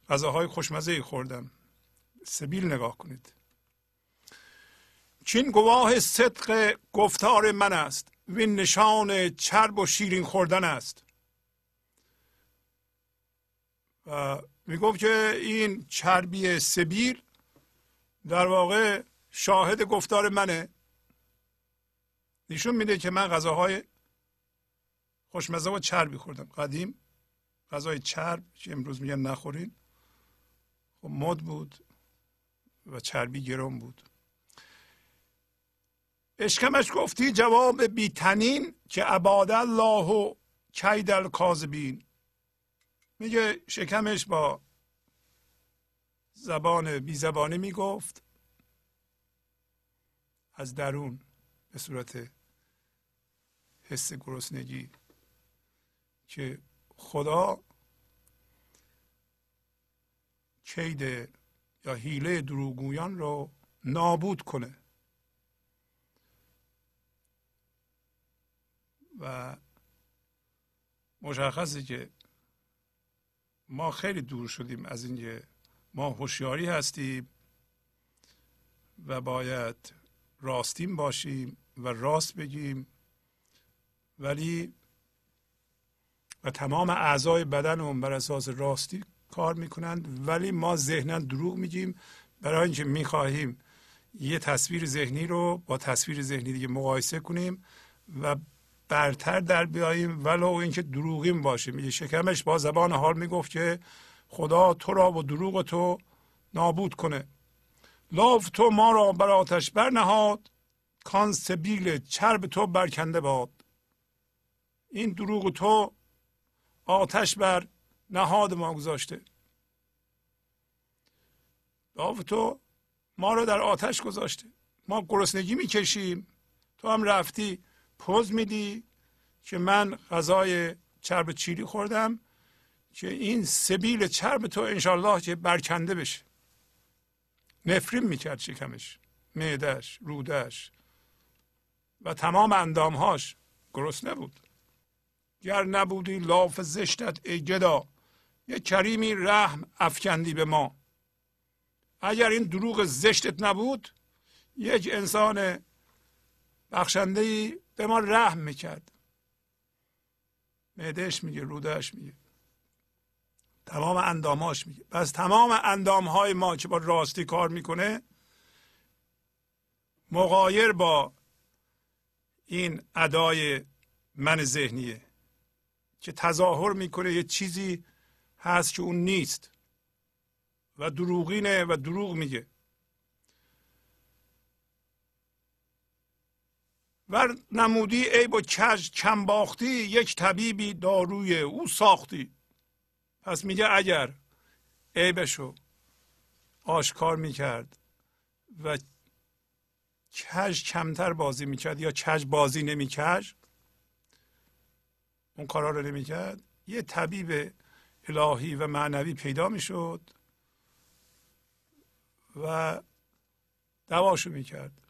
غذاهای خوشمزه خوردم. سبیل نگاه کنید. چین گواه صدق گفتار من است وین نشان چرب و شیرین خوردن است. و می‌گفت که این چربی سبیل در واقع شاهد گفتار منه. نشون میده که من غذاهای خوشمزه و چربی خوردم. قدیم غذای چرب که امروز میگن نخورین خب مد بود و چربی گرم بود. اشکمش گفتی جواب بیتنین که عباد الله و کید الکاذبین. میگه شکمش با زبان بی زبانه می‌گفت از درون به صورت حس گرسنگی که خدا کید یا حیله دروغگویان رو نابود کنه. و مشخصه که ما خیلی دور شدیم از اینکه ما هوشیاری هستیم و باید راستیم باشیم و راست بگیم. ولی و تمام اعضای بدنمون بر اساس راستی کار می‌کنند ولی ما ذهنا دروغ میگیم. برای اینکه می‌خواهیم یه تصویر ذهنی رو با تصویر ذهنی دیگه مقایسه کنیم و برتر در بیاییم ولو اینکه دروغیم باشیم. میگه شکمش با زبان حال می‌گفت که خدا تو را و دروغ تو نابود کنه. لاف تو ما را بر آتش برنهاد کان سبیل چرب تو برکنده باد. این دروغ تو آتش بر نهاد ما گذاشته. لاف تو ما را در آتش گذاشته. ما گرسنگی می‌کشیم. تو هم رفتی پوز میدی که من غذای چرب چیلی خوردم که این سبیل چرب تو انشالله که برکنده بشه. نفرین می‌کرد شکمش معدهش رودش و تمام اندامهاش. گرسنه بود. گر نبودی لاف زشتت ای گدا یه کریمی رحم افکندی به ما. اگر این دروغ زشتت نبود یک انسان بخشنده به ما رحم می‌کرد. معدهش میگه رودهش میگه. تمام انداماش میگه. پس تمام اندامهای ما که با راستی کار می‌کنه مقایر با این ادای من ذهنیه که تظاهر می‌کنه یه چیزی هست که اون نیست. و دروغینه و دروغ میگه. و نمودی ای با کج کم باختی یک طبیبی داروی او ساختی. پس میگه اگر عیبشو آشکار می‌کرد و کج کمتر بازی می‌کرد یا کج بازی نمی‌کرد اون کارا رو نمی‌کرد یه طبیب الهی و معنوی پیدا می‌شد و دواشو می‌کرد.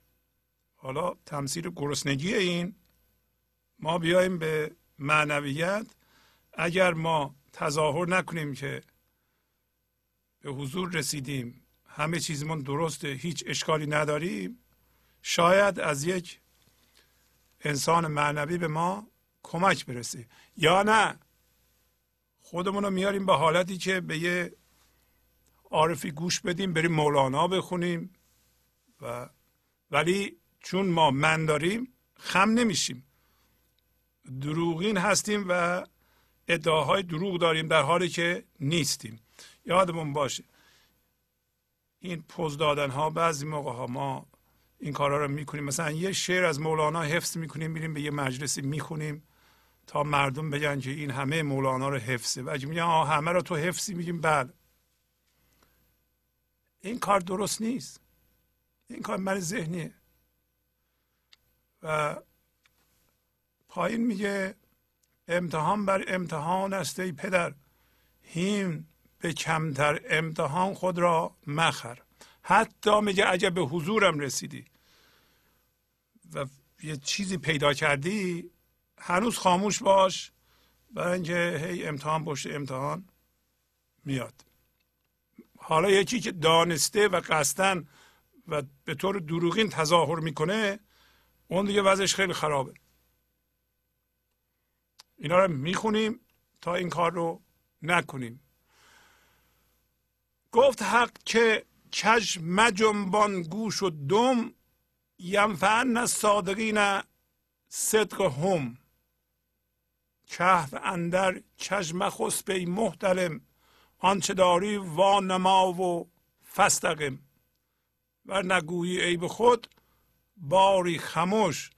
حالا تمثیل گرسنگی این ما بیایم به معنویت. اگر ما تظاهر نکنیم که به حضور رسیدیم همه چیزمون درسته هیچ اشکالی نداریم شاید از یک انسان معنوی به ما کمک برسه. یا نه خودمون رو میاریم به حالتی که به یه عارفی گوش بدیم بریم مولانا بخونیم و ولی چون ما من داریم خم نمیشیم. دروغین هستیم و ادعاهای دروغ داریم در حالی که نیستیم. یادمون باشه این پوز دادن ها بعضی موقع ها ما این کارا رو می‌کنیم. مثلا یه شعر از مولانا حفظ می‌کنیم میریم به یه مجلسی می‌خونیم تا مردم بگن که این همه مولانا رو حفظه. و میگن آه همه رو تو حفظی میگیم بله. این کار درست نیست. این کار من ذهنیه. و پایین میگه امتحان بر امتحان است ای پدر. هیم به کمتر امتحان خود را مخر. حتی میگه اگه به حضورم رسیدی. و یه چیزی پیدا کردی هنوز خاموش باش برای اینکه هی امتحان باشه امتحان میاد. حالا یکی که دانسته و قصدن و به طور دروغین تظاهر می‌کنه اون دیگه وضعش خیلی خرابه. اینا رو می‌خونیم تا این کار رو نکنیم. گفت حق که کج مجنبان گوش و دم ینفعن صادقین صدق هم. کهف اندر کج مخص بی محتلم آنچه داری وانما و فستقم و نگویی عیب خود باری خموش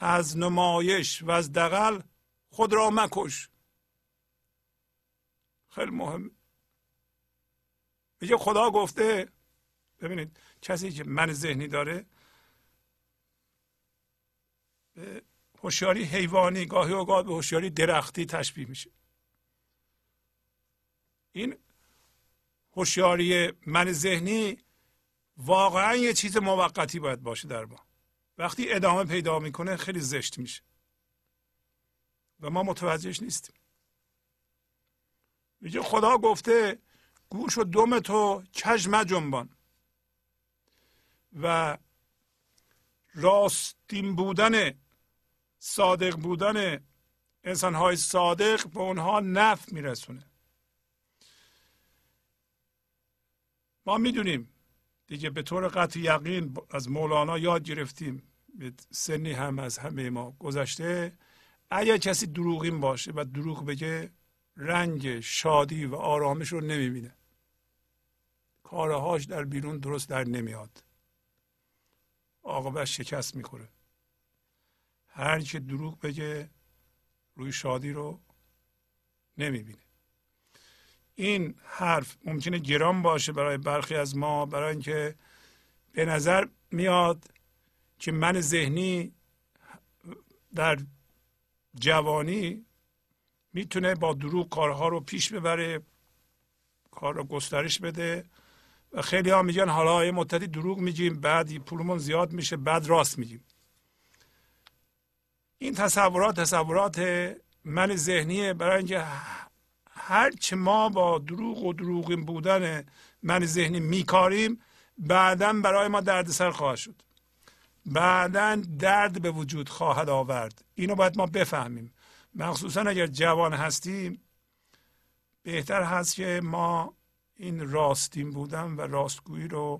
از نمایش و از دقل خود را مکش. خیلی مهم. میگه خدا گفته ببینید کسی که من ذهنی داره به هوشیاری حیوانی گاهی اوقات به هوشیاری درختی تشبیه میشه. این هوشیاری من ذهنی واقعا یه چیز موقتی باید باشه در ما. وقتی ادامه پیدا می‌کنه خیلی زشت میشه. و ما متوجهش نیستیم. میگه خدا گفته گوش و دم تو کج مجنبان. و راستین بودن صادق بودن انسان های صادق به اونها نفع میرسونه. ما می‌دونیم دیگه به طور قطع یقین از مولانا یاد گرفتیم. سنی هم از همه ما گذشته. اگر کسی دروغین باشه و دروغ بگه رنگ شادی و آرامش رو نمی‌بینه. کارهاش در بیرون درست در نمیاد. عاقبت شکست می‌خوره. هر که دروغ بگه روی شادی رو نمی‌بینه. این حرف ممکنه گران باشه برای برخی از ما برای اینکه به نظر میاد که من ذهنی در جوانی می‌تونه با دروغ کارها رو پیش ببره کار رو گسترش بده و خیلی ها میگن حالا یه مدتی دروغ میگیم بعد پولمون زیاد میشه بعد راست میگیم. این تصورات تصورات من ذهنیه برای اینکه هرچه ما با دروغ و دروغین بودن من ذهنی میکاریم بعدا برای ما دردسر خواهد شد. بعدا درد به وجود خواهد آورد. اینو باید ما بفهمیم. مخصوصا اگر جوان هستیم بهتر هست که ما این راستین بودن و راستگویی رو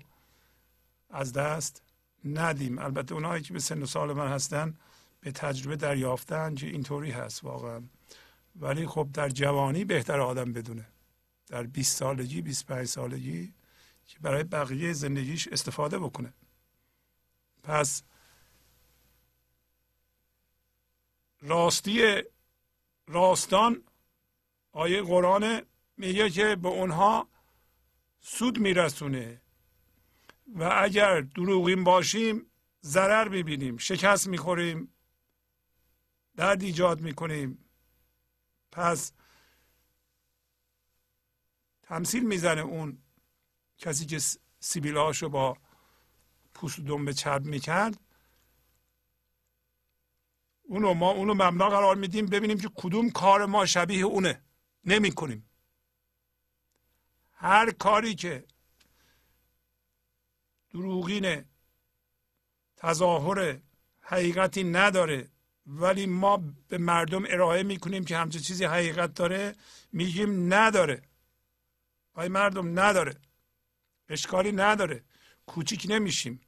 از دست ندیم. البته اونایی که به سن و سال من هستن به تجربه دریافتن که اینطوری هست واقعا. ولی خب در جوانی بهتر آدم بدونه. در 20 سالگی 25 سالگی که برای بقیه زندگیش استفاده بکنه. پس راستی راستان آیه قرآن میگه که به اونها سود میرسونه و اگر دروغین باشیم ضرر می‌بینیم شکست می‌خوریم درد ایجاد می‌کنیم. پس تمثیل می‌زنه اون کسی که سیبیلاشو با پوست دنبه چرب می‌کرد. اونو ما اونو مبنا قرار میدیم ببینیم که کدوم کار ما شبیه اونه. نمی کنیم هر کاری که دروغین تظاهر حقیقتی نداره ولی ما به مردم ارائه می‌کنیم که همچه چیزی حقیقت داره. میگیم نداره. آی مردم نداره. اشکالی نداره. کوچیک نمیشیم.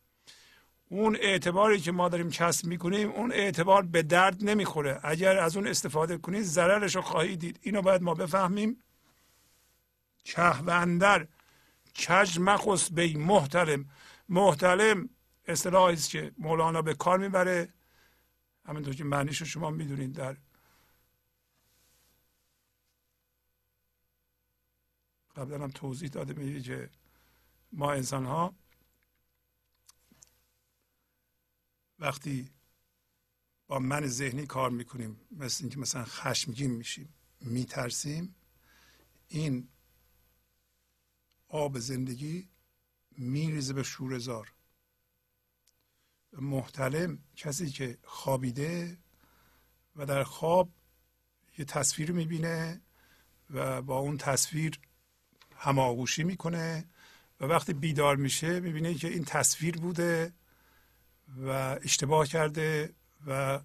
اون اعتباری که ما داریم کسب می‌کنیم اون اعتبار به درد نمی‌خوره. اگر از اون استفاده کنید ضررش رو خواهید دید. اینو باید ما بفهمیم. چه و اندر کج مخص بی محترم. محترم اصطلاحی است که مولانا به کار می‌بره. همینطور که معنیش رو شما می‌دونید در قبلا هم توضیح داده میگه که ما انسان ها وقتی با من ذهنی کار می‌کنیم مثل اینکه مثلا خشمگین میشیم میترسیم این آب زندگی میریزه به شورزار محتلم کسی که خوابیده و در خواب یه تصویر می‌بینه و با اون تصویر هماغوشی می‌کنه و وقتی بیدار میشه می‌بینه که این تصویر بوده و اشتباه کرده و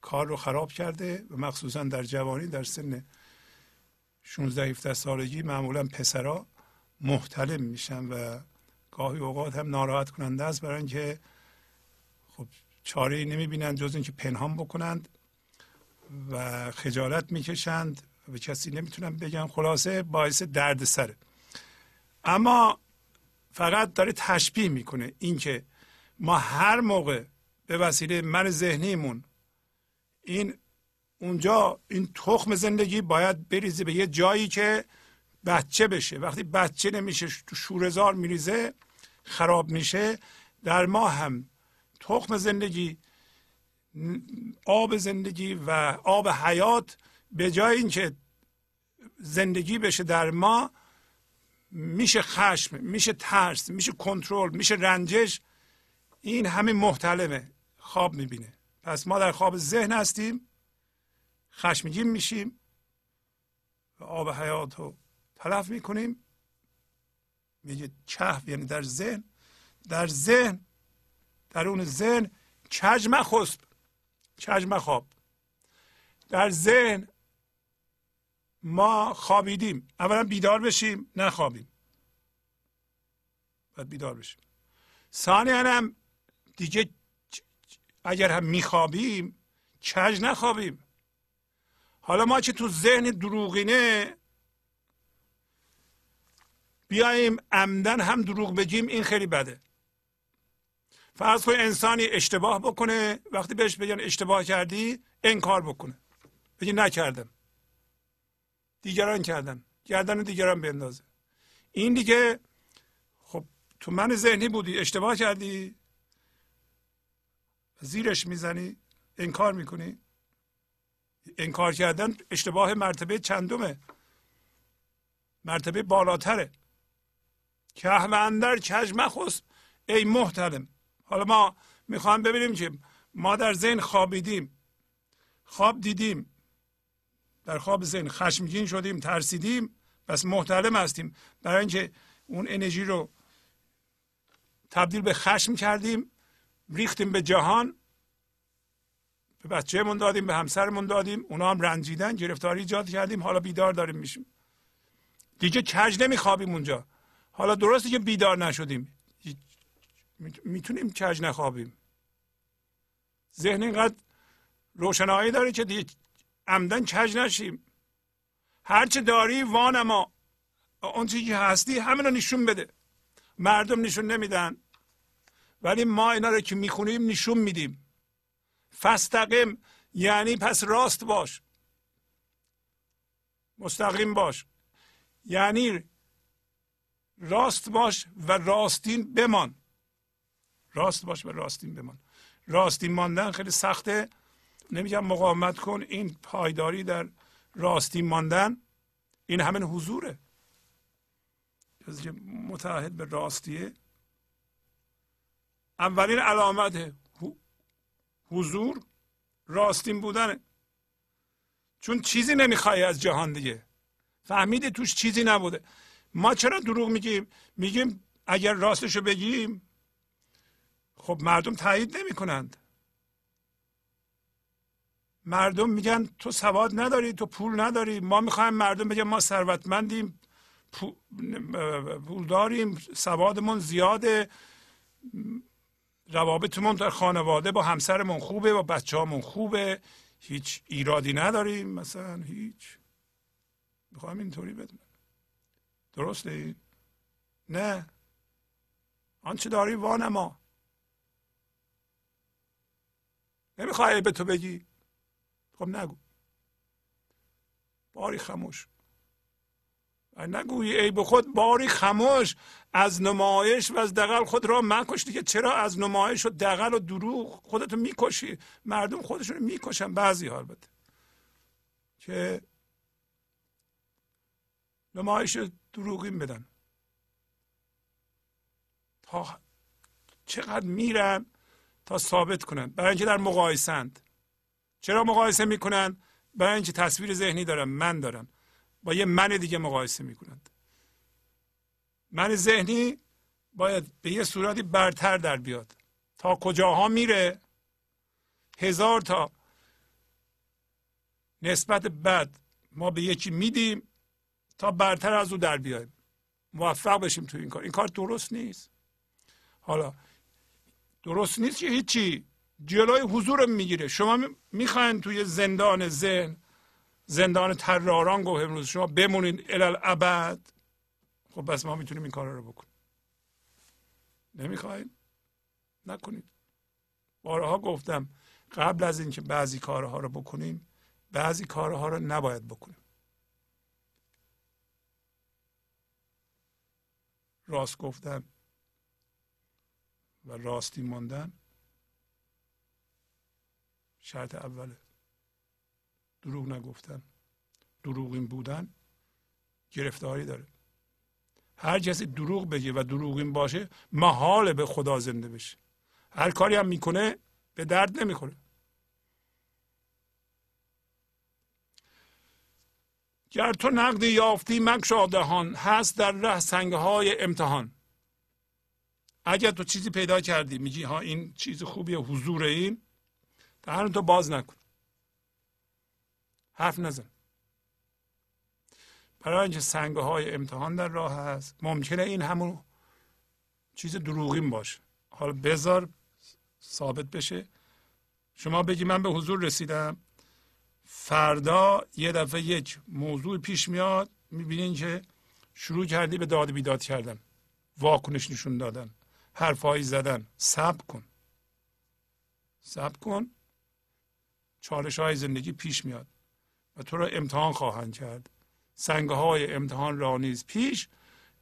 کار رو خراب کرده و مخصوصا در جوانی در سن 16 17 سالگی معمولا پسرا محتلم میشن و گاهی اوقات هم ناراحت کننده است برای اینکه چاره ای نمی‌بینند جز اینکه پنهان بکنند و خجالت می‌کشند و به کسی نمی‌تونن بگن خلاصه باعث درد سره. اما فقط داره تشبیه می‌کنه اینکه ما هر موقع به وسیله من ذهنیمون این اونجا این تخم زندگی باید بریزه به یه جایی که بچه بشه. وقتی بچه نمیشه تو شورزار میریزه خراب میشه در ما هم تخم زندگی آب زندگی و آب حیات به جای اینکه زندگی بشه در ما میشه خشم میشه ترس میشه کنترل میشه رنجش. این همین محتلمه خواب می‌بینه. پس ما در خواب ذهن هستیم خشمگین میشیم و آب حیات رو تلف می‌کنیم. میگه چه یعنی در ذهن؟ در ذهن در اون ذهن کج مخسب کج مخواب در ذهن ما خوابیدیم. اولا بیدار بشیم نخوابیم. باید بیدار بشیم. ثانیا هم دیگه اگر هم میخوابیم کج نخوابیم. حالا ما که تو ذهن دروغینه بیایم عمدن هم دروغ بگیم این خیلی بده. فرض کنید انسانی اشتباه بکنه وقتی بهش بگن اشتباه کردی انکار بکنه. بگی نکردم. دیگران کردن. گردن دیگران بندازه این دیگه خب تو من ذهنی بودی اشتباه کردی. زیرش می‌زنی انکار می‌کنی. انکار کردن اشتباه مرتبه چندمه؟ مرتبه بالاتره. که اندر کج مخص ای محترم. حالا ما می‌خوام ببینیم که ما در ذهن خوابیدیم. خواب دیدیم. در خواب ذهن خشمگین شدیم ترسیدیم. پس محترم هستیم. برای اینکه اون انرژی رو تبدیل به خشم کردیم ریختیم به جهان. به بچهمون دادیم به همسرمون دادیم. اونا هم رنجیدن گرفتاری ایجاد کردیم. حالا بیدار داریم میشیم. دیگه کج نمیخوابیم اونجا. حالا درسته که بیدار نشدیم. می‌تونیم کج نخوابیم. ذهن اینقدر روشنایی داره که دیگه عمدن کج نشیم. هرچه داری وانما اون چیزی که هستی همین رو نشون بده. مردم نشون نمیدن. ولی ما اینا رو که می‌خونیم نشون میدیم. فستقیم یعنی پس راست باش. مستقیم باش. یعنی راست باش و راستین بمان. راست باش و راستین بمان. راستین ماندن خیلی سخته. نمیگم مقاومت کن. این پایداری در راستین ماندن این همین حضوره. کسی که متعهد به راستیه. اولین علامت حضور راستین بودنه. چون چیزی نمی‌خوای از جهان دیگه. فهمیده توش چیزی نبوده. ما چرا دروغ میگیم؟ میگیم اگر راستشو بگیم خب مردم تایید نمی‌کنند. مردم میگن تو سواد نداری تو پول نداری. ما می‌خوایم مردم بگن ما ثروتمندیم پول داریم سوادمون زیاده. روابطمون در خانواده با همسرمون خوبه با بچه همون خوبه. هیچ ایرادی نداریم مثلا هیچ. می‌خوام اینطوری بدونم درسته؟ نه. آنچه داری وانما. نمی‌خوای به تو بگی؟ خب نگو. باری خموش نگویی ای به خود باری خموش از نمایش و از دقل خود را مکش دیگه. چرا از نمایش و دقل و دروغ خودتو می‌کشی؟ مردم خودشون می‌کشن بعضی البته. که نمایش دروغین بدن تا چقدر میرن تا ثابت کنن برای اینکه در مقایسند. چرا مقایسه می‌کنن برای اینکه تصویر ذهنی دارن من دارن. با یه من دیگه مقایسه می‌کنند. من ذهنی باید به یه صورتی برتر در بیاد. تا کجاها میره؟ هزار تا. نسبت بد ما به یکی میدیم تا برتر از او در بیایم. موفق بشیم تو این کار. این کار درست نیست. حالا درست نیست که هیچی. جلوی حضور می‌گیره. شما می‌خواین توی زندان ذهن زندان تراران گفت امروز شما بمونید الالعبد خب بس ما می‌تونیم این کار رو بکنیم. نمی‌خواین؟ نکنید. بارها گفتم قبل از اینکه بعضی کارها رو بکنیم بعضی کارها رو نباید بکنیم. راست گفتن و راستی ماندن شرط اوله. دروغ نگفتن دروغین بودن گرفتاری داره. هر کسی دروغ بگه و دروغین باشه محال به خدا زنده بشه. هر کاری هم می‌کنه به درد نمی‌خوره. گر تو نقد یافتی مکشا دهان. هست در ره سنگ های امتحان. اگر تو چیزی پیدا کردی میگی ها این چیز خوبی حضور این دهن تو باز نکن. حرف نزن. برای اینکه سنگه های امتحان در راه هست. ممکنه این همون چیز دروغین باشه. حالا بذار ثابت بشه. شما بگی من به حضور رسیدم. فردا یه دفعه یک موضوع پیش میاد. می‌بینین که شروع کردی به داد بیداد کردن. واکنش نشون دادن. حرفهایی زدن. صبر کن. صبر کن. چالش های زندگی پیش میاد و تو را امتحان خواهند کرد. سنگ های امتحان را نیز پیش.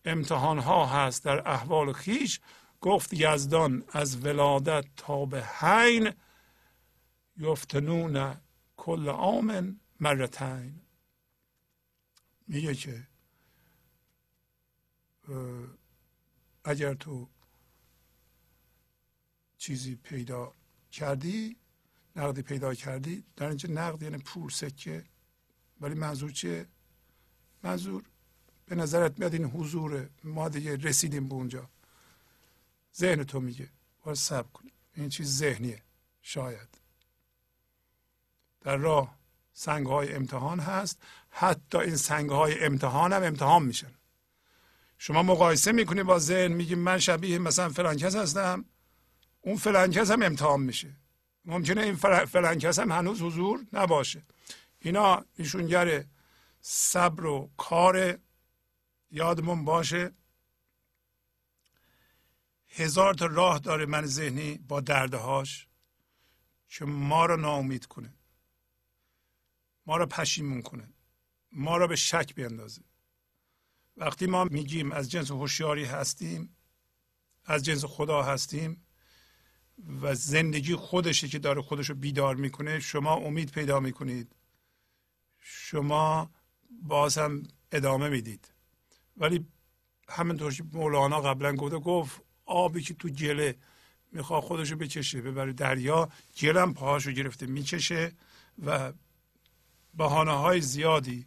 امتحان ها هست در احوال خیش. گفت یزدان از ولادت تا به حین. یفتنون کل آمن مرتین. میگه که اگر تو چیزی پیدا کردی نقدی پیدا کردی؟ در اینجا نقد یعنی پول سکه. ولی منظور چیه؟ منظور به نظرت میاد این حضور ما دیگه رسیدیم به اونجا. ذهن تو میگه. باید سب کنیم. این چیز ذهنیه. شاید. در راه سنگ های امتحان هست. حتی این سنگ های امتحان هم امتحان میشن. شما مقایسه می‌کنی با ذهن میگی من شبیه مثلا فلان کس هستم. اون فلان کس هم امتحان میشه. ممکنه این فلان کس هم هنوز حضور نباشه. اینا نشونگر صبر و کار یادمون باشه. هزار تا راه داره من ذهنی با دردهاش که ما رو ناامید کنه. ما رو پشیمون کنه. ما رو به شک بیندازه. وقتی ما میگیم از جنس هوشیاری هستیم از جنس خدا هستیم و زندگی خودشه که داره خودش رو بیدار می‌کنه شما امید پیدا می‌کنید. شما باز هم ادامه می‌دید. ولی همینطور که مولانا قبلا گفته گفت آبی که تو گله می‌خواد خودشو بکشه ببره دریا گلم پاهاشو گرفته می‌کشه و بحانه های زیادی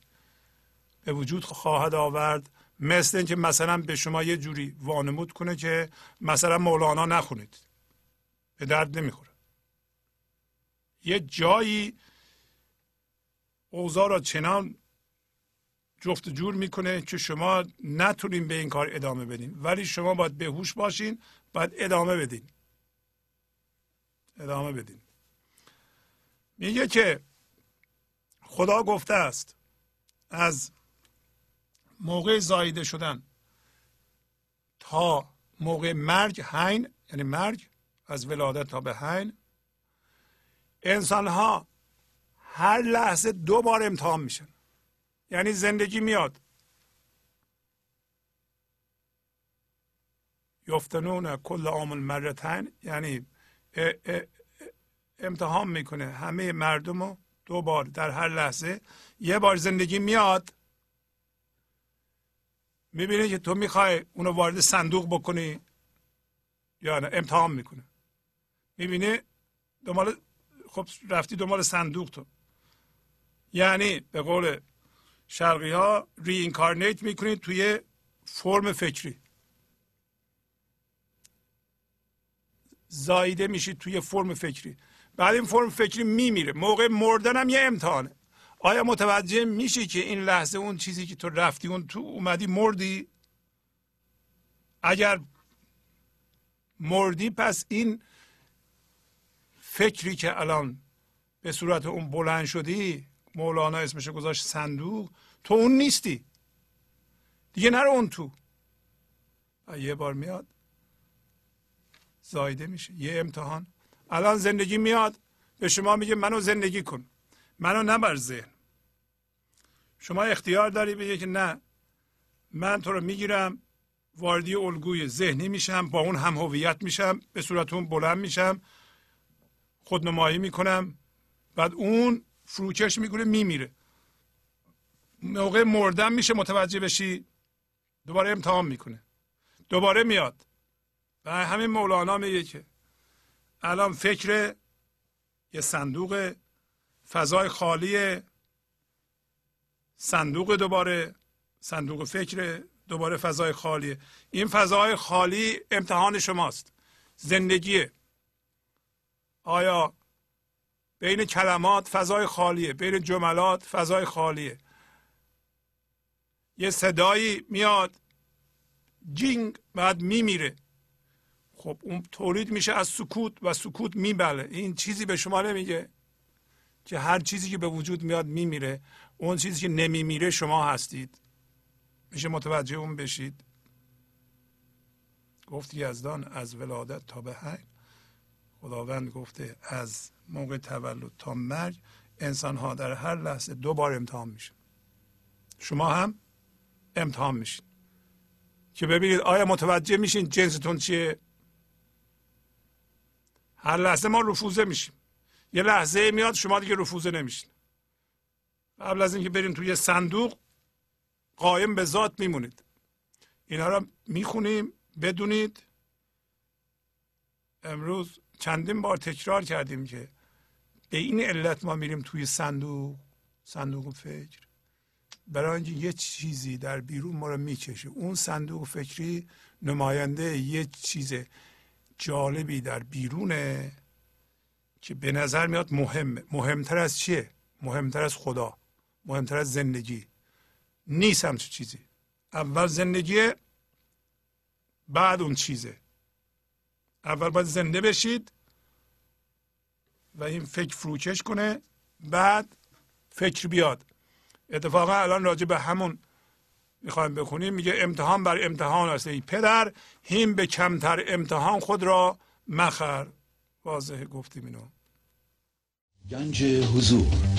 به وجود خواهد آورد. مثل اینکه مثلا به شما یه جوری وانمود کنه که مثلا مولانا نخونید. به درد نمی‌خوره. یه جایی اوضاع را چنان جفت جور می‌کنه که شما نتونین به این کار ادامه بدین. ولی شما باید به هوش باشین باید ادامه بدین. ادامه بدین. میگه که خدا گفته است از موقع زایده شدن تا موقع مرگ حین یعنی مرگ از ولادت تا به حین. انسان ها هر لحظه دو بار امتحان میشن. یعنی زندگی میاد. یفتنون کل عامل مرتن یعنی امتحان می‌کنه. همه مردم رو دو بار در هر لحظه. یه بار زندگی میاد. می‌بینی که تو می‌خوای اونو وارد صندوق بکنی یا نه؟ امتحان می‌کنه. می‌بینی دنبال خب رفتی دنبال صندوق تو. یعنی به قول شرقی ها ری اینکارنیت می‌کنید توی فرم فکری. زایده میشید توی فرم فکری. بعد این فرم فکری میمیره. موقع مردن هم یه امتحانه. آیا متوجه میشی که این لحظه اون چیزی که تو رفتی اون تو اومدی مردی؟ اگر مردی پس این فکری که الان به صورت اون بلند شدی مولانا اسمش گذاشت صندوق تو اون نیستی. دیگه نرو اون تو. یه بار میاد. زایده میشه. یه امتحان. الان زندگی میاد. به شما میگه منو زندگی کن. منو نبر ذهن. شما اختیار داری بگه که نه من تو رو می‌گیرم واردی الگوی ذهنی میشم با اون هم هویت میشم به صورت اون بلند میشم. خودنمایی می‌کنم. بعد اون فروکش می‌کنه میمیره. موقع مردن میشه متوجه بشی دوباره امتحان می‌کنه. دوباره میاد. و همین مولانا میگه که الان فکر یه صندوق فضای خالی صندوق دوباره صندوق فکر دوباره فضای خالی این فضای خالی امتحان شماست. زندگیه. آیا بین کلمات فضای خالیه بین جملات فضای خالیه. یه صدایی میاد جینگ بعد میمیره. خب اون تولید میشه از سکوت و سکوت میبله. این چیزی به شما نمیگه که هر چیزی که به وجود میاد میمیره. اون چیزی که نمیمیره شما هستید. میشه متوجه اون بشید. گفت یزدان از ولادت تا به حی خداوند گفته از موقع تولد تا مرگ انسان ها در هر لحظه دو بار امتحان میشه شما هم امتحان میشین. که ببینید آیا متوجه میشین جنستون چیه؟ هر لحظه ما رفوزه میشیم. یه لحظه میاد شما دیگه رفوزه نمیشین. قبل از اینکه برین توی صندوق قایم به ذات میمونید. اینا رو می‌خونیم بدونید. امروز چندین بار تکرار کردیم که به این علت ما میریم توی صندوق صندوق فکر. برای اینکه یه چیزی در بیرون ما رو می‌کشه. اون صندوق فکری نماینده یه چیز جالبی در بیرونه که به نظر میاد مهمه. مهمتر از چیه؟ مهمتر از خدا. مهمتر از زندگی. نیست همچه چیزی. اول زندگی بعد اون چیزه. اول باید زنده بشید و این فکر فروکش کنه بعد فکر بیاد. اتفاقا الان راجع به همون می‌خوایم بخونیم. میگه امتحان بر امتحان است ای پدر هیم به کمتر امتحان خود را مخر. واضح گفتیم اینو. گنج حضور.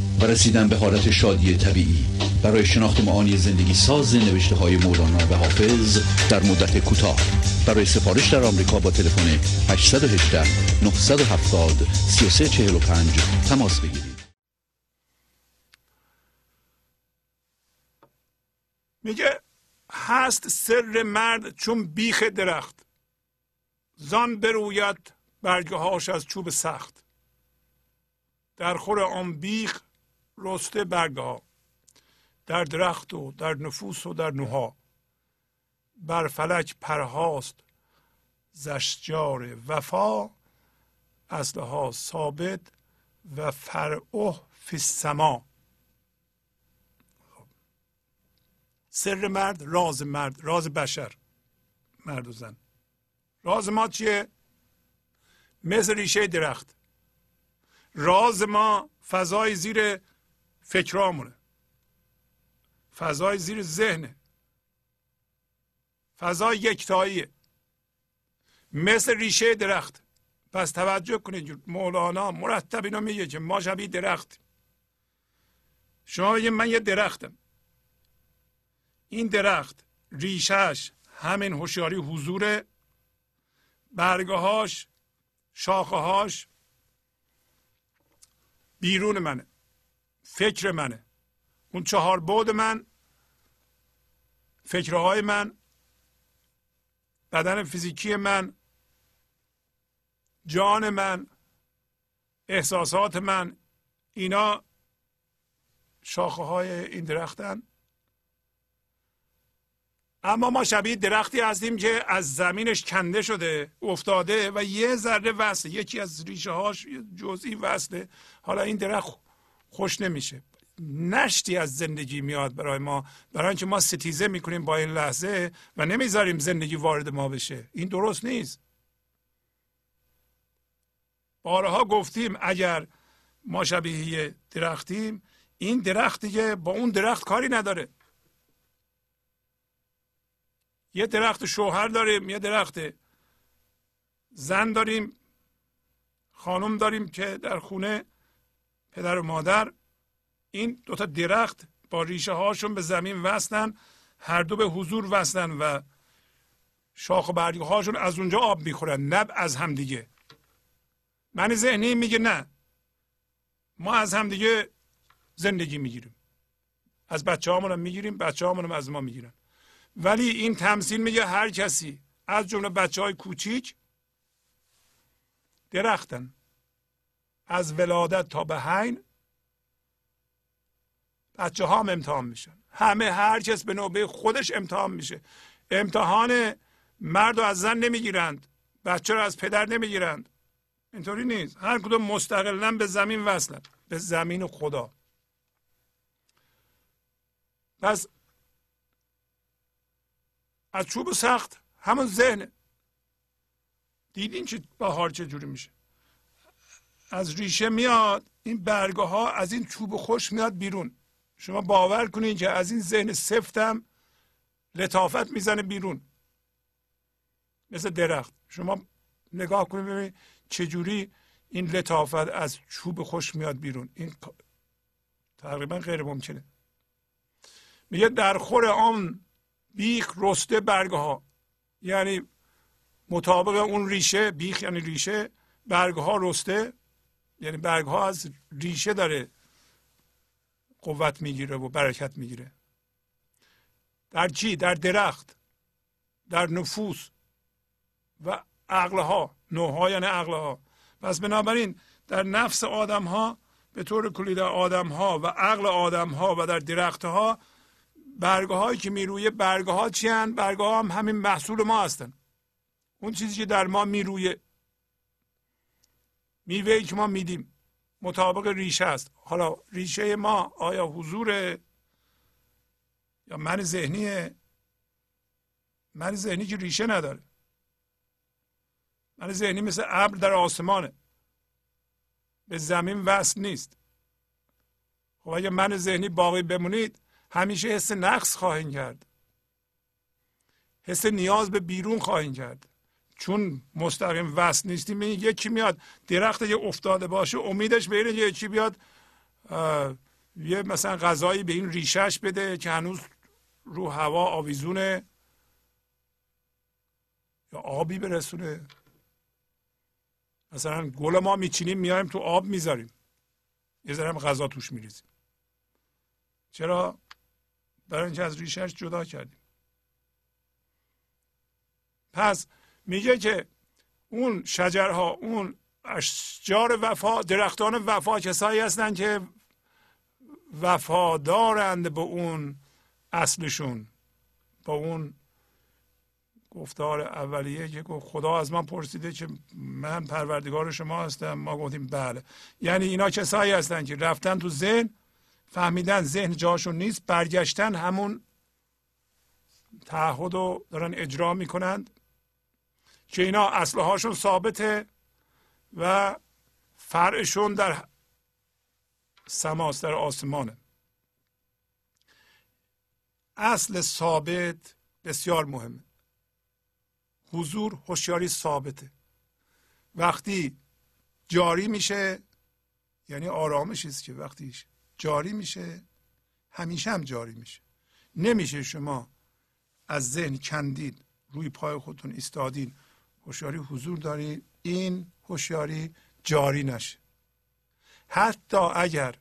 و رسیدن به حالت شادی طبیعی. برای شناخت معانی زندگی ساز نوشته های مولانا و حافظ در مدت کوتاه. برای سفارش در آمریکا با تلفن 818 970 3345 تماس بگیرید. میگه هست سر مرد چون بیخ درخت. زان بروید برگه هاش از چوب سخت. در خور آن بیخ رسته برگه ها در درخت و در نفوس و در نوها. بر فلک پرهاست زشجار وفا اصلها ثابت و فرعه فی السما. سر مرد راز مرد راز بشر مرد و زن. راز ما چیه؟ مثل ریشه درخت. راز ما فضای زیر فکرامونه. فضای زیر ذهنه. فضای یکتاییه. مثل ریشه درخت. پس توجه کنید مولانا مرتب اینو میگه که ما شبیه درخت. شما من یه درختم. این درخت ریشهش همین هوشیاری حضور برگهاش شاخه هاش بیرون منه. فکر منه. اون چهار بود من فکرهای من بدن فیزیکی من جان من احساسات من اینا شاخه های این درختن. اما ما شبیه درختی هستیم که از زمینش کنده شده افتاده و یه ذره وصله. یکی از ریشه هاش جزئی وصله. حالا این درخت خوش نمیشه. نشتی از زندگی میاد برای ما برای اینکه ما ستیزه می‌کنیم با این لحظه و نمی‌ذاریم زندگی وارد ما بشه. این درست نیست. بارها گفتیم اگر ما شبیه درختیم این درخت دیگه با اون درخت کاری نداره. یه درخت شوهر داریم یه درخت زن داریم خانم داریم که در خونه پدر و مادر این دوتا درخت با ریشه هاشون به زمین وصلن هر دو به حضور وصلن و شاخ و برگ هاشون از اونجا آب می‌خورن نب از همدیگه من ذهنی میگه نه ما از همدیگه زندگی می‌گیریم. از بچه هامون می‌گیریم بچه هامون از ما می‌گیرن. ولی این تمثیل میگه هر کسی از جمله بچه های کوچیک درختن. از ولادت تا به حین بچه هم امتحان میشن. همه هر کس به نوبه خودش امتحان میشه. امتحان مرد و از زن نمی‌گیرند بچه رو از پدر نمی‌گیرند. اینطوری نیست. هر کدوم مستقلا به زمین وصلن. به زمین خدا. پس از چوب سخت همون ذهن. دیدین که بهار چجوری میشه؟ از ریشه میاد این برگه ها از این چوب خوش میاد بیرون. شما باور کنید که از این ذهن سفتم لطافت می‌زنه بیرون. مثل درخت. شما نگاه کنید ببینید چجوری این لطافت از چوب خوش میاد بیرون. این تقریبا غیر ممکنه. میگه در خور آن بیخ رسته برگه ها یعنی مطابق اون ریشه بیخ یعنی ریشه برگه ها رسته یعنی برگ ها از ریشه داره قوت می‌گیره و برکت می‌گیره. در چی؟ در درخت در نفوس و عقل ها نوها یعنی عقل ها بنابراین در نفس آدم ها به طور کلی در آدم ها و عقل آدم ها و در درخت ها برگه هایی که میرویه برگه ها چی هن؟ برگه ها هم همین محصول ما هستن. اون چیزی که در ما میرویه میوه که ما میدیم مطابق ریشه است. حالا ریشه ما آیا حضور یا من ذهنیه؟ من ذهنی که ریشه نداره. من ذهنی مثل ابر در آسمانه. به زمین وصل نیست. خب اگه من ذهنی باقی بمونید همیشه حس نقص خواهیم کرد. حس نیاز به بیرون خواهیم کرد. چون مستقیم وصل نیستیم یکی میاد درخت یه افتاده باشه امیدش به اینه یکی بیاد یه مثلا غذایی به این ریشش بده که هنوز رو هوا آویزونه یا آبی برسونه. مثلا گل ما میچینیم میایم تو آب می‌ذاریم. یه ذره غذا توش میریزیم. چرا؟ برای اینکه از ریشهش جدا کردیم. پس میگه که اون شجرها اون اشجار وفا درختان وفا کسایی هستند که وفادارند به اون اصلشون با اون گفتار اولیه که گفت خدا از من پرسیده که من پروردگار شما هستم. ما گفتیم بله. یعنی اینا کسایی هستن که رفتن تو ذهن فهمیدن ذهن جاشون نیست برگشتن همون تعهد رو دارن اجرا می‌کنند. که اینا اصله هاشون ثابته و فرعشون در سماست در آسمانه. اصل ثابت بسیار مهمه. حضور هوشیاری ثابته. وقتی جاری میشه یعنی آرامشی است که وقتی جاری میشه همیشه هم جاری میشه. نمیشه شما از ذهن کندید روی پای خودتون ایستادین هوشیاری حضور دارید این هوشیاری جاری نشه. حتی اگر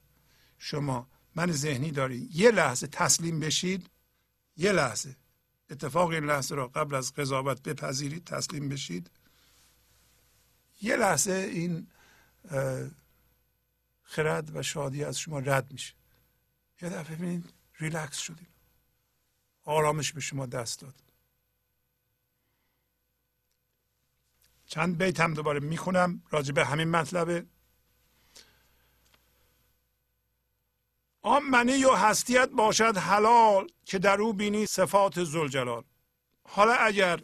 شما من ذهنی دارید یه لحظه تسلیم بشید یه لحظه اتفاق این لحظه را قبل از قضاوت بپذیرید تسلیم بشید. یه لحظه این خرد و شادی از شما رد میشه. یه دفعه ببینید ریلکس شدید. آرامش به شما دست داد. چند بیت هم دوباره می‌خونم راجع به همین مطلبه. آن منی و هستیت باشد حلال که در او بینی صفات زلجلال حالا اگر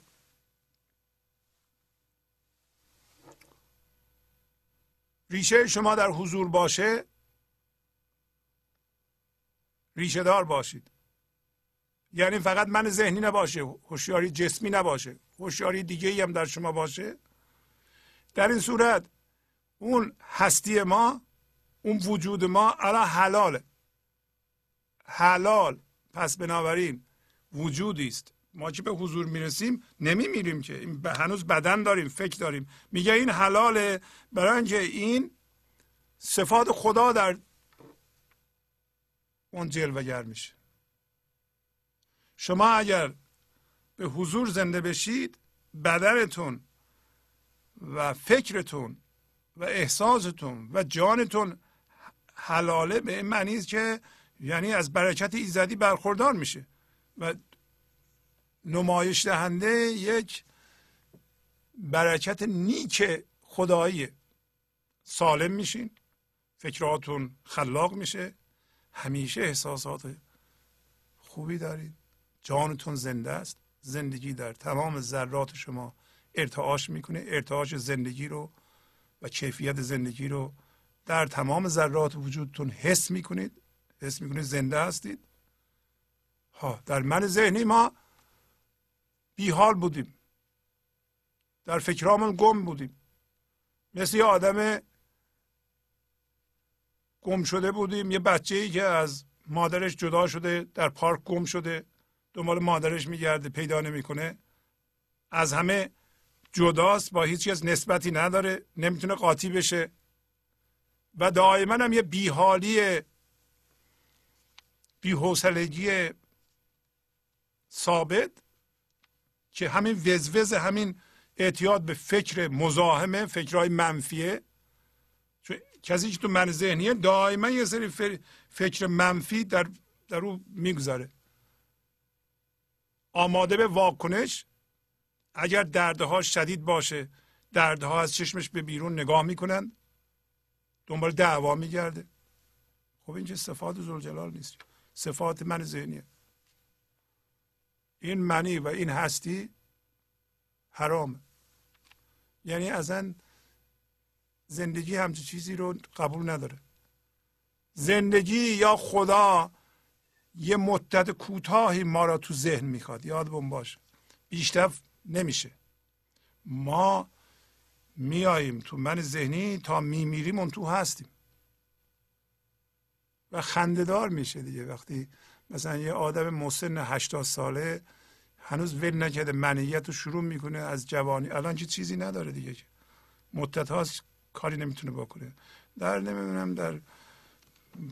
ریشه شما در حضور باشه ریشه دار باشید. یعنی فقط من ذهنی نباشه هوشیاری جسمی نباشه هوشیاری دیگه هم در شما باشه. در این صورت اون هستی ما اون وجود ما علا حلاله. حلال. پس بنابراین وجودی است. ما که به حضور می‌رسیم نمیمیریم که. هنوز بدن داریم فکر داریم. میگه این حلاله برای اینکه این صفات خدا در اون جلوگر میشه. شما اگر به حضور زنده بشید بدنتون و فکرتون و احساستون و جانتون حلاله به این معنی است که یعنی از برکت ایزدی برخوردار میشه و نمایش دهنده یک برکت نیک خدایی سالم میشین فکراتون خلاق میشه همیشه احساسات خوبی دارید جانتون زنده است زندگی در تمام ذرات شما ارتعاش می‌کنه ارتعاش زندگی رو و کیفیت زندگی رو در تمام ذرات وجودتون حس می‌کنید. حس می‌کنید زنده هستید. ها در من ذهنی ما بیحال بودیم. در فکرامون گم بودیم. مثل یه آدم گم شده بودیم. یه بچه ای که از مادرش جدا شده در پارک گم شده دنبال مادرش میگرده پیدا نمی‌کنه. از همه جداست با هیچ از نسبتی نداره نمی‌تونه قاطی بشه. و دائما هم یه بیحالی بیحوصلگی ثابت که همین وزوز همین اعتیاد به فکر مزاحمه فکرهای منفیه. کسی که تو من ذهنیه دائما یه سری فکر منفی در, در او می‌گذاره. آماده به واکنش اگر دردها شدید باشه دردها از چشمش به بیرون نگاه می‌کنن دنبال دعوا میگرده. خب این که صفات زلجلال نیست. صفات من ذهنیه. این منی و این هستی حرام یعنی اصلا زندگی همچه چیزی رو قبول نداره. زندگی یا خدا یه مدت کوتاهی ما را تو ذهن می‌خواد. یادمون باشه بیشتر نمیشه. ما میاییم تو من ذهنی تا میمیریم اون تو هستیم. و خندهدار میشه دیگه. وقتی مثلا یه آدم مسن 80 ساله هنوز ول نکرده منیت رو شروع می‌کنه از جوانی. الان چه چیزی نداره دیگه که. مدت کاری نمی‌تونه بکنه. در نمی‌دونم در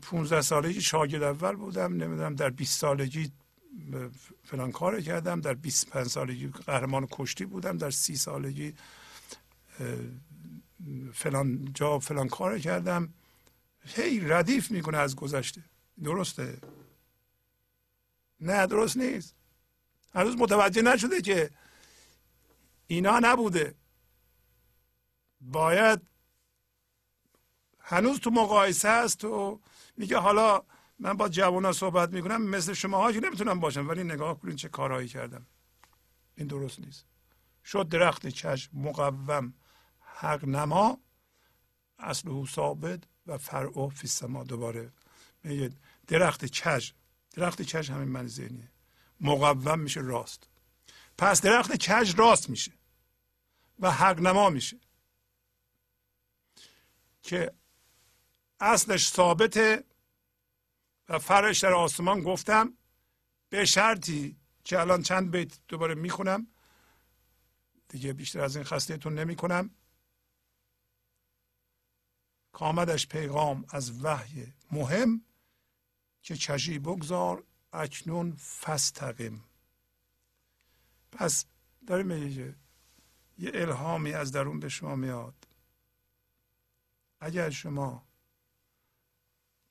15 سالگی شاگرد اول بودم نمی‌دونم در 20 سالگی فلان کار کردم در 25 سالگی قهرمان کشتی بودم در سی سالگی فلان جا فلان کار کردم. هی ردیف می‌کنه از گذشته. درسته؟ نه درست نیست. هنوز متوجه نشده که اینا نبوده. باید هنوز تو مقایسه است و میگه حالا من با جوان صحبت می‌کنم مثل شما ها که نمی‌تونم باشم ولی نگاه کنین چه کارهایی کردم. این درست نیست. شد درخت چشم مقوم حق نما اصل ثابت و فرع فی سما دوباره. میگه درخت کج درخت کج همین من ذهنیه. مقوم میشه راست. پس درخت کج راست میشه و حق نما میشه. که اصلش ثابته و فرش در آسمان گفتم به شرطی که الان چند بیت دوباره می‌خونم دیگه بیشتر از این خستهتون نمی کنم کامدش پیغام از وحی مهم که چشی بگذار اکنون فستقیم پس داریم میگه یه الهامی از درون به شما میاد. اگر شما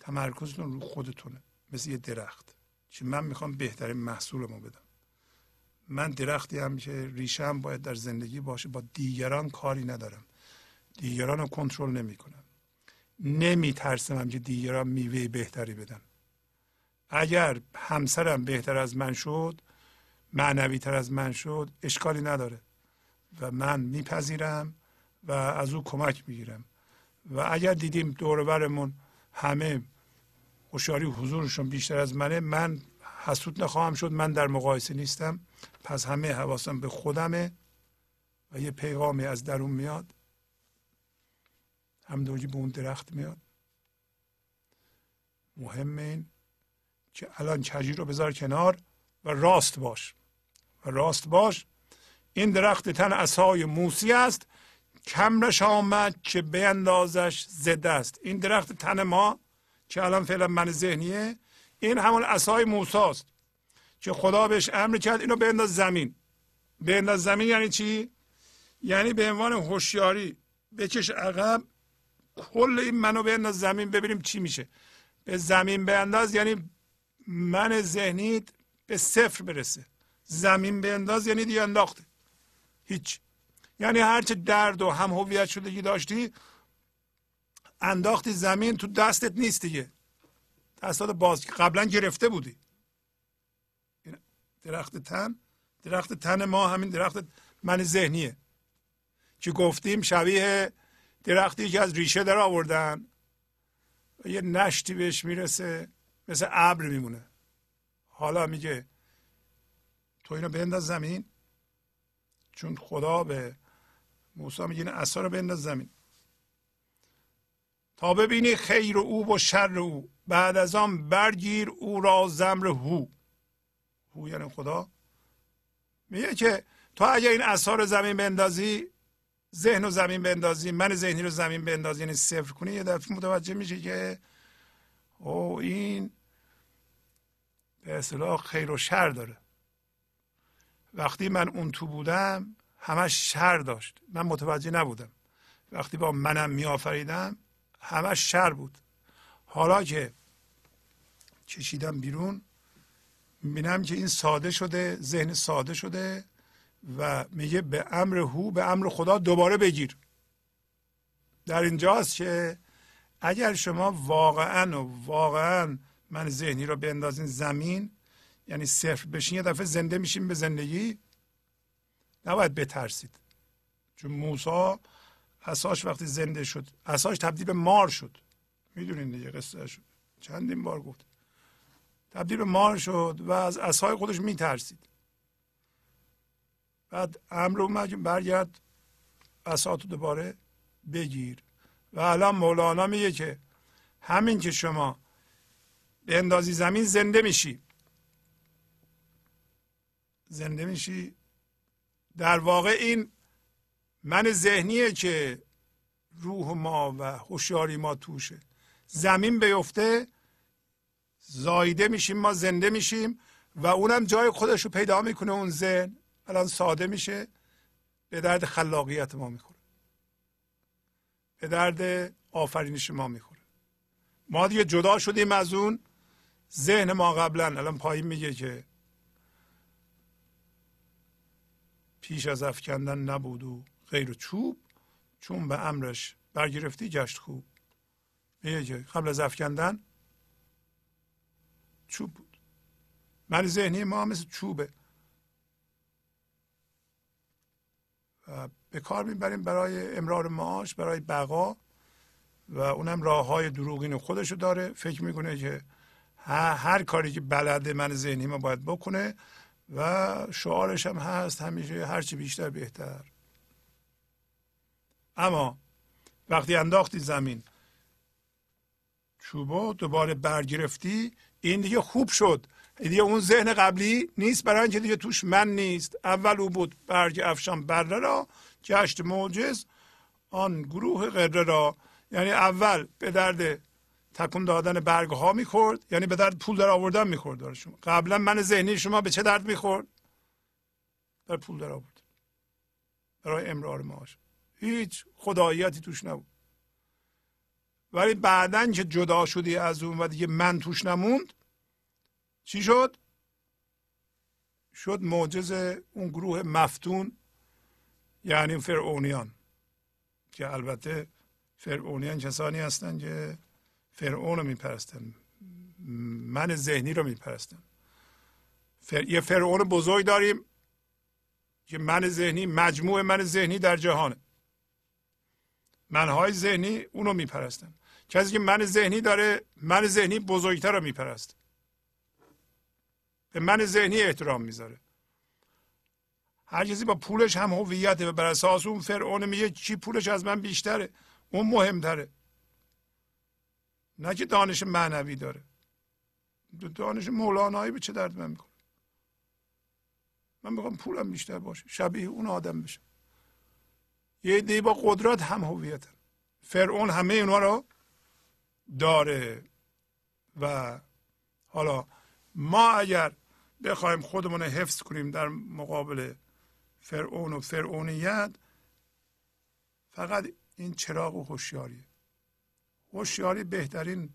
تمرکزتون رو خودتونه. مثل یه درخت. که من می‌خوام بهترین محصولمو بدم. من درختی هم که ریشم باید در زندگی باشه با دیگران کاری ندارم. دیگران رو کنترل نمی‌کنم. نمیترسم که دیگران میوه بهتری بدن. اگر همسرم بهتر از من شد معنوی تر از من شد اشکالی نداره. و من میپذیرم و از او کمک می‌گیرم. و اگر دیدیم دور همه هوشیاری حضورشون بیشتر از منه. من حسود نخواهم شد. من در مقایسه نیستم. پس همه حواسم به خودمه و یه پیغامی از درون میاد. همدوجی به اون درخت میاد. مهم این که الان کجی رو بذار کنار و راست باش. و راست باش. این درخت تن اصای موسی است. کمرش آمد که بیندازش زده است. این درخت تن ما که الان فعلا من ذهنیه این همون اصای موساست که خدا بهش امر کرد اینو بنداز زمین. بنداز زمین یعنی چی؟ یعنی به عنوان هوشیاری بکش عقب کل این منو بنداز زمین ببینیم چی میشه. به زمین بنداز یعنی من ذهنیت به صفر برسه. زمین بنداز یعنی دیگه انداخته. هیچ. یعنی هرچه درد و هم هویت شدگی داشتی انداختی زمین تو دستت نیست دیگه. دستات باز قبلا گرفته بودی. درخت تن درخت تن ما همین درخت من ذهنیه. که گفتیم؟ شبیه درختی که از ریشه در آوردن. و یه نشتی بهش می‌رسه مثل ابر میمونه. حالا میگه تو اینو بنداز زمین. چون خدا به موسی میگه این اصا رو بنداز زمین. ببینی خیر او و شر او. بعد از آن برگیر او را زمر هو. هو یعنی خدا. میگه که تو اگر این اثار زمین بندازی ذهن و زمین بندازی من ذهنی رو زمین بندازی یعنی صفر کنی یه دفعه متوجه میشه که او این به اصطلاح خیر و شر داره. وقتی من اون تو بودم همش شر داشت. من متوجه نبودم. وقتی با منم میآفریدم همش شر بود. حالا که کشیدم بیرون می‌بینم که این ساده شده ذهن ساده شده و میگه به امر هو به امر خدا دوباره بگیر. در اینجاست که اگر شما واقعا و واقعا من ذهنی رو بندازین زمین یعنی صفر بشین یه دفعه زنده میشین به زندگی نباید بترسید. چون موسی اساش وقتی زنده شد اساش تبدیل به مار شد. می‌دونین دیگه قصه شد چندین بار گفت. تبدیل به مار شد و از اسای خودش میترسید. بعد امر اومد برگرد اساتو دوباره بگیر. و الان مولانا میگه که همین که شما به اندازی زمین زنده میشی. زنده میشی. در واقع این من ذهنیه که روح ما و هوشیاری ما توشه. زمین بیفته زایده میشیم ما زنده میشیم و اونم جای خودش رو پیدا می‌کنه اون ذهن الان ساده میشه. به درد خلاقیت ما می‌خوره. به درد آفرینش ما می‌خوره. ما دیگه جدا شدیم از اون. ذهن ما قبلا الان پایین میگه که پیش از افکندن نبود و غیر چوب چون به امرش برگرفتی گشت خوب. میگه که قبل از افکندن چوب بود. من ذهنی ما مثل چوبه. و به کار می‌بریم برای امرار معاش برای بقا و اونم راه های دروغین خودشو داره. فکر می‌کنه که هر کاری که بلده من ذهنی ما باید بکنه و شعارش هم هست همیشه هرچی بیشتر بهتر. اما وقتی انداختی زمین چوبو دوباره برگرفتی این دیگه خوب شد. دیگه اون ذهن قبلی نیست برای اینکه دیگه توش من نیست. اول او بود برگ افشان بره را گشت موجز آن گروه قره را. یعنی اول به درد تکون دادن برگ ها می‌خورد یعنی به درد پول در آوردن می‌خورد شما. قبلا من ذهنی شما به چه درد می‌خورد؟ در پول در آورد. برای امرار معاش هیچ خداییتی توش نبود. ولی بعدا که جدا شدی از اون و دیگه من توش نموند چی شد؟ شد معجز اون گروه مفتون یعنی فرعونیان که البته فرعونیان کسانی هستند که فرعون رو میپرستن من ذهنی رو میپرستن فر... یه فرعون بزرگ داریم که من ذهنی مجموع من ذهنی در جهانه. منهای ذهنی اونو میپرستن. کسی که من ذهنی داره من ذهنی بزرگتر رو میپرست. به من ذهنی احترام می‌ذاره. هر کسی با پولش هم هویته و بر اساس اون فرعون میگه چی پولش از من بیشتره اون مهمتره. نه که دانش معنوی داره. دانش مولانایی به چه درد من می‌کنه؟ من می‌خوام پولم بیشتر باشه شبیه اون آدم بشه یه دی با قدرت هم هویتن فرعون همه اونها رو داره. و حالا ما اگر بخوایم خودمون حفظ کنیم در مقابل فرعون و فرعونیت فقط این چراغ و هوشیاریه هوشیاری بهترین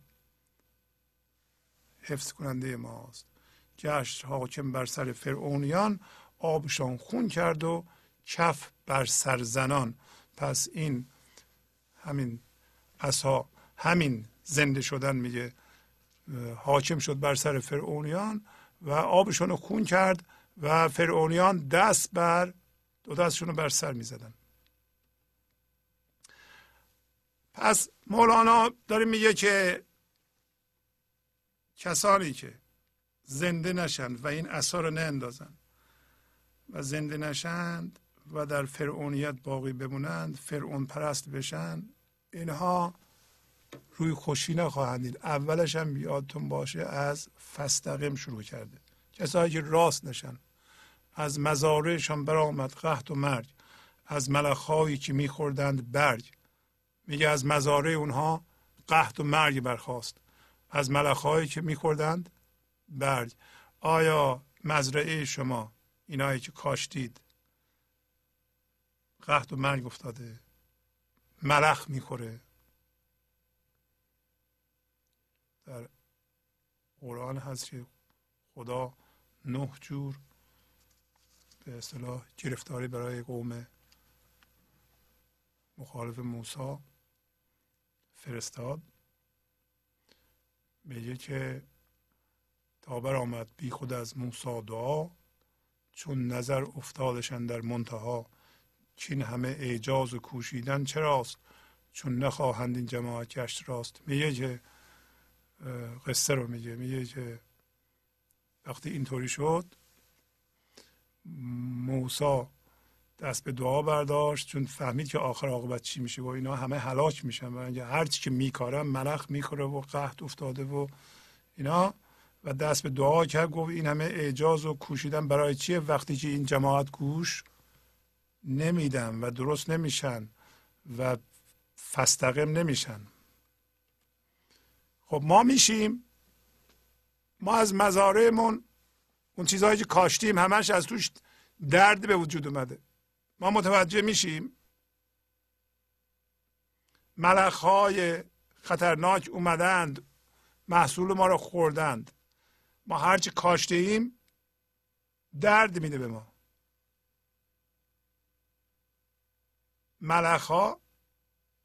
حفظ کننده ماست. گشت حاکم بر سر فرعونیان آبشان خون کرد و کف بر سر زنان پس این همین اصها همین زنده شدن میگه. حاکم شد بر سر فرعونیان و آبشون رو خون کرد و فرعونیان دست بر دو دستشون رو بر سر می‌زدن. پس مولانا داره میگه که کسانی که زنده نشند و این اثار رو ناندازند و زنده نشند و در فرعونیت باقی بمونند فرعون پرست بشن اینها روی خوشی نخواهند دید. اولش هم یادتون باشه از فستقیم شروع کرده. کسایی که راست نشن از مزارعشان برآمد قحط و مرگ از ملخهایی که میخوردند برگ. میگه از مزارع اونها قحط و مرگ برخواست از ملخهایی که میخوردند برگ. آیا مزرعه شما اینایی که کاشتید قحط و مرگ افتاده. ملخ می‌خوره. در قرآن هست که خدا نه جور به اصطلاح گرفتاری برای قوم مخالف موسی فرستاد. میگه که تا آمد بی خود از موسی دعا چون نظر افتادشن در منتها چین همه اعجاز و کوشیدن چراست؟ چون نخواهند این جماعت گشت راست. میگه که قصه رو میگه. میگه که وقتی اینطوری شد موسا دست به دعا برداشت چون فهمید که آخر عاقبت چی میشه و اینا همه هلاک میشن. و هر چی که میکارن ملخ می‌خوره و قحط افتاده و اینا. و دست به دعا کرد گفت این همه اعجاز و کوشیدن برای چیه؟ وقتی که این جماعت گوش نمیدن و درست نمیشن و فستقم نمیشن. خب ما میشیم ما از مزارعمون اون چیزهایی که کاشتیم همش از توش درد به وجود اومده. ما متوجه میشیم های خطرناک اومدند محصول ما رو خوردند. ما هرچی کاشته ایم درد میده به ما. ملخ ها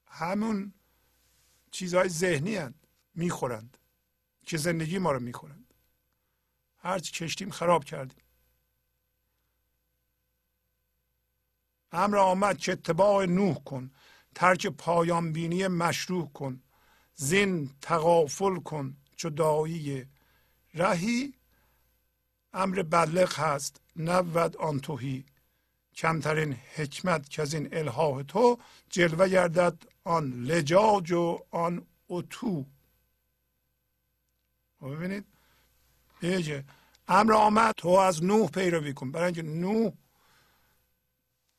همون چیزهای ذهنی هند می‌خورند که زندگی ما رو می‌خورند. هرچی کشتیم خراب کردیم. امر آمد که اتباع نوح کن ترک پایان بینی مشروع کن زین تغافل کن چو دایی رهی. امر بلغ هست نود آن توهی کمترین حکمت که از این الهاه تو جلوه گردد آن لجاج و آن اتو. خب ببینید؟ بیجه امر آمد تو از نوح پیروی کن. برای اینکه نوح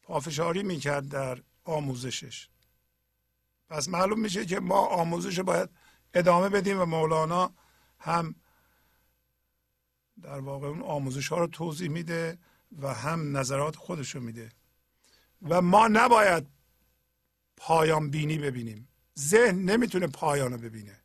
پافشاری می‌کرد در آموزشش. پس معلوم میشه که ما آموزش باید ادامه بدیم و مولانا هم در واقع اون آموزش ها رو توضیح میده. و هم نظرات خودش رو میده. و ما نباید پایان بینی ببینیم. ذهن نمی‌تونه پایان رو ببینه.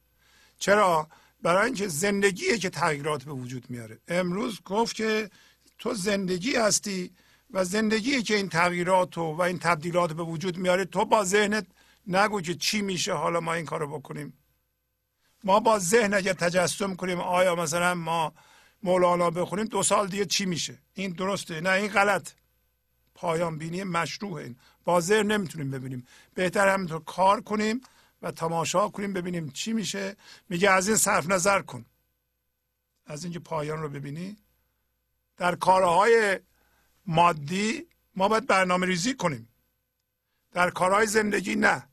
چرا؟ برای اینکه زندگیه که تغییرات به وجود میاره. امروز گفت که تو زندگی هستی و زندگی که این تغییرات و این تبدیلات به وجود میاره. تو با ذهنت نگو که چی میشه حالا ما این کارو بکنیم. ما با ذهن اگر تجسم کنیم آیا مثلا ما مولانا بخونیم دو سال دیگه چی میشه؟ این درسته نه این غلط. پایان بینی مشروع این. با ذهن نمی‌تونیم ببینیم. بهتر همینطور کار کنیم و تماشا کنیم ببینیم چی میشه. میگه از این صرف نظر کن. از اینکه پایان رو ببینی. در کارهای مادی ما باید برنامه ریزی کنیم. در کارهای زندگی نه.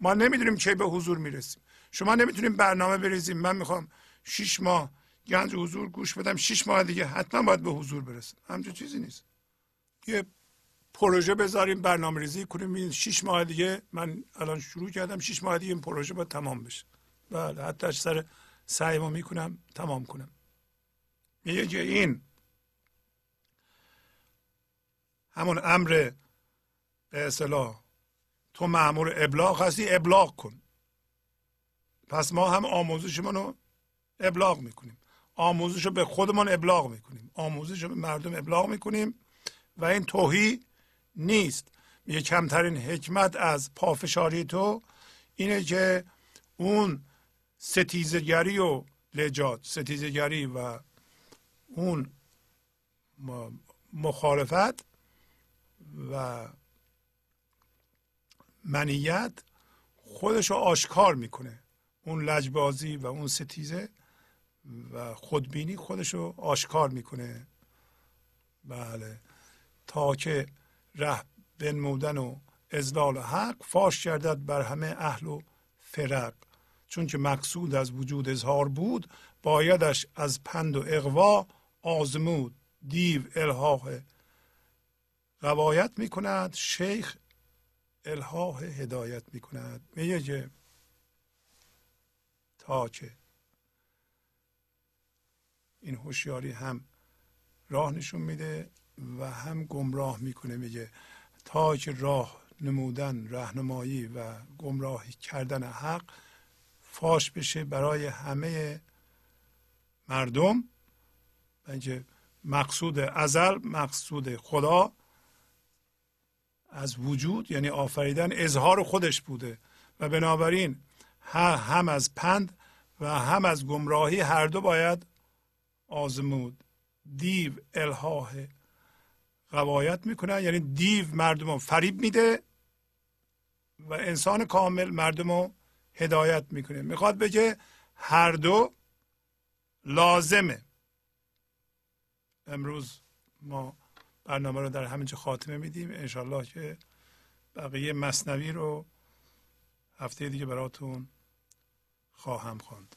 ما نمی‌دونیم چه به حضور می‌رسیم. شما نمی‌تونیم برنامه بریزیم. من می‌خوام شیش ماه گنج حضور گوش بدم شیش ماه دیگه حتما باید به حضور برسیم همچون چیزی نیست. یه پروژه بذاریم برنامه ریزی کنیم شیش ماه دیگه من الان شروع کردم شیش ماه دیگه این پروژه باید تمام بشه. بله حتی سر سعیمو می‌کنم تمام کنم. میگه که این همون امر به اصطلاح تو معمول ابلاغ هستی ابلاغ کن. پس ما هم آموزشمون رو ابلاغ می‌کنیم. آموزش رو به خودمون ابلاغ می‌کنیم. آموزش رو به مردم ابلاغ می‌کنیم و این توهی نیست. یه کمترین حکمت از پافشاری تو اینه که اون ستیزگری و لجات ستیزگری و اون مخالفت و منیت خودش رو آشکار می‌کنه. اون لجبازی و اون ستیزه و خودبینی خودش رو آشکار می‌کنه. بله. تا که ره بنمودن و ازلال حق فاش گردد بر همه اهل و فرق. چون که مقصود از وجود اظهار بود بایدش از پند و اقوا آزمود. دیو الهاه روایت می‌کند شیخ الهاه هدایت می‌کند. میگه که تا که این هوشیاری هم راه نشون میده و هم گمراه می‌کنه. میگه تا که راه نمودن راهنمایی و گمراهی کردن حق فاش بشه برای همه مردم. اینکه مقصود ازل مقصود خدا از وجود یعنی آفریدن اظهار خودش بوده. و بنابراین هم از پند و هم از گمراهی هر دو باید آزمود. دیو الهاه. قوایت می‌کنه یعنی دیو مردم رو فریب میده و انسان کامل مردم رو هدایت می‌کنه. می‌خواد بگه هر دو لازمه. امروز ما برنامه رو در همینجا خاتمه میدیم. انشالله که بقیه مصنوی رو هفته دیگه براتون خواهم خواند.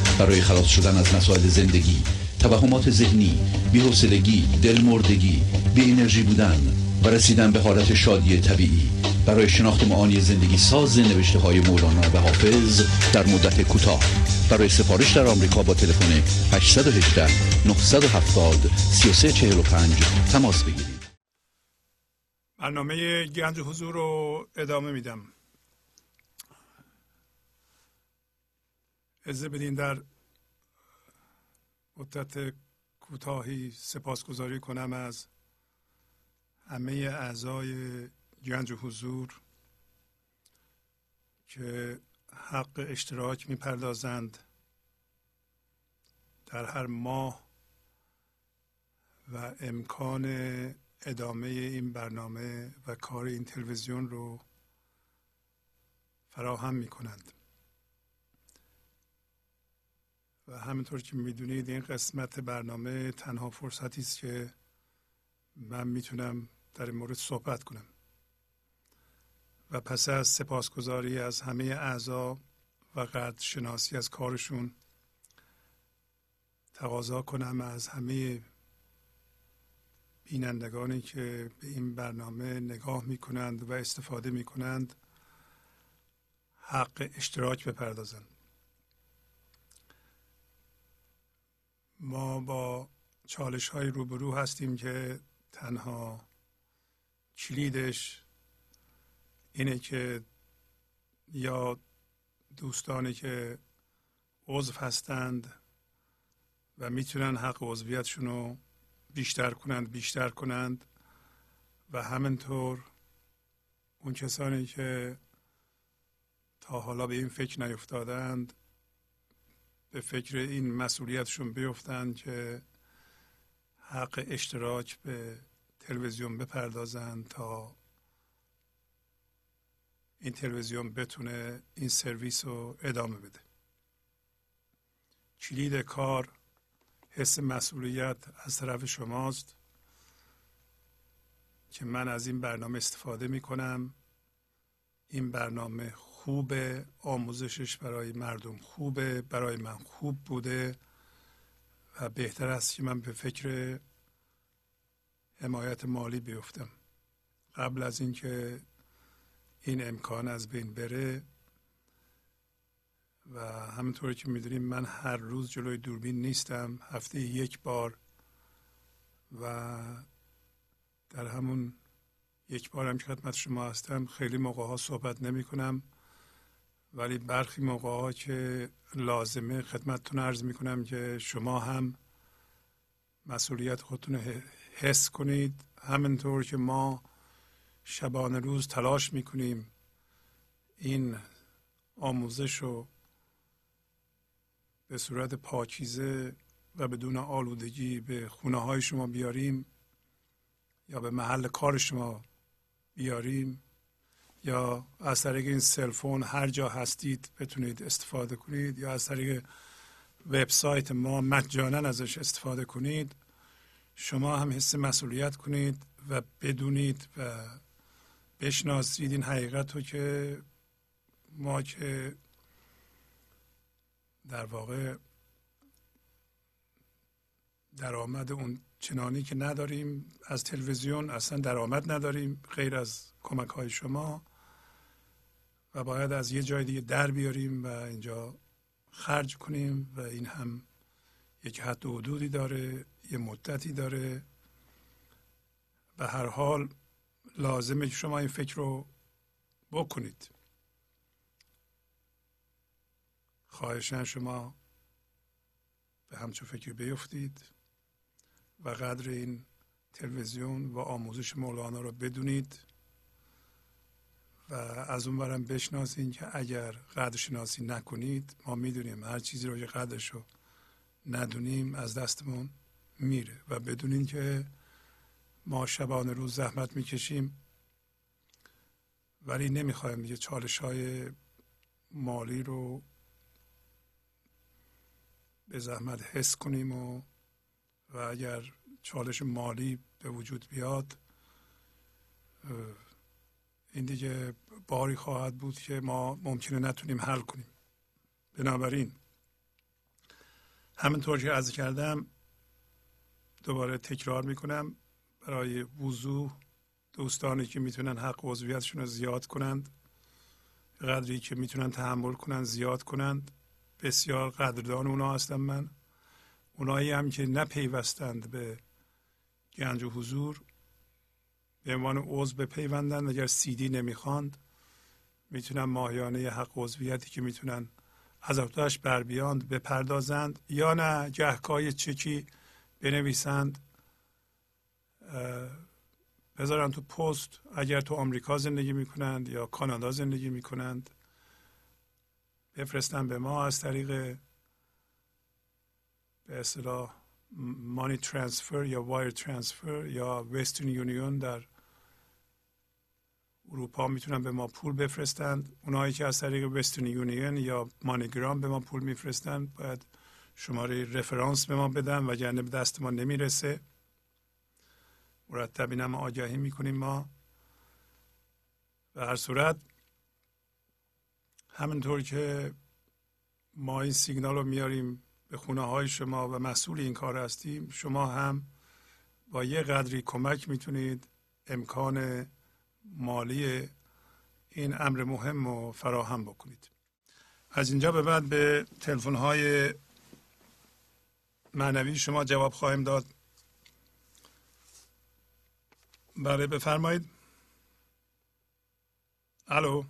برای خلاص شدن از مسائل زندگی توهمات ذهنی بی‌حوصلگی دلمردگی بی انرژی بودن و رسیدن به حالت شادی طبیعی. برای شناخت معانی زندگی ساز نوشته های مولانا و حافظ در مدت کوتاه. برای سفارش در آمریکا با تلفن 818 970 3345 تماس بگیرید. برنامه گنج حضور رو ادامه میدم. اجازه بدین در مدت کوتاهی سپاسگزاری کنم از همه اعضای گنج حضور که حق اشتراک می‌پردازند در هر ماه و امکان ادامه این برنامه و کار این تلویزیون رو فراهم می کنند و همینطور که می‌دونید این قسمت برنامه تنها فرصتی است که من می‌تونم در این مورد صحبت کنم. و پس از سپاسگزاری از همه اعضا و قدر شناسی از کارشون تقاضا کنم از همه بینندگانی که به این برنامه نگاه می کنند و استفاده می کنند حق اشتراک بپردازند. ما با چالش های روبرو هستیم که تنها کلیدش اینه که یا دوستانی که عضو هستند و می‌تونن حق عضویتشون رو بیشتر کنند بیشتر کنند و همینطور اون کسانی که تا حالا به این فکر نیفتادند به فکر این مسئولیتشون بیفتند که حق اشتراک به تلویزیون بپردازند تا این تلویزیون بتونه این سرویس رو ادامه بده. کلید کار حس مسئولیت از طرف شماست که من از این برنامه استفاده می کنم این برنامه خوبه آموزشش برای مردم خوبه برای من خوب بوده و بهتر است که من به فکر حمایت مالی بیفتم. قبل از اینکه این امکان از بین بره و همونطوری که می‌دونیم من هر روز جلوی دوربین نیستم هفته یک بار و در همون یک بارم که خدمت شما هستم خیلی موقع ها صحبت نمی کنم ولی برخی موقع ها که لازمه خدمتتون عرض می کنم که شما هم مسئولیت خودتون حس کنید. همینطور که ما شبانه روز تلاش می‌کنیم این آموزش رو به صورت پاکیزه و بدون آلودگی به خونه های شما بیاریم یا به محل کار شما بیاریم. یا از طریق این سلفون هر جا هستید بتونید استفاده کنید یا از طریق وبسایت ما مجانا ازش استفاده کنید. شما هم حس مسئولیت کنید و بدونید و بشناسید این حقیقت رو که ما که در واقع درآمد اون چنانی که نداریم از تلویزیون اصلا درآمد نداریم غیر از کمک های شما. و باید از یه جای دیگه در بیاریم و اینجا خرج کنیم و این هم یک حد و حدودی داره یه مدتی داره. به هر حال لازمه که شما این فکر رو بکنید. خواهشن شما به همچون فکر بیفتید و قدر این تلویزیون و آموزش مولانا رو بدونید. و از اون برم بشناسید که اگر قدر شناسی نکنید ما می‌دونیم هر چیزی رو که قدرش رو ندونیم از دستمون میره و بدونین که ما شبانه روز زحمت می‌کشیم. ولی نمی‌خوایم یه چالش های مالی رو به زحمت حس کنیم و و اگر چالش مالی به وجود بیاد این دیگه باری خواهد بود که ما ممکنه نتونیم حل کنیم. بنابراین همینطور که از کردم دوباره تکرار می‌کنم برای وضوح دوستانی که می‌تونن حق عضویتشون رو زیاد کنند قدری که می‌تونن تحمل کنند زیاد کنند بسیار قدردان اونا هستم من. اونایی هم که نپیوستند به گنج و حضور به عنوان عضو بپیوندن. اگر سیدی نمی‌خواند می‌تونن ماهیانه حق عضویتی که می‌تونن از افتاش بر بیاند بپردازند. یا نه گهکای چکی بنویسند. بذارن تو پست اگر تو آمریکا زندگی می‌کنند یا کانادا زندگی می‌کنند. بفرستن به ما از طریق به اصطلاح مانی ترانسفر یا وایر ترانسفر یا وسترن یونیون در اروپا می‌تونن به ما پول بفرستند. اونایی که از طریق وسترن یونیون یا مانیگرام به ما پول میفرستند باید شماره رفرانس به ما بدن و به دست ما نمی‌رسه. مرتب این هم آگاهی می‌کنیم ما. و هر صورت همینطور که ما این سیگنال رو میاریم به خونه های شما و مسئول این کار هستیم شما هم با یه قدری کمک می‌تونید امکان مالی این امر مهم رو فراهم بکنید. از اینجا به بعد به تلفن های معنوی شما جواب خواهیم داد. بله بفرمایید. الو.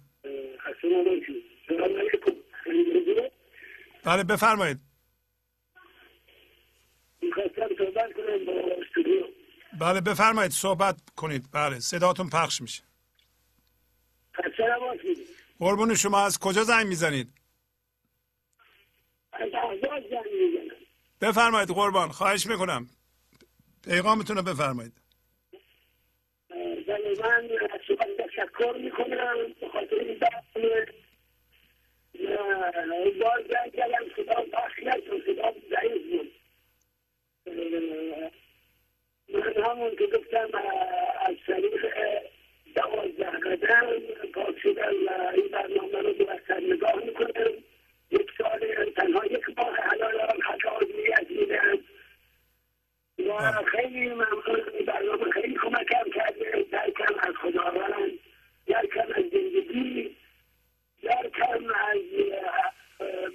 بله بفرمایید. بله بفرمایید. صحبت کنید. بله صداتون پخش میشه. قربون شما از کجا زنگ می‌زنید؟ بفرمایید قربان خواهش می‌کنم. پیغامتون رو بفرمایید. من تشکر می‌کنم به خاطر این بار زنگ کردم صدا پخش نشد صدا ضعیف بود. من همون که گفتم از طریق دوازده قدم پاک شدن و این برنامه رو دوستر نگاه می‌کنم. یک سال تنها یک ماه حلال حق آزمیت میدم و خیلی ممنون. برنامه خیلی کمکم کرده. درکم از خداوند. درکم از زندگی. درکم از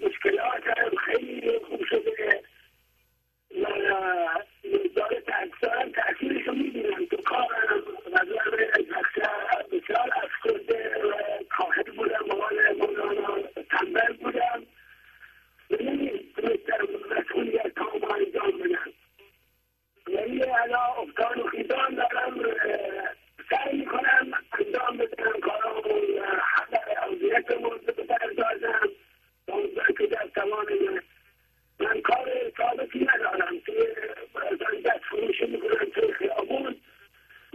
مشکلاتم. خیلی خوب شده. و داره رو می‌بینم. تو کارم از بسیار افسرده و کاهد بودم مقال مولانا تنبل بودم. نمی‌تونستم مسئولیت تمام انجام بدم الان افتان و خیزان دارم سعی می‌کنم انجام بدم. کارامو حق اوزیتمون بپردازم تا که در توان من کار ثابتی ندارم. که دست فروشی می‌کنم توی خیابون.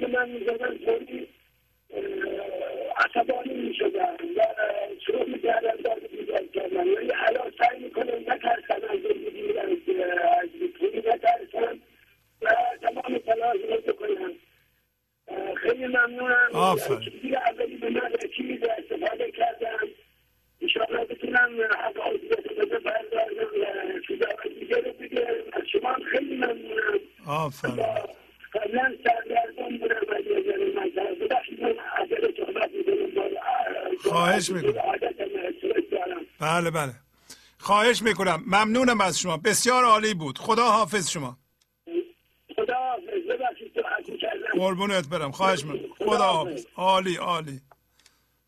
که من می‌زدم خیلی عصبانی می‌شدم. و شروع می‌کردم داد بیدار کردم ولی الان سعی می‌کنم نترسم از زندگی از پولی نترسم و تمام تلاش رو بکنم. خیلی ممنونم. آفرین. اولی به من و استفاده کردم. انشاءالله بتونم حق رو بپردازم و چیزا دیگه رو بگم. از شما خیلی ممنون آفرین. قبلا سرگردان بودم و یه ذره مثلا ببخشید من عجل صحبت می‌کنم با- خواهش می‌کنم. بله بله. خواهش می‌کنم. ممنونم از شما. بسیار عالی بود. خدا حافظ شما. خدا حافظ. ببخشید می‌کردم قربونت برم. خواهش می‌کنم. خدا حافظ. عالی عالی.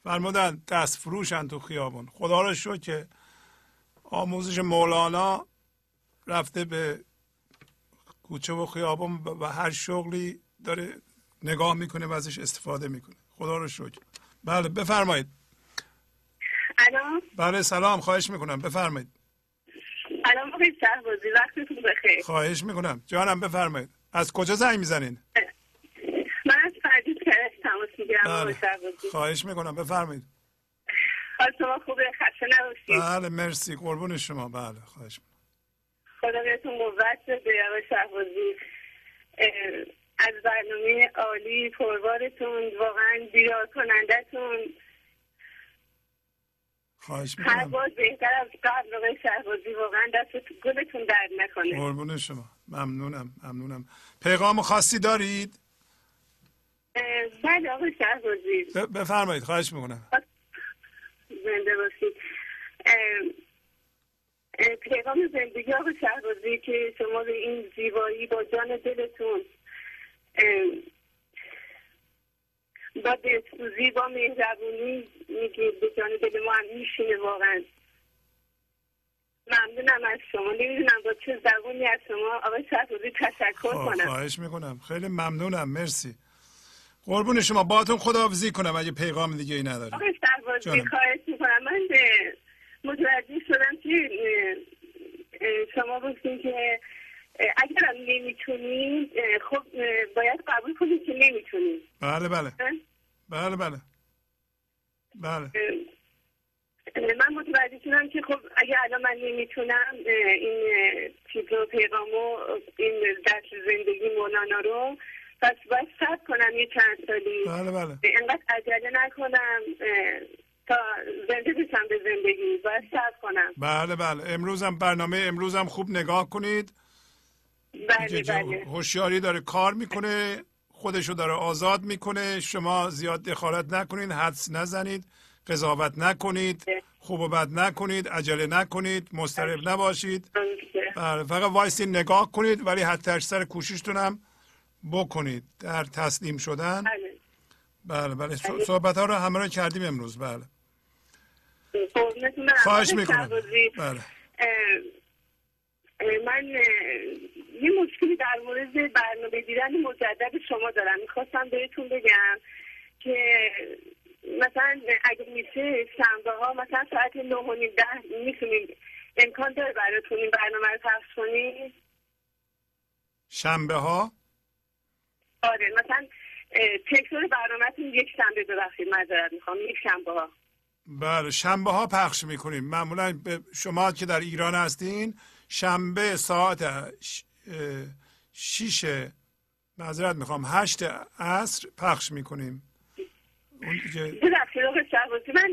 فرمودن دست فروشن تو خیابون. خدا رو شو که آموزش مولانا رفته به کوچه و خیابون و هر شغلی داره نگاه می‌کنه و ازش استفاده می‌کنه. خدا رو شکر. بله بفرمایید. الان بله سلام خواهش می‌کنم. بفرمایید. الان شهبازی وقتتون بخیر. خواهش می‌کنم. جانم بفرمایید. از کجا زنگ می‌زنین؟ من از فردی تماس می‌گیرم بله. خواهش می‌کنم. بفرمایید. حال شما خوبه؟ خسته نباشید. بله مرسی. قربون شما. بله خواهش می‌کنم. خدا بهتون قوت بده آقای شهبازی. از برنامه عالی پروارتون واقعا بیدار کنندتون خواهش هر می‌کنم. بار بهتر از قبل آقای شهبازی واقعا دست گلتون درد نکنه. قربون شما. ممنونم ممنونم. پیغام خاصی دارید؟ بله آقای شهبازی. بفرمایید خواهش می‌کنم. زنده باشید. پیغام زندگی آقای شهبازی که شما به این زیبایی با جان دلتون با دلسوزی با مهربونی میگید به جان دل ما هم میشینه واقعا. ممنونم از شما. نمی‌دونم با چه زبونی از شما آقای شهبازی تشکر خب، کنم. خواهش می‌کنم. خیلی ممنونم. مرسی. قربون شما. باتون خداحافظی کنم اگه پیغام دیگه ای ندارید آقای شهبازی. خواهش می‌کنم. من اه، متوجه شدم که شما گفتین که اه، اگرم نمی‌تونین اه، خب باید قبول کنید که نمی‌تونین بله بله. بله بله. بله. من متوجه شدم که خب اگه الان من نمی‌تونم این چیز رو پیغامو این درس زندگی مولانا رو پس باید کنم یه چند سالی. بله بله. اینقدر عجله نکنم تا زنده بشم به زندگی. باید صبر کنم. بله بله. امروزم برنامه امروزم خوب نگاه کنید. بله بله. هوشیاری داره کار می‌کنه خودشو داره آزاد می‌کنه. شما زیاد دخالت نکنید حدس نزنید قضاوت نکنید خوب و بد نکنید عجله نکنید مضطرب نباشید. درسته. بله فقط وایسین نگاه کنید ولی حتی اکثر کوششتون هم بکنید. در تسلیم شدن. بله. بله بله. صحبت ها رو رو کردیم امروز. بله. خواهش می‌کنم. بله. من یه مشکلی در مورد برنامه دیدن مجدد شما دارم. می‌خواستم بهتون بگم که مثلا اگه میشه شنبه ها مثلا ساعت نه و نیم ده می‌تونیم امکان داره براتون این برنامه رو پخش کنید شنبه ها آره مثلا تکرار برنامهتون یک شنبه ببخشید معذرت می‌خوام یک شنبه ها بله شنبه ها پخش می‌کنیم. معمولا شما که در ایران هستین شنبه ساعت شیش معذرت می‌خوام هشت عصر پخش می‌کنیم. اون دیگه من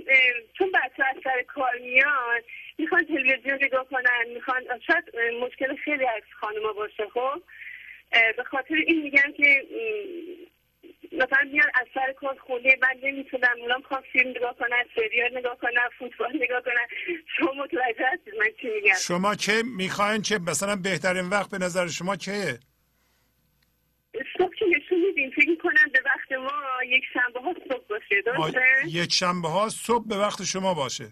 چون بچه از سر کار میان می‌خوان تلویزیون نگاه کنن می‌خوان شاید مشکل خیلی از خانما باشه خب؟ به خاطر این میگن که مثلا میان از سر کار خونه من نمی‌تونم اونا می‌خوام فیلم نگاه کنن سریال نگاه کنن فوتبال نگاه کنن. شما متوجه هستید من چی میگم؟ شما که می‌خواین که مثلا بهترین وقت به نظر شما کیه صبح که نشون میدین فکر کنم به وقت ما یک شنبه ها صبح باشه درسته؟ یک شنبه ها صبح به وقت شما باشه.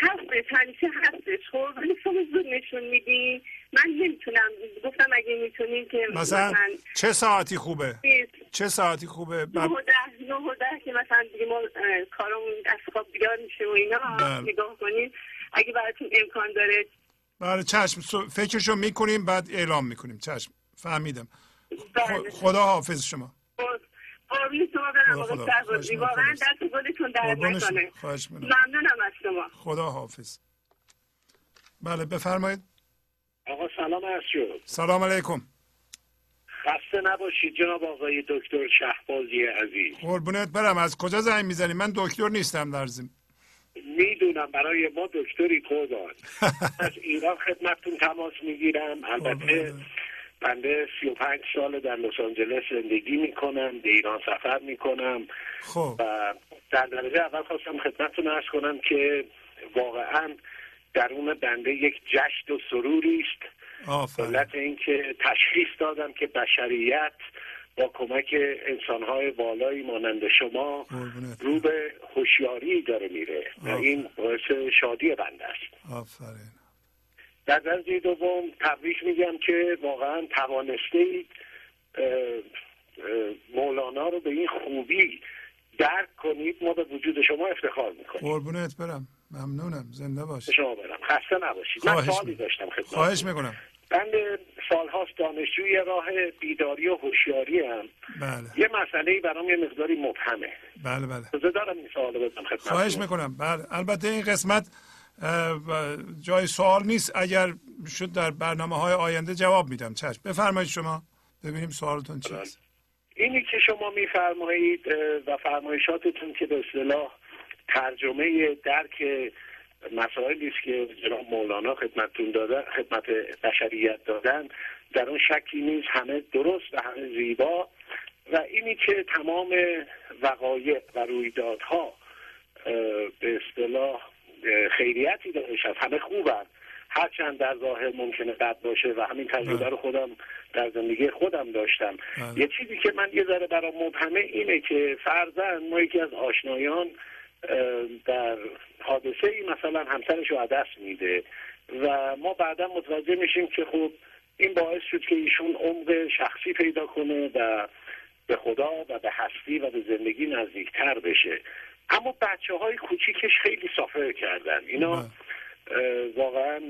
هستش همیشه هستش خب؟ ولی شما زود نشون میدین. من نمی‌تونم. گفتم اگه می‌تونین که مثلا چه ساعتی خوبه؟ چه ساعتی خوبه؟ نه و ده نه و ده که مثلا دیگه ما کارمون از خواب بیدار میشه و اینا. بله. نگاه کنین. اگه براتون امکان داره. بله چشم فکرشو می‌کنیم بعد اعلام می‌کنیم. چشم. فهمیدم. بله. خدا حافظ شما قربون شما برم. خدا آقا خدا. سربازی واقعا. دست گلتون شما. نکنه. ممنونم از شما. خدا حافظ بله بفرمایید. آقا سلام عرض شد. سلام علیکم. خسته نباشید جناب آقای دکتر شهبازی عزیز. قربونت برم. از کجا زنگ می‌زنی؟ من دکتر نیستم در زم می‌دونم برای ما دکتری قربان از ایران خدمتتون تماس می‌گیرم. البته بنده سی و پنج سال در لس آنجلس زندگی می‌کنم به ایران سفر می‌کنم. خب. و در درجه اول خواستم خدمتتون ارز کنم که واقعا درون بنده یک جشن و سروری است علت اینکه تشخیص دادم که بشریت با کمک انسانهای والایی مانند شما رو به هوشیاری داره میره و. این باعث شادی بنده است. آفرین. در درجه دوم تبریک میگم که واقعا توانسته اید مولانا رو به این خوبی درک کنید. ما به وجود شما افتخار می‌کنیم. قربونت برم. ممنونم. زنده باش. شما برم خسته نباشید. من سوالی داشتم خدمت خواهش می‌کنم. بنده سالهاست دانشجوی راه بیداری و هوشیاری هم. بله. یه مسئله برام یه مقداری مبهمه. بله بله. دارم این سوال بدم خدمت خواهش می‌کنم. بله. البته این قسمت جای سوال نیست. اگر شد در برنامه های آینده جواب میدم. چشم. بفرمایید شما. ببینیم سوالتون چیست. اینی که شما میفرمایید و فرمایشاتتون که به اصطلاح ترجمه درک مسائلی است که جناب مولانا خدمتتون دادن خدمت بشریت دادن. در اون شکی نیست. همه درست و همه زیبا. و اینی که تمام وقایع و رویدادها به اصطلاح خیریتی دارش هست همه خوبن. هرچند در ظاهر ممکنه بد باشه و همین تجربه رو خودم در زندگی خودم داشتم. بله. یه چیزی که من یه ذره برام مبهمه اینه که فرزن ما یکی از آشنایان در حادثه ای مثلا همسرش رو دست میده و ما بعدا متوجه میشیم که خب این باعث شد که ایشون عمق شخصی پیدا کنه و به خدا و به هستی و به زندگی نزدیکتر بشه. اما بچه های کوچیکش خیلی سافر کردن. اینا واقعا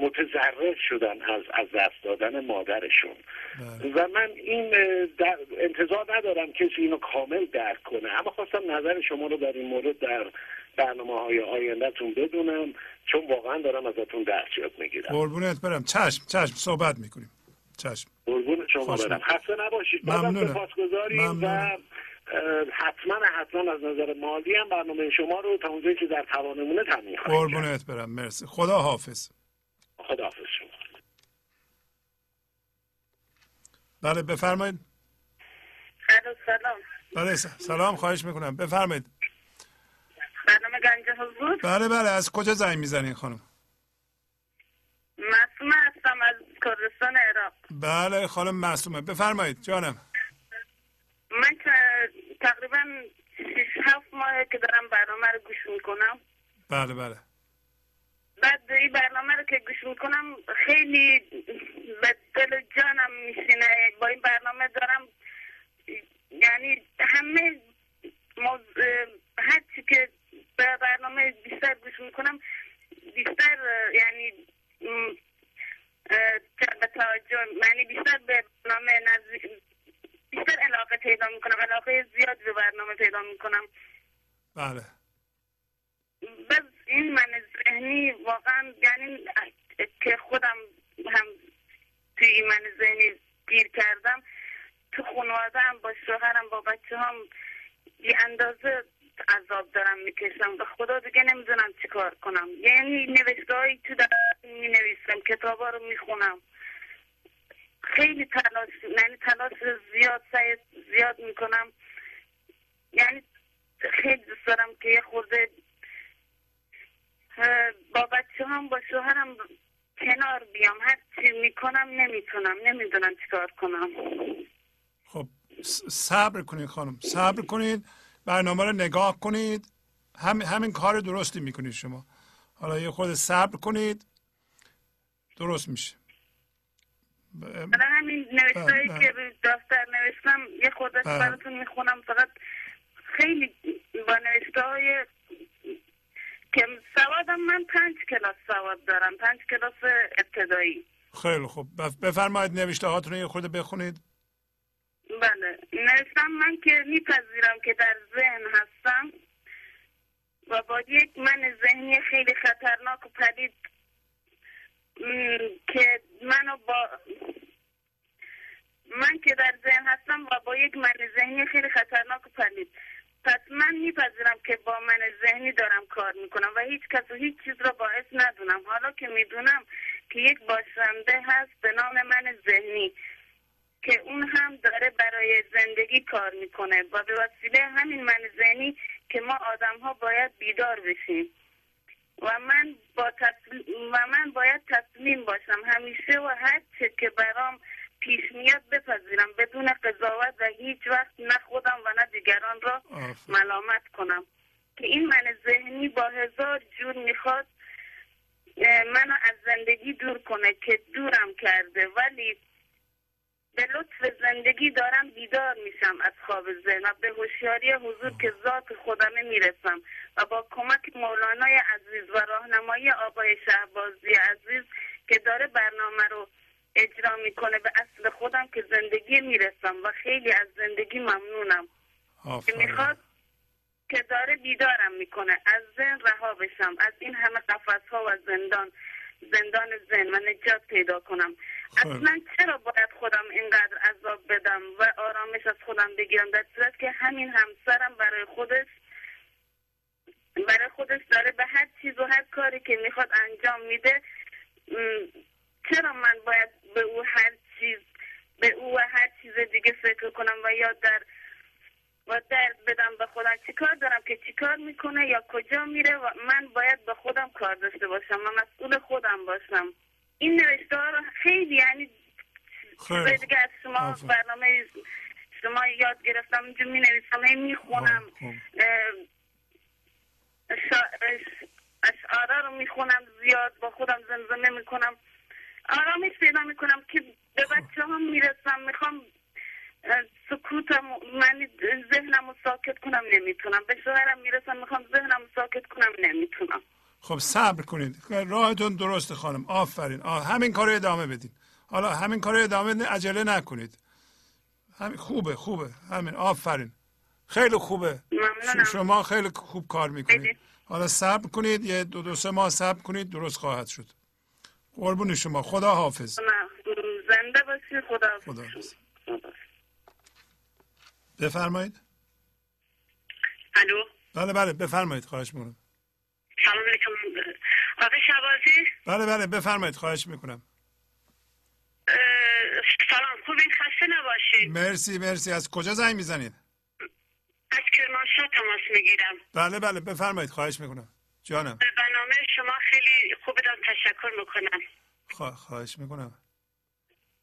متضرر شدن از از دست دادن مادرشون. بله. و من این در انتظار ندارم کسی اینو کامل درک کنه. اما خواستم نظر شما رو در این مورد در برنامه های آیندهتون بدونم چون واقعا دارم ازتون درس یاد می‌گیرم. قربونت برم. چشم چشم صحبت می‌کنیم. چشم. قربون شما برم. خسته نباشید. ممنونم. و ممنونم. اه، حتما حتما از نظر مالی هم برنامه شما رو تا اونجایی که در توانمونه تامین خواهیم. قربونت برم مرسی. خدا حافظ. خداحافظ شما. بله بفرمایید. سلام. بله سلام خواهش می‌کنم. بفرمایید. برنامه گنج حضور؟ بله بله. از کجا زنگ می‌زنین خانم؟ معصومه هستم از کردستان عراق. بله خانم معصومه. بفرمایید جانم. من تقریبا شش هفت ماه که دارم برنامه رو گوش می‌کنم. بله بله. بعد این برنامه رو که گوش می‌کنم خیلی به دل و جانم میشینه با این برنامه دارم یعنی همه موضوع هر چی که به برنامه بیشتر گوش می‌کنم بیشتر اه، یعنی م، اه، جلب توجه یعنی بیشتر به برنامه نزدیک بیشتر علاقه پیدا می‌کنم علاقه زیاد به برنامه پیدا می‌کنم. بله بس این من ذهنی واقعا یعنی که خودم هم توی این من ذهنی گیر کردم تو خانواده هم با شوهرم با بچه هم یه اندازه عذاب دارم می‌کشم و خدا دیگه نمی‌دونم چی کار کنم یعنی نوشته هایی تو در می نویسم کتاب ها رو می‌خونم خیلی تلاش یعنی تلاش زیاد سعی زیاد می‌کنم یعنی خیلی دوست دارم که یه خورده اه، با بچه هم با شوهرم کنار بیام هر چی می‌کنم نمی‌تونم نمی‌دونم چیکار کنم خب س- صبر کنید خانم صبر کنید برنامه رو نگاه کنید. هم همین کار درستی می‌کنید شما. حالا یه خود صبر کنید درست میشه. برای همین نوشتهایی بله، که روی دفتر نوشتم یه خورده بله. براتون می‌خونم. فقط خیلی با نوشته های که سوادم من پنج کلاس سواد دارم پنج کلاس ابتدایی. خیلی خوب. بف- بفرمایید نوشته هاتون رو یه خورده بخونید. صبر کنید. راهتون درست خانم. آفرین. آه همین کار ادامه بدین. حالا همین کار ادامه عجله نکنید. همین خوبه خوبه. همین. آفرین. خیلی خوبه. شما خیلی خوب کار می‌کنید. حالا صبر کنید. یه دو دو سه ماه صبر کنید درست خواهد شد. قربون شما. خدا حافظ. زنده باشی. خدا حافظ. بفرمایید. الو؟ بله بله. بفرمایید. خواهش می‌کنم سلام علیکم آقای شبازی بله بله بفرمایید خواهش می‌کنم. سلام خوبین خسته نباشید. مرسی مرسی. از کجا زنگ می‌زنید؟ از کرمانشاه تماس می‌گیرم. بله بله بفرمایید خواهش می‌کنم. جانم. به برنامه شما خیلی خوب تشکر می‌کنم. خواهش می‌کنم.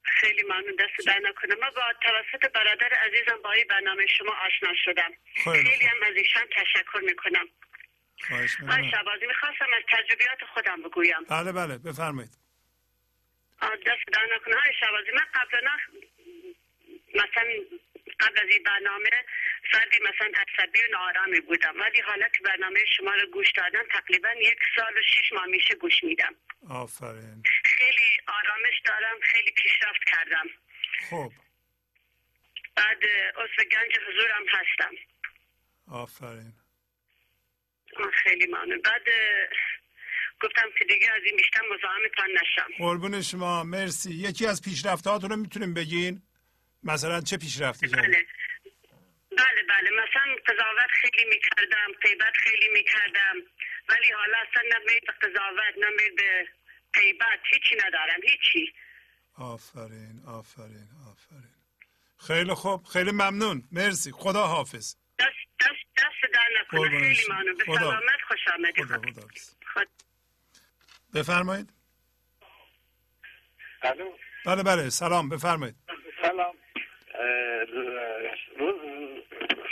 خیلی ممنون دست در نکنم من با توسط برادر عزیزم با این برنامه شما آشنا شدم. خیلی هم از ایشان تشکر می‌کنم. من شبازی می‌خواستم از تجربیات خودم بگویم. بله بله بفرمایید. دست در نکنم های شبازی من قبلا مثلا قبل از این برنامه فردی مثلا عصبی و نارامی بودم. ولی حالا که برنامه شما رو گوش دادم تقریبا یک سال و شش ماه میشه گوش میدم. آفرین. خیلی آرامش دارم خیلی پیشرفت کردم. خب. بعد عضو گنج حضورم هستم. آفرین. خیلی ممنون. بعد گفتم که دیگه از این بیشتر مزاحمتان نشم. قربون شما. مرسی. یکی از پیشرفتهاتون رو می‌تونیم بگین؟ مثلا چه پیشرفتی بله. بله بله. مثلا قضاوت خیلی می‌کردم قیبت خیلی می‌کردم. ولی حالا اصلا نه به قضاوت نه به قیبت هیچی ندارم. هیچی. آفرین آفرین آفرین. خیلی خوب. خیلی ممنون. مرسی. خدا حافظ دست دست دست در نکنه. خیلی ممنون به سلامت خوش آمدی خدا خدا خود. بفرمایید. بله بله. سلام. بفرمایید. سلام.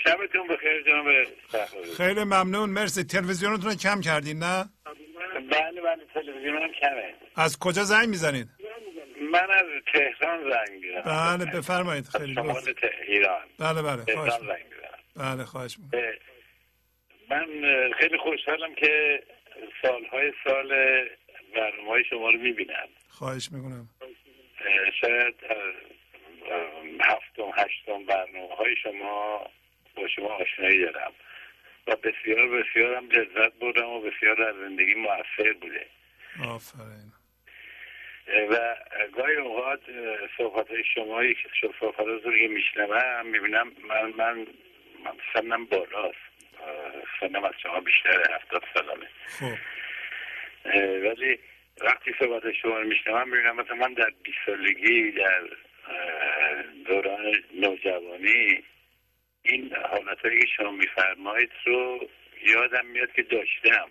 شبتون بخیر جناب خیلی ممنون. مرسی. تلویزیونتون رو کم کردین نه؟ بله بله. تلویزیونم کمه. از کجا زنگ می‌زنید من از تهران زنگ می‌زنم. بله بفرمایید. خیلی شمال ایران بله بله. زنگ بله خواهش من خیلی خوشحالم که سالهای سال برنامه های شما رو می‌بینم. خواهش می‌کنم. شاید هفتم هشتم برنامه های شما با شما آشنایی دارم. و بسیار بسیار هم لذت بردم و بسیار در زندگی موثر بوده. آفرین. و گاهی اوقات صحبت های شما صحبت رو که میشنوم می‌بینم من من سنم بالاست. سنم از شما بیشتر هفتاد سالمه. خب. ولی وقتی صحبت شما رو میشنوم می‌بینم مثلا من در 20 سالگی در دوران نوجوانی این حالتهایی که شما میفرمایید رو یادم میاد که داشتم.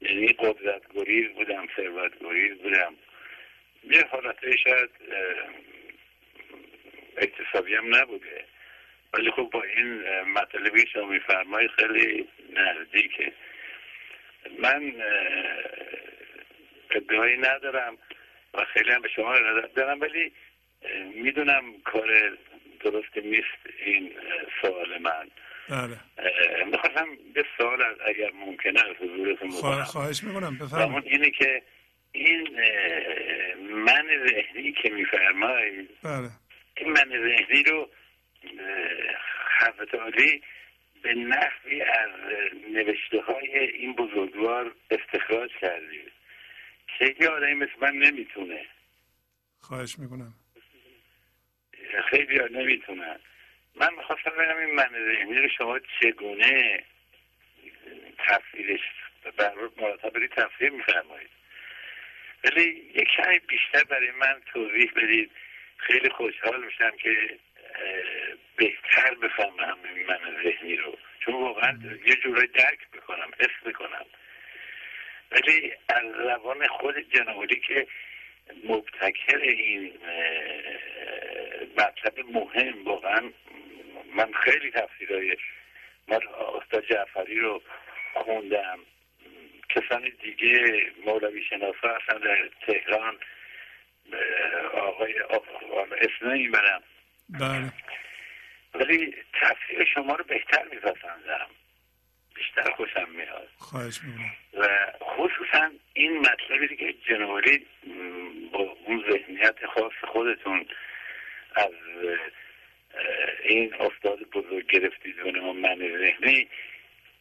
یعنی قدرت گریز بودم ثروت گریز بودم. یه حالتهای شاید اقتصادی هم نبوده. ولی خب با این مطالبی شما میفرمایید خیلی نزدیکه. من ادعایی ندارم و خیلی هم به شما دارم ولی می‌دونم کار درست نیست این سوال من. بله. می‌خواستم به سوال از اگر ممکنه از حضورتون بکنم. خواهش می‌کنم بفرمایید. اون اینه که این من ذهنی که میفرمایید بله. این من ذهنی رو حضرت به نحوی از نوشته های این بزرگوار استخراج کردید که یه آدمی مثل من نمی‌تونه. خواهش می‌کنم. خیلی ها نمی‌تونن من می‌خواستم ببینم این من ذهنی رو شما چگونه تفسیرش بر مرتبه تفسیر میفرمایید. ولی یک کمی بیشتر برای من توضیح بدید. خیلی خوشحال میشم که بهتر بفهمم من ذهنی رو. چون واقعا یه جورایی درک بکنم حس بکنم ولی از زبان خود جنابالی که مبتکر این مطلب مهم واقعا من خیلی تفسیرهای ما استاد جعفری رو خوندم. کسان دیگه مولوی شناسا هستن در تهران آقای اسم نمی‌برم. بله. ولی تفسیر شما رو بهتر میپسندم بیشتر خوشم میاد. خواهش می‌کنم. و خصوصا این مطلبی که جنوالی با اون ذهنیت خاص خودتون از این استاد بزرگ گرفتید و من ذهنی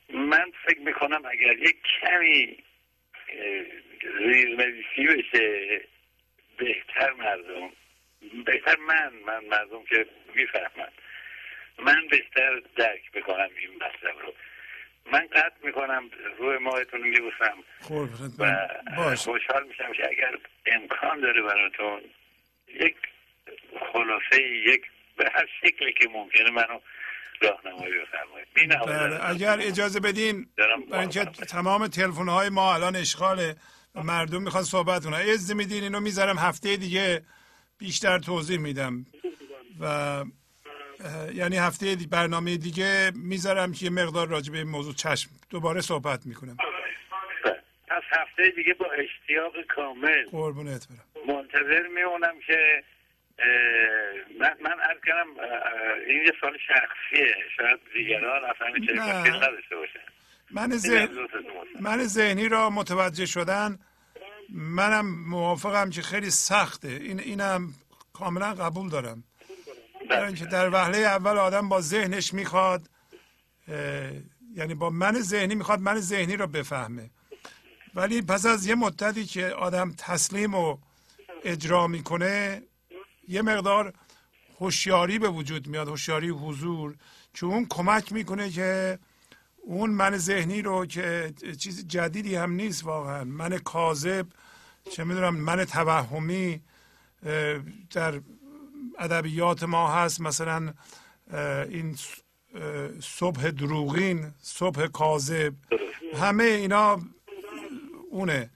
من فکر می‌کنم اگر یک کمی ریزنویسی بشه بهتر مردم بهتر من من مردم که می‌فهمن. من بهتر درک می‌کنم این مطلب رو. من قطع می‌کنم روی ماهتون میبوسم. قربونت و خوشحال میشم که اگر امکان داره براتون یک خلاصه یک به هر شکلی که ممکنه منو راهنمایی بفرمایید. بله اگر اجازه بدین اینکه تمام تلفن های ما الان اشغاله و مردم می‌خوان صحبت کنن. از میدین اینو می‌ذارم هفته دیگه بیشتر توضیح میدم. و یعنی هفته دی- برنامه دیگه می‌ذارم که یه مقدار راجع به این موضوع چشم دوباره صحبت می‌کنم. پس هفته دیگه با اشتیاق کامل. قربونت برم. منتظر میمونم که من من عرض اه، این یه سال شخصیه. شاید دیگران اصلا چه نداشته باشن. من ذهنی را متوجه شدن منم موافقم که خیلی سخته. این اینم کاملا قبول دارم. برای اینکه در وهله اول آدم با ذهنش می‌خواد یعنی با من ذهنی می‌خواد من ذهنی رو بفهمه. ولی پس از یه مدتی که آدم تسلیم و اجرا می‌کنه یه مقدار هوشیاری به وجود میاد هوشیاری حضور که اون کمک می‌کنه که اون من ذهنی رو که چیز جدیدی هم نیست واقعا من کاذب چه می‌دونم من توهمی در ادبیات ما هست. مثلا این صبح دروغین صبح کاذب همه اینا اونه.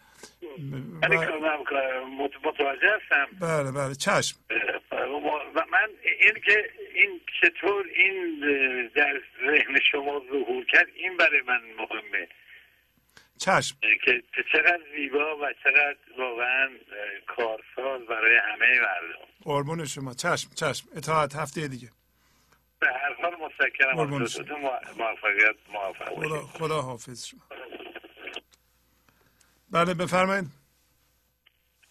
متوجه هستم. بله بله. چشم. و من این که این چطور این در ذهن شما ظهور کرد این برای من مهمه. چشم. که چقدر زیبا و چقدر واقعا کارساز برای همه مردم. قربون شما. چشم چشم. اطاعت. هفته دیگه. به هر حال متشکرم. شما. موفقیت موفق خدا, خدا حافظ شما. بله بفرمایید.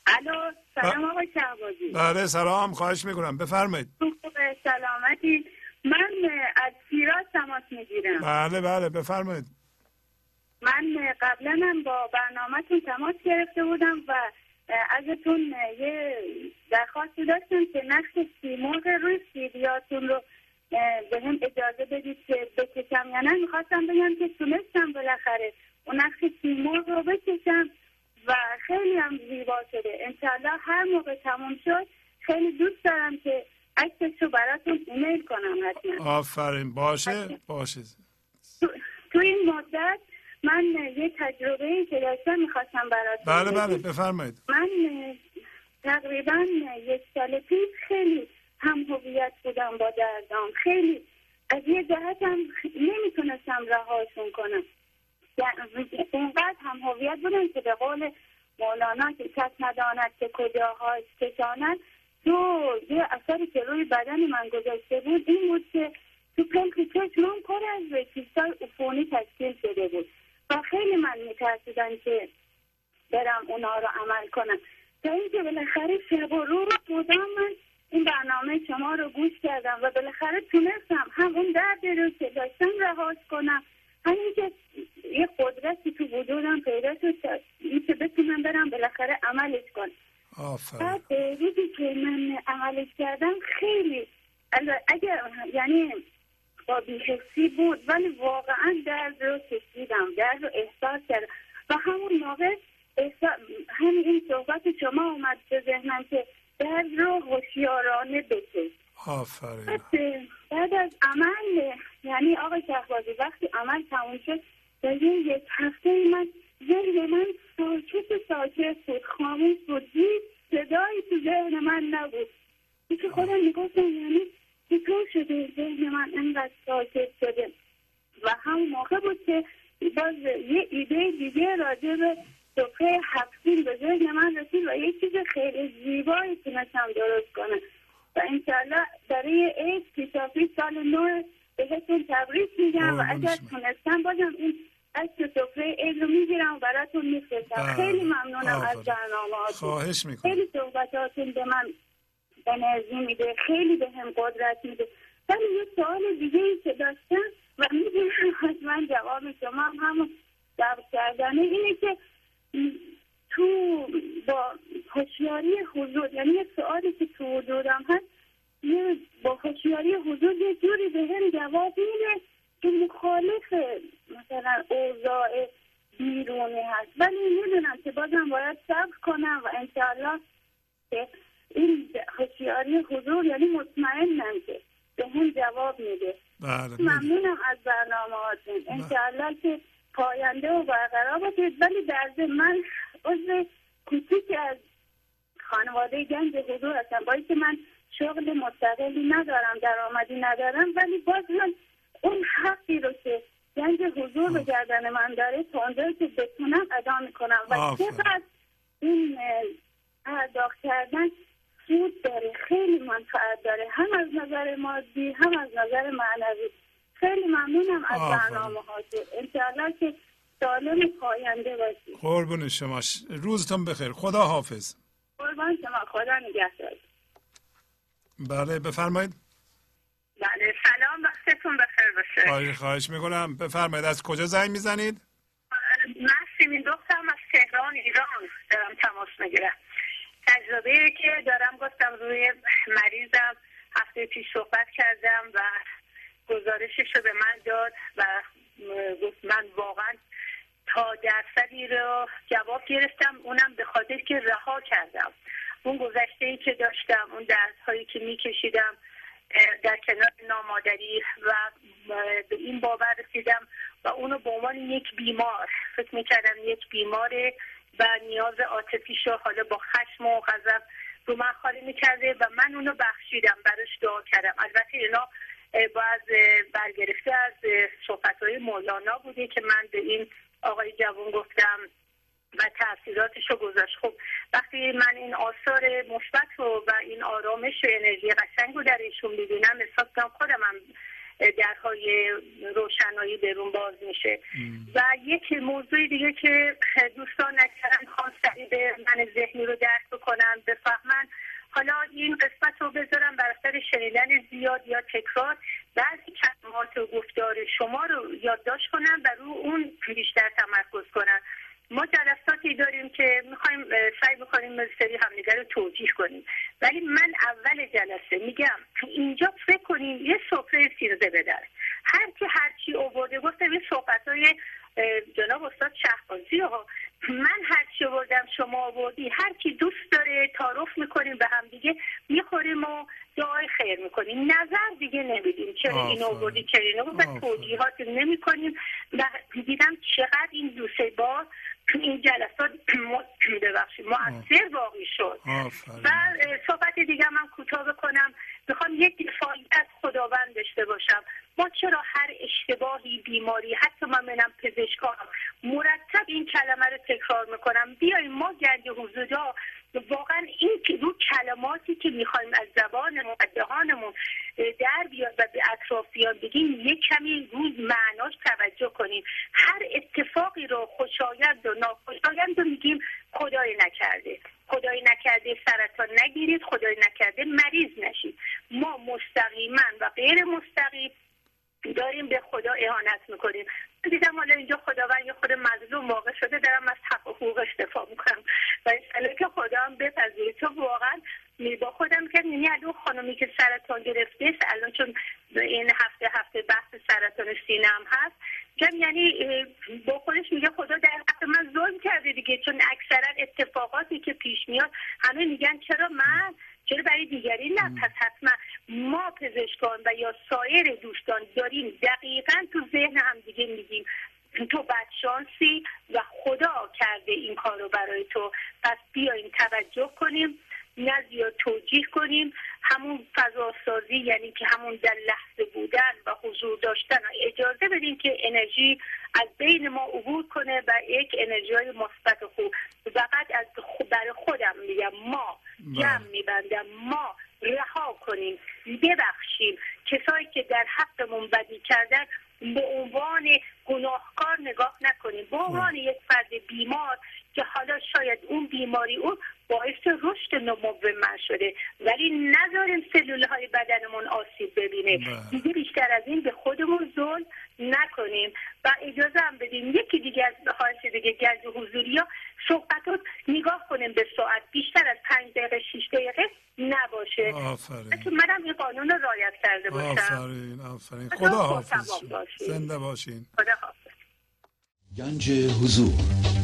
الو سلام آقای شهبازی. بله سلام. خواهش می‌کنم. بفرمایید. سلامتی. من از شیراز تماس می‌گیرم. بله بله. بفرمایید. من قبلا هم با برنامهتون تماس گرفته بودم و ازتون یه درخواستی داشتم که نقش سیمرغ روی سیدیاتون رو به هم اجازه بدید که بکشم. یا نه می‌خواستم بگم که تونستم بالاخره اون نقش سیمرغ رو بکشم و خیلی هم زیبا شده. انشالله هر موقع تموم شد خیلی دوست دارم که عکسش رو براتون ایمیل کنم حتما. آفرین. باشه. باشه. تو, تو این مدت من یه تجربه که داشتم می‌خواستم براتون بله. بله بفرمایید. من تقریبا یک سال پیش خیلی هم هویت بودم با دردام. خیلی از یه جهتم نمی‌تونستم رهاشون کنم. اینقدر هم هویت بودم که به قول مولانا که کس نداند که کجاهاش کشاند تو یه اثری که روی بدن من گذاشته بود این بود که تو پلک چشمم پر از کیستای عفونی تشکیل شده بود. و خیلی من میترسیدم که برم اونا رو عمل کنم. تا اینکه بالاخره شب و روز بودم من این برنامه شما رو گوش کردم و بالاخره تونستم هم اون درد رو که داشتم رهاش کنم. همین که یه قدرتی تو وجودم پیدا شد که بتونم برم بالاخره عملش کنم. بعد روزی که من عملش کردم خیلی اگر یعنی با بیحسی بود ولی واقعا درد رو کشیدم درد رو احساس کردم. و همون موقع احسا- همین این صحبت شما اومد به ذهنم که درد رو هوشیارانه بکش. آفرین. بعد از عمل یعنی آقای شهبازی وقتی عمل تموم شد در یه یک هفته من ذهن من ساکت ساکت بود خاموش بود. صدایی تو ذهن من نبود. که خودم می‌گفتم یعنی چطور شده ذهن من انقدر ساکت شده و همون موقع بود که باز یه ایده دیگه راجع به سفره هفتین به ذهن من رسید و یه چیز خیلی زیبایی تونستم درست کنم و انشالله برای عید پیشافی سال نو بهتون تبریک میگم و اگر. تونستم بازم این عکس سفره عید رو می‌گیرم و براتون میفرستم بله. خیلی ممنونم از آفرین. برنامه خواهش می‌کنم خیلی صحبتاتون به من انرژی میده خیلی به هم قدرت میده. ولی یه سوال دیگه ای که داشتم و می‌دونم حتما جواب شما هم همون جواب کردنه اینه که تو با هوشیاری حضور یعنی یه سوالی که تو وجودم هست یه با هوشیاری حضور یه جوری به هم جواب میده که مخالف مثلا اوضاع بیرونی هست. ولی می‌دونم که بازم باید صبر کنم و انشاءالله که این هوشیاری حضور یعنی مطمئنم که به هم جواب میده. بله. ممنونم از برنامه هاتون. انشاءالله که پاینده و برقرار باشید. ولی در من عضو کوچیک از خانواده گنج حضور هستم. با اینکه من شغل مستقلی ندارم درآمدی ندارم ولی باز من اون حقی رو که گنج حضور به گردن من داره تا اونجایی که بتونم ادا می‌کنم. و. چقدر این پرداخت کردن سود داره خیلی منفعت داره. هم از نظر مادی هم از نظر معنوی. خیلی ممنونم از. برنامه هاتون. انشاءالله که سالم پاینده باشید. قربون شما. روزتون بخیر. خدا حافظ. قربان شما. خدا نگهدار. بله بفرمایید. بله سلام. وقتتون بخیر باشه. خواهش, خواهش می‌کنم. بفرمایید. از کجا زنگ می‌زنید؟ من سیمین دخترم از تهران ایران. دارم تماس می‌گیرم. تجربه که دارم. گفتم روی مریضم هفته پیش صحبت کردم و گزارشش رو به من داد و گفت من واقعا تا درصدی رو جواب گرفتم. اونم به خاطر که رها کردم. اون گذشته ای که داشتم اون درس هایی که میکشیدم در کنار نامادری و به این باور رسیدم و اونو به عنوان یک بیمار فکر می‌کردم یک بیماره و نیاز عاطفیش رو حالا با خشم و غضب رو من خالی می‌کرده و من اونو بخشیدم براش دعا کردم. البته اینا باز برگرفته از صحبت های مولانا بوده که من به این آقای جوان گفتم و تاثیراتش رو گذاشت. خب وقتی من این آثار مثبت و این آرامش و انرژی قشنگ رو در ایشون می‌بینم احساس کنم خودم هم درهای روشنایی برون باز میشه. و یک موضوع دیگه که دوستان نکردن خواهم به من ذهنی رو درک بکنن بفهمن. حالا این قسمت رو بذارم بر اثر شنیدن زیاد یا تکرار. بعضی کلمات و گفتار شما رو یادداشت کنم و رو اون بیشتر تمرکز کنم ما جلساتی داریم که می‌خوایم سعی بکنیم سری همدیگر رو توجیه کنیم. ولی من اول جلسه میگم اینجا فکر کنیم یه سفره سیرزه بدر هر کی هر چی آورده گفتم یه صحبت های جناب استاد شهبازی ها. من هر چی آوردم شما آوردی. هر کی دوست داره تعارف می‌کنیم به هم دیگه می‌خوریم و دعای خیر می‌کنیم. نظر دیگه نمیدیم چرا این. آوردی چرا این آوردی. و. توضیحات نمی‌کنیم. و دیدم چقدر این دو سه بار تو این جلسات ببخشید مؤثر واقعی شد. و صحبت دیگه من کوتاه بکنم. می‌خوام یک دفاعی از خداوند داشته باشم. ما چرا هر اشتباهی بیماری حتی من منم پزشکانم مرتب این کلمه رو تکرار می‌کنم؟ بیایم ما گنج حضورا واقعا این که رو کلماتی که می‌خوایم از زبانمون از در بیاد و به اطرافیان بگیم یک کمی روی معناش توجه کنیم. هر اتفاقی رو خوشایند و ناخوشایند رو میگیم خدای نکرده. خدای نکرده سرطان نگیرید خدای نکرده مریض نشید. ما مستقیما و غیر مستقیم داریم به خدا اهانت می‌کنیم. دیدم حالا اینجا خداوند یه خود مظلوم واقع شده دارم از حق حقوقش دفاع می‌کنم. و انشالله که خدا هم بپذیره. چون واقعا با خودم که یعنی الان خانمی که سرطان گرفته الان چون این هفته هفته بحث سرطان سینه هم هست میگم یعنی با خودش میگه خدا در حق من ظلم کرده دیگه. چون اکثرا اتفاقاتی که پیش میاد همه میگن چرا من چرا برای دیگری؟ نه پس حتما ما پزشکان و یا سایر دوستان داریم دقیقا تو ذهن هم دیگه میگیم. تو بدشانسی و خدا کرده این کار رو برای تو. پس بیایم توجه کنیم. نه زیاد توجیه کنیم. همون فضاسازی یعنی که همون در لحظه بودن و حضور داشتن اجازه بدیم که انرژی از بین ما عبور کنه و یک انرژی های مثبت خوب. فقط از برای خودم میگم ما جمع میبندم ما رها کنیم ببخشیم. کسایی که در حقمون بدی کردن به عنوان گناهکار نگاه نکنیم. به عنوان یک فرد بیمار که حالا شاید اون بیماری اون باعث رشد نمو من شده ولی نذاریم سلول های بدنمون آسیب ببینه. دیگه بیشتر از این به خودمون ظلم نکنیم. و اجازه هم بدیم. یکی دیگه از خواهش دیگه گنج حضوری ها صحبتات نگاه کنیم به ساعت. بیشتر از پنج دقیقه شیش دقیقه نباشه. آفرین. چون منم این قانون رو رعایت کرده باشم. آفرین آفرین. خدا حافظ. باشید. زنده باشین. خدا حافظ. گنج حضور.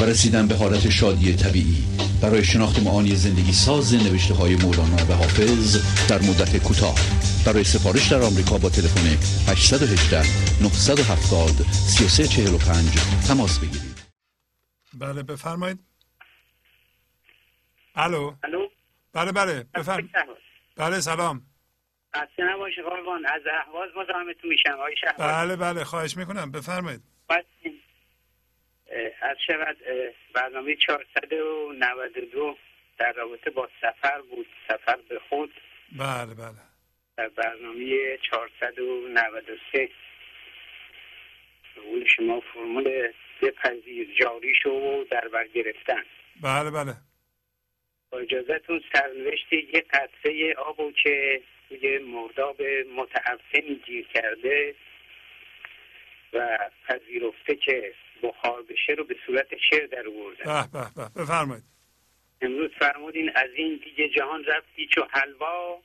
و رسیدن به حالت شادی طبیعی. برای شناخت معانی زندگی ساز نوشته های مولانا و حافظ در مدت کوتاه. برای سفارش در آمریکا با تلفن 818 970 3345 تماس بگیرید. بله بفرمایید. الو. الو. بله بله بفرم. بله سلام. خسته نباشی قربان از اهواز مزاحمتون میشم آقای بله بله خواهش می‌کنم. بفرمایید. از شود برنامه 492 در رابطه با سفر بود سفر به خود. بله بله. در برنامه 493 به قول شما فرمول بپذیر جاری شو و در بر گرفتن. بله بله. با اجازتون سرنوشت یه قطره آبو که توی مرداب متعفنی گیر کرده و پذیرفته که بخار بشه رو به صورت شعر در آوردن. به به به بفرمایید. امروز فرمودین از این دیگه جهان رفتی چو حلوا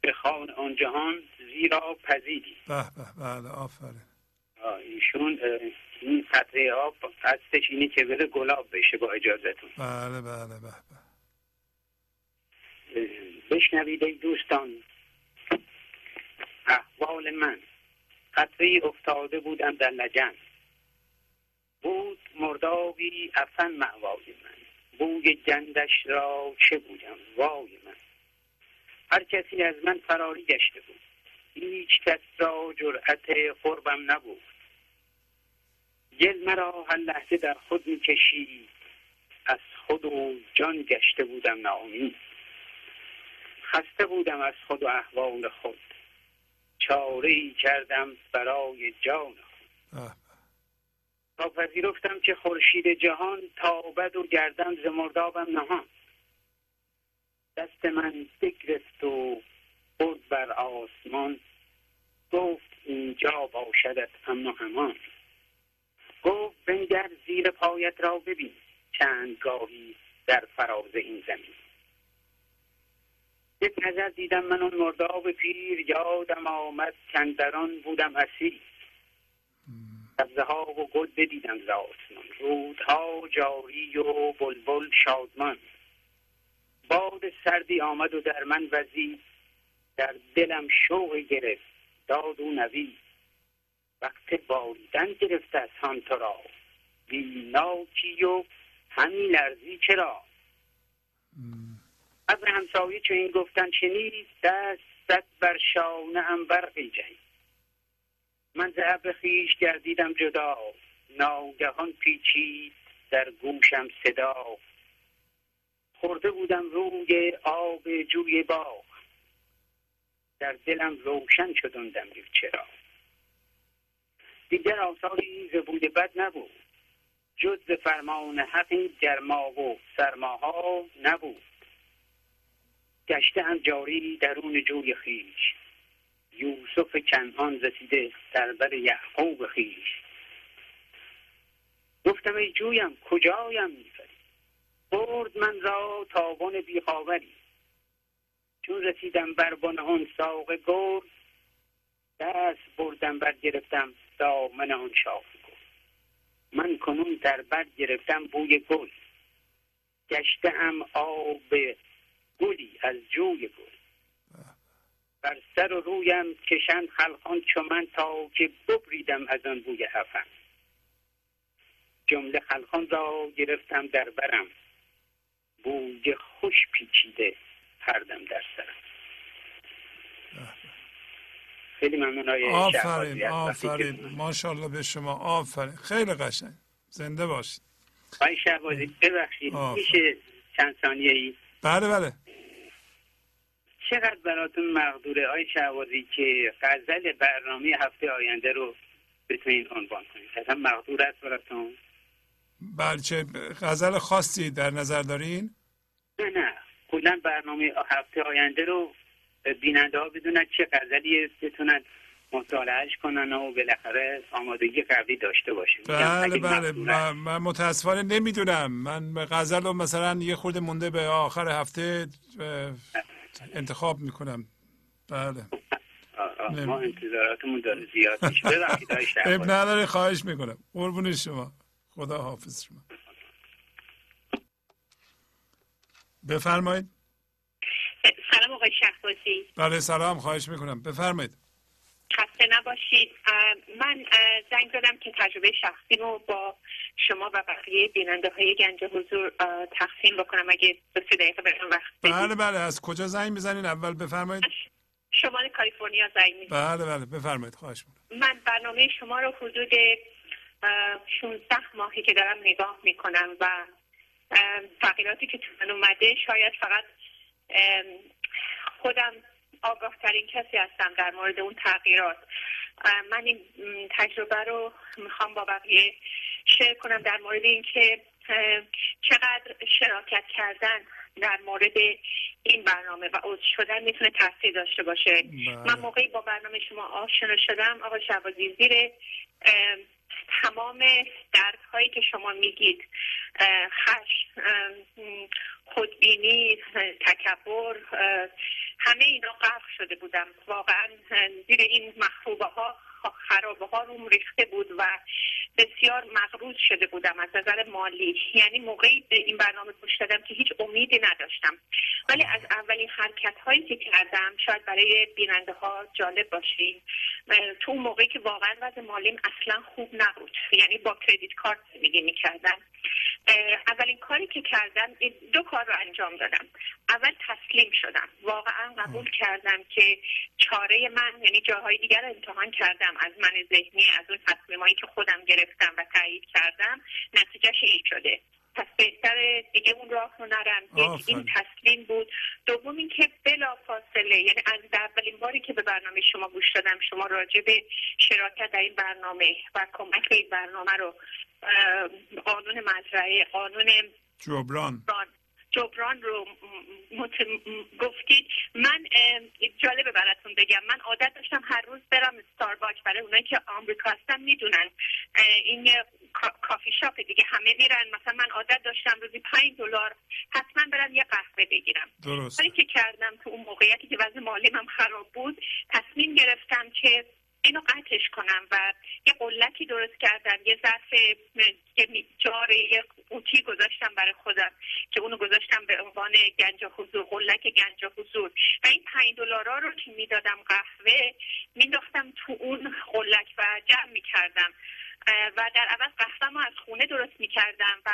به خان آن جهان زیرا پذیدی به به بله آفرین. ایشون این قطره آب قصدش اینه که بره گلاب بشه با اجازتون بله بله به به. بشنوید ای دوستان احوال من. قطره افتاده بودم در لجن. بود مردابی افن معوای من. بوی گندش را چه بودم؟ وای من. هر کسی از من فراری گشته بود. هیچ کس را جرأت قربم نبود. گل مرا هر لحظه در خود می‌کشید. از خود و جان گشته بودم ناامید. خسته بودم از خود و احوال خود. چاره کردم برای جان خود. تا پذیرفتم که خورشید جهان تابد و گردم ز مردابم نهان. دست من بگرفت و برد بر آسمان. گفت اینجا باشدت امن و امان گفت بنگر زیر پایت را ببین. چند گاهی در فراز این زمین. یک نظر دیدم من اون مرداب پیر. یادم آمد کندران بودم اسیر. سبزه ها و گل بدیدم ز آسمان. رودها جاری و بلبل شادمان. باد سردی آمد و در من وزید در دلم شوق گرفت. داد و نوید وقت باریدن گرفت از هان تو را. بیناکی و همی لرزی چرا؟ از همسایه چو این گفتن شنید دست زد بر شانه ام برقی جهید من ز ابر خویش گردیدم جدا. ناگهان پیچید در گوشم صدا. خورده بودم روی آب جوی باغ. در دلم روشن شد آن چرا. دیگر آثاری ز بود بد نبود. جز ز فرمان حق گرما و سرماها نبود. گشته هم جاری درون جوی خیش یوسف کنعان رسیده در بر یعقوب خیش. گفتم ای جویم کجایم میفری؟ برد من را تاوان بیخاوری. چون رسیدم بر بن آن ساق گرد دست بردم بر گرفتم دامن آن شاخ من کنون در بر گرفتم بوی گل. گشته ام آب گلی از جوی گل. بر سر و رویم کشند خلقان چو من تا که ببریدم از آن بوی حفن جمله خلقان را گرفتم در برم. بوی خوش پیچیده پردم در سرم. خیلی ممنون آفرین آفرین. ماشاءالله به شما آفرین. خیلی قشنگ. زنده باشید. آی شهبازی ببخشید میشه چند ثانیه ای بله بله. چقدر براتون مقدوره آی شهبازی که غزل برنامه هفته آینده رو بتونین عنوان کنید اصلا مقدور است براتون؟ بله چه غزل خاصی در نظر دارین؟ نه نه. کلا برنامه هفته آینده رو بیننده ها بدونن چه غزلی بتونن مطالعهش کنن و بالاخره آمادگی قبلی داشته باشن. بله بله. من متاسفانه نمی‌دونم. من غزل رو مثلا یه خورده مونده به آخر هفته انتخاب می‌کنم. بله. ما انتظاراتمون داره زیاد میشه. اب نداره خواهش می‌کنم. قربون شما. خدا حافظ شما. بفرمایید. سلام آقای شهبازی. بله سلام. خواهش می‌کنم. بفرمایید. خسته نباشید. من زنگ زدم که تجربه شخصی رو با شما و بقیه بیننده های گنج حضور تقسیم بکنم. اگه دو سه دقیقه برام وقت بله بله. از کجا زنگ می‌زنین؟ اول بفرمایید. شمال کالیفرنیا زنگ می‌زنم. بله بله. بفرمایید. خواهش می‌کنم. من برنامه شما رو حدود 16 ماهی که دارم نگاه می‌کنم و تغییراتی که تو من اومده شاید فقط خودم آگاه ترین کسی هستم در مورد اون تغییرات. من این تجربه رو می‌خوام با بقیه شیر کنم در مورد اینکه چقدر شراکت کردن در مورد این برنامه و عضو شدن می‌تونه تاثیر داشته باشه. من موقعی با برنامه شما آشنا شدم آقا شبازی زیر تمام درد هایی که شما میگید خش خودبینی تکبر همه اینا غرق شده بودم. واقعا زیر این مخروبه ها خرابه ها روم ریخته بود و بسیار مغروض شده بودم از نظر مالی. یعنی موقعی به این برنامه گوش دادم که هیچ امیدی نداشتم. ولی از اولین حرکت هایی که کردم شاید برای بیننده ها جالب باشین تو اون موقعی که واقعا وضع مالیم اصلا خوب نبود. یعنی با کردیت کارت زندگی می‌کردم. اولین کاری که کردم دو کار رو انجام دادم. اول تسلیم شدم. واقعا قبول کردم که چاره من یعنی جاهای دیگر امتحان کردم. از من ذهنی از اون تصمیمایی که خودم گرفتم و تایید کردم نتیجهش این شده. پس بهتر دیگه اون راه رو نرم. یک این تسلیم بود. دوم اینکه بلا فاصله یعنی از اولین باری که به برنامه شما گوش دادم شما راجع به شراکت در این برنامه و کمک به این برنامه رو قانون مزرعه قانون جبران جبران رو مت... گفتید من جالبه براتون بگم. من عادت داشتم هر روز برم ستارباک برای اونایی که آمریکا هستن می‌دونن. این کافی شاپ دیگه. همه میرن. مثلا من عادت داشتم روزی پنج دلار حتما برم یه قهوه بگیرم. درست. ولی که کردم تو اون موقعیتی که وضع مالی من خراب بود تصمیم گرفتم که اینو قطعش کنم و یه قلتی درست کردم یه ظرف جار یه قوطی گذاشتم برای خودم که اونو گذاشتم به عنوان گنج حضور قلک گنج حضور. و این پنج دلارا رو که می‌دادم قهوه مینداختم تو اون قلک و جمع می‌کردم. و در عوض قهوه از خونه درست می‌کردم و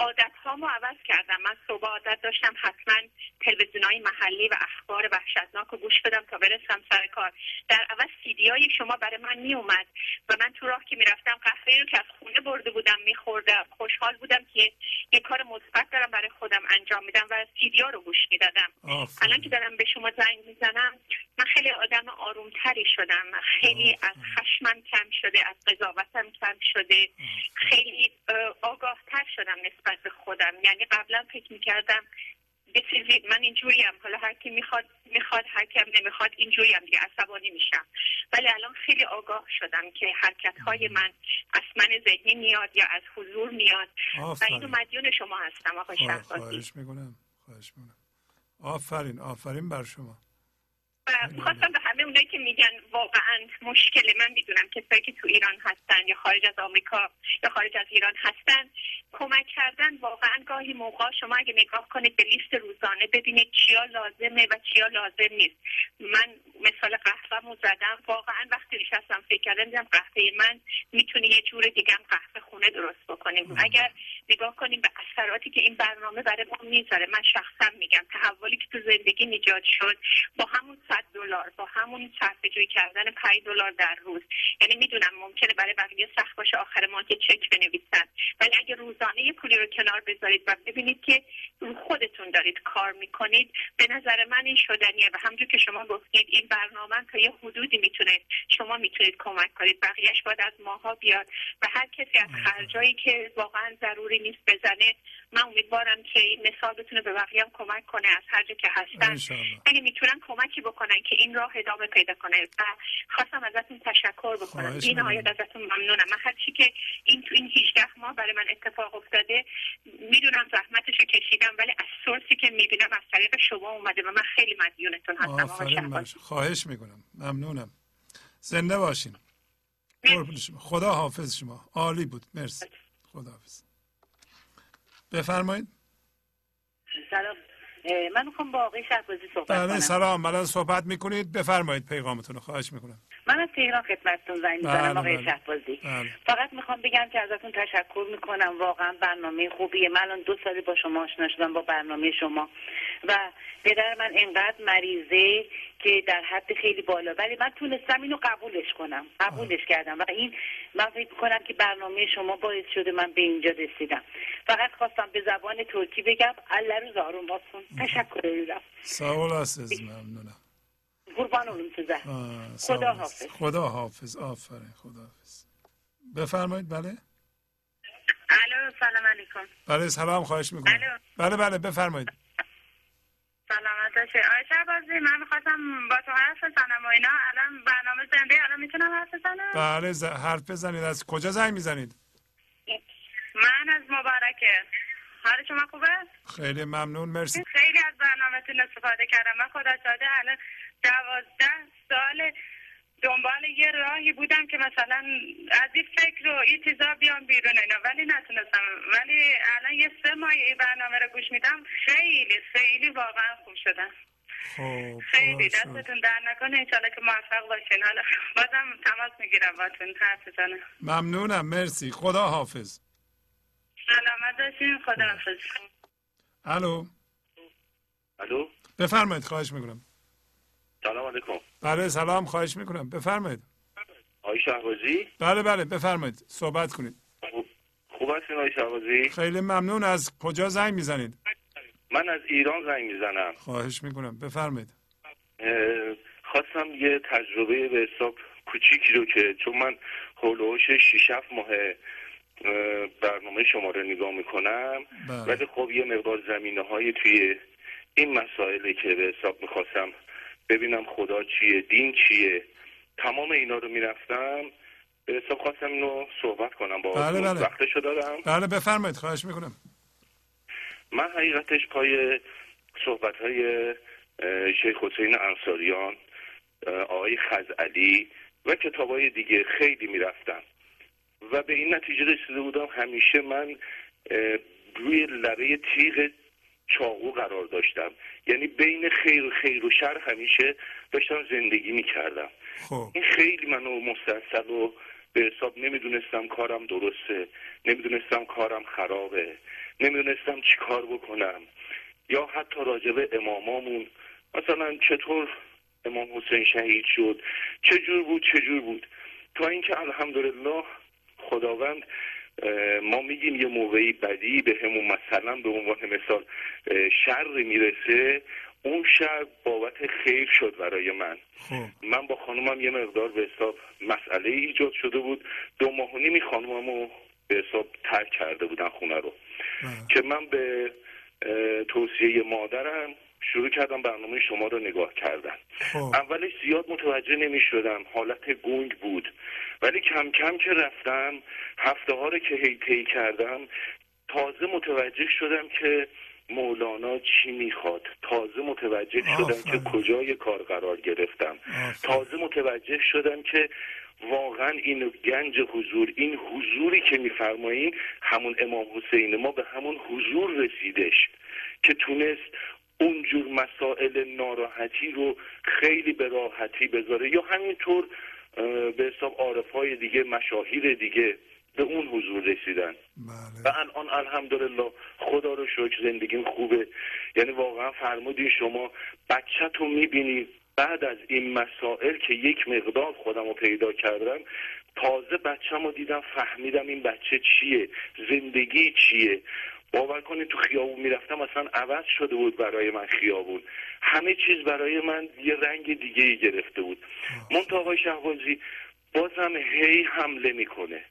عادت هامو عوض کردم. من صبح عادت داشتم حتما تلویزیون های محلی و اخبار وحشتناک رو گوش بدم تا برسم سر کار. در عوض سیدی های شما برای من می اومد و من تو راه که می‌رفتم قهوه رو که از خونه برده بودم میخوردم. خوشحال بودم که یه کار مثبت دارم برای خودم انجام میدم و سیدی ها رو گوش می‌دادم. الان که دارم به شما زنگ می‌زنم من خیلی آدم آرومتری شدم. خیلی از خشمم کم شده از قضاوتم کم شده. خیلی آگاهتر شدم نسبت به خودم. یعنی قبلا فکر می‌کردم چیزی من اینجوری هم حالا هر کی می‌خواد می‌خواد هر کی نمی‌خواد اینجوری هم دیگه عصبانی میشم. ولی الان خیلی آگاه شدم که حرکت های من از من ذهنی میاد یا از حضور میاد. و اینو مدیون شما هستم آقای شهبازی. خواهش می‌کنم. خواهش می‌کنم. آفرین آفرین بر شما. می‌خواستم به همه اونایی که میگن واقعا مشکل من می‌دونم کسایی که تو ایران هستن یا خارج از آمریکا یا خارج از ایران هستن کمک کردن. واقعا گاهی موقع شما اگه نگاه کنید به لیست روزانه ببینید چیا لازمه و چیا لازم نیست. من مثال قهوه زدم. واقعا وقتی نشستم فکر کردم دیدم قهوه من می‌تونه یه جور دیگه هم قهوه خونه درست بکنیم. اگر نگاه کنیم به اثراتی که این برنامه برای ما می‌ذاره من شخصا میگم تحولی که تو زندگی ایجاد شد با همون صد دلار با همون صرفه جویی کردن 5 دلار در روز. یعنی می‌دونم ممکنه برای بقیه سخت باشه آخر ما که چک بنویسن. ولی اگه روزانه یه پولی رو کنار بذارید و ببینید که خودتون دارید کار می‌کنید به نظر من این شدنیه. و همونجور که شما گفتید این برنامه تا یه حدودی می‌تونه شما می‌تونید کمک کنید. بقیهش باید از ماها بیاد. و هر کسی از خرجایی که واقعا ضروری نیست بزنه من امیدوارم که این مثال بتونه به بقیه هم کمک کنه از هر جا که هستن. اگه می‌تونن کمکی بکنن که این راه ادامه پیدا کنه و خواستم ازتون تشکر بکنم. این نهایت ازتون ممنونم. من هرچی که این تو این 18 ماه برای من اتفاق افتاده می‌دونم زحمتش رو کشیدم ولی از سورسی که می‌بینم از طریق شما اومده و من خیلی مدیونتون هستم. خواهش می‌کنم. ممنونم. زنده باشین. خدا حافظ شما. عالی بود. مرسی. خدا حافظ بفرمایید. سلام. من می‌خوام با آقای شهبازی صحبت بله کنم. سلام. بله صحبت می‌کنید. بفرمایید پیغامتون رو خواهش می‌کنم. من از تهران خدمتتون زنگ می‌زنم بله آقای بله. شهبازی. بله. فقط می‌خوام بگم که ازتون تشکر می‌کنم. واقعا برنامه خوبیه. من الان دو سالی با شما آشنا شدم با برنامه شما. و پدر من انقدر مریضه که در حد خیلی بالا. ولی من تونستم اینو قبولش کنم. قبولش کردم. و این من فکر کنم که برنامه شما باعث شده من به اینجا رسیدم. فقط خواستم به زبان ترکی بگم. الله روز آروم باسون تشکر ایدم سوال ممنونم. قربان اون خدا حافظ. خدا حافظ. آفرین خدا حافظ. بفرمایید بله؟ الو سلام علیکم. بله سلام خواهش می‌کنم. بله بله بفرمایید. سلامت باشه آیشه بازی من می‌خواستم با تو حرف بزنم و اینا. الان برنامه زنده الان می‌تونم حرف بزنم؟ بله ز... حرف بزنید. از کجا زنگ می‌زنید؟ من از مبارکه. حال شما خوبه؟ خیلی ممنون مرسی. خیلی از برنامهتون استفاده کردم. من خدا شاده الان دوازده سال دنبال یه راهی بودم که مثلا از این فکر و این چیزا بیام بیرون اینا. ولی نتونستم. ولی الان یه سه ماه این برنامه رو گوش میدم خیلی خیلی واقعا خوب شدم. خب خیلی دستتون در نکنه. انشالله که موفق باشین. حالا بازم تماس می‌گیرم باتون. حرف بزنم. ممنونم. مرسی. خدا حافظ. سلامت باشین. خدا حافظ. الو. الو. بفرمایید. خواهش می‌کنم. سلام علیکم. بله سلام خواهش می‌کنم. بفرمایید. آقای شهبازی؟ بله بله بفرمایید. صحبت کنید. خوب, هستین آقای شعبازی خیلی ممنون. از کجا زنگ می‌زنید؟ من از ایران زنگ می‌زنم. خواهش می‌کنم. بفرمایید. خواستم یه تجربه به حساب کوچیکی رو که چون من هولوش 6 ماه برنامه شما رو نگاه می‌کنم بله. ولی خب یه مقدار زمینه های توی این مسائلی که به حساب می‌خواستم ببینم خدا چیه دین چیه. تمام اینا رو می‌رفتم. به حساب خواستم اینو صحبت کنم با بله بله. وقتشو دارم. بله بفرمایید. خواهش می‌کنم. من حقیقتش پای صحبت های شیخ حسین انصاریان آقای خزعلی و کتاب های دیگه خیلی می‌رفتم. و به این نتیجه رسیده بودم همیشه من روی لبه تیغ چاقو قرار داشتم. یعنی بین خیر و خیر و شر همیشه داشتم زندگی می‌کردم. خب. این خیلی منو مستحصل و به حساب نمی‌دونستم کارم درسته نمی‌دونستم کارم خرابه نمی‌دونستم چی کار بکنم. یا حتی راجب امامامون مثلا چطور امام حسین شهید شد چه جور بود چه جور بود. تا اینکه الحمدلله خداوند ما میگیم یه موقعی بدی به همون مثلا به عنوان مثال شر می‌رسه اون شر بابت خیر شد برای من. خب. من با خانومم یه مقدار به حساب مسئله ایجاد شده بود. دو ماه و نیمی خانومم به حساب ترک کرده بودن خونه رو. که من به توصیه مادرم شروع کردم برنامه شما رو نگاه کردن. خب. اولش زیاد متوجه نمی شدم حالت گنگ بود. ولی کم کم که رفتم هفته ها رو که هی کردم تازه متوجه شدم که مولانا چی می‌خواد. تازه متوجه شدم که کجای کار قرار گرفتم. تازه متوجه شدم که واقعا این گنج حضور این حضوری که میفرمایین همون امام حسین ما به همون حضور رسیدش که تونست اونجور مسائل ناراحتی رو خیلی به راحتی بذاره. یا همینطور به حساب عارف های دیگه مشاهیر دیگه به اون حضور رسیدن. بله. و الان الحمدلله خدا رو شکر زندگیم خوبه. یعنی واقعا فرمودی شما بچه تو می‌بینی بعد از این مسائل که یک مقدار خودم رو پیدا کردم تازه بچه رو دیدم فهمیدم این بچه چیه زندگی چیه. باور کنید تو خیابون می‌رفتم اصلا عوض شده بود برای من خیابون. همه چیز برای من یه رنگ دیگه ای گرفته بود. منتها آقای شهبازی بازم هی حمله می‌کنه.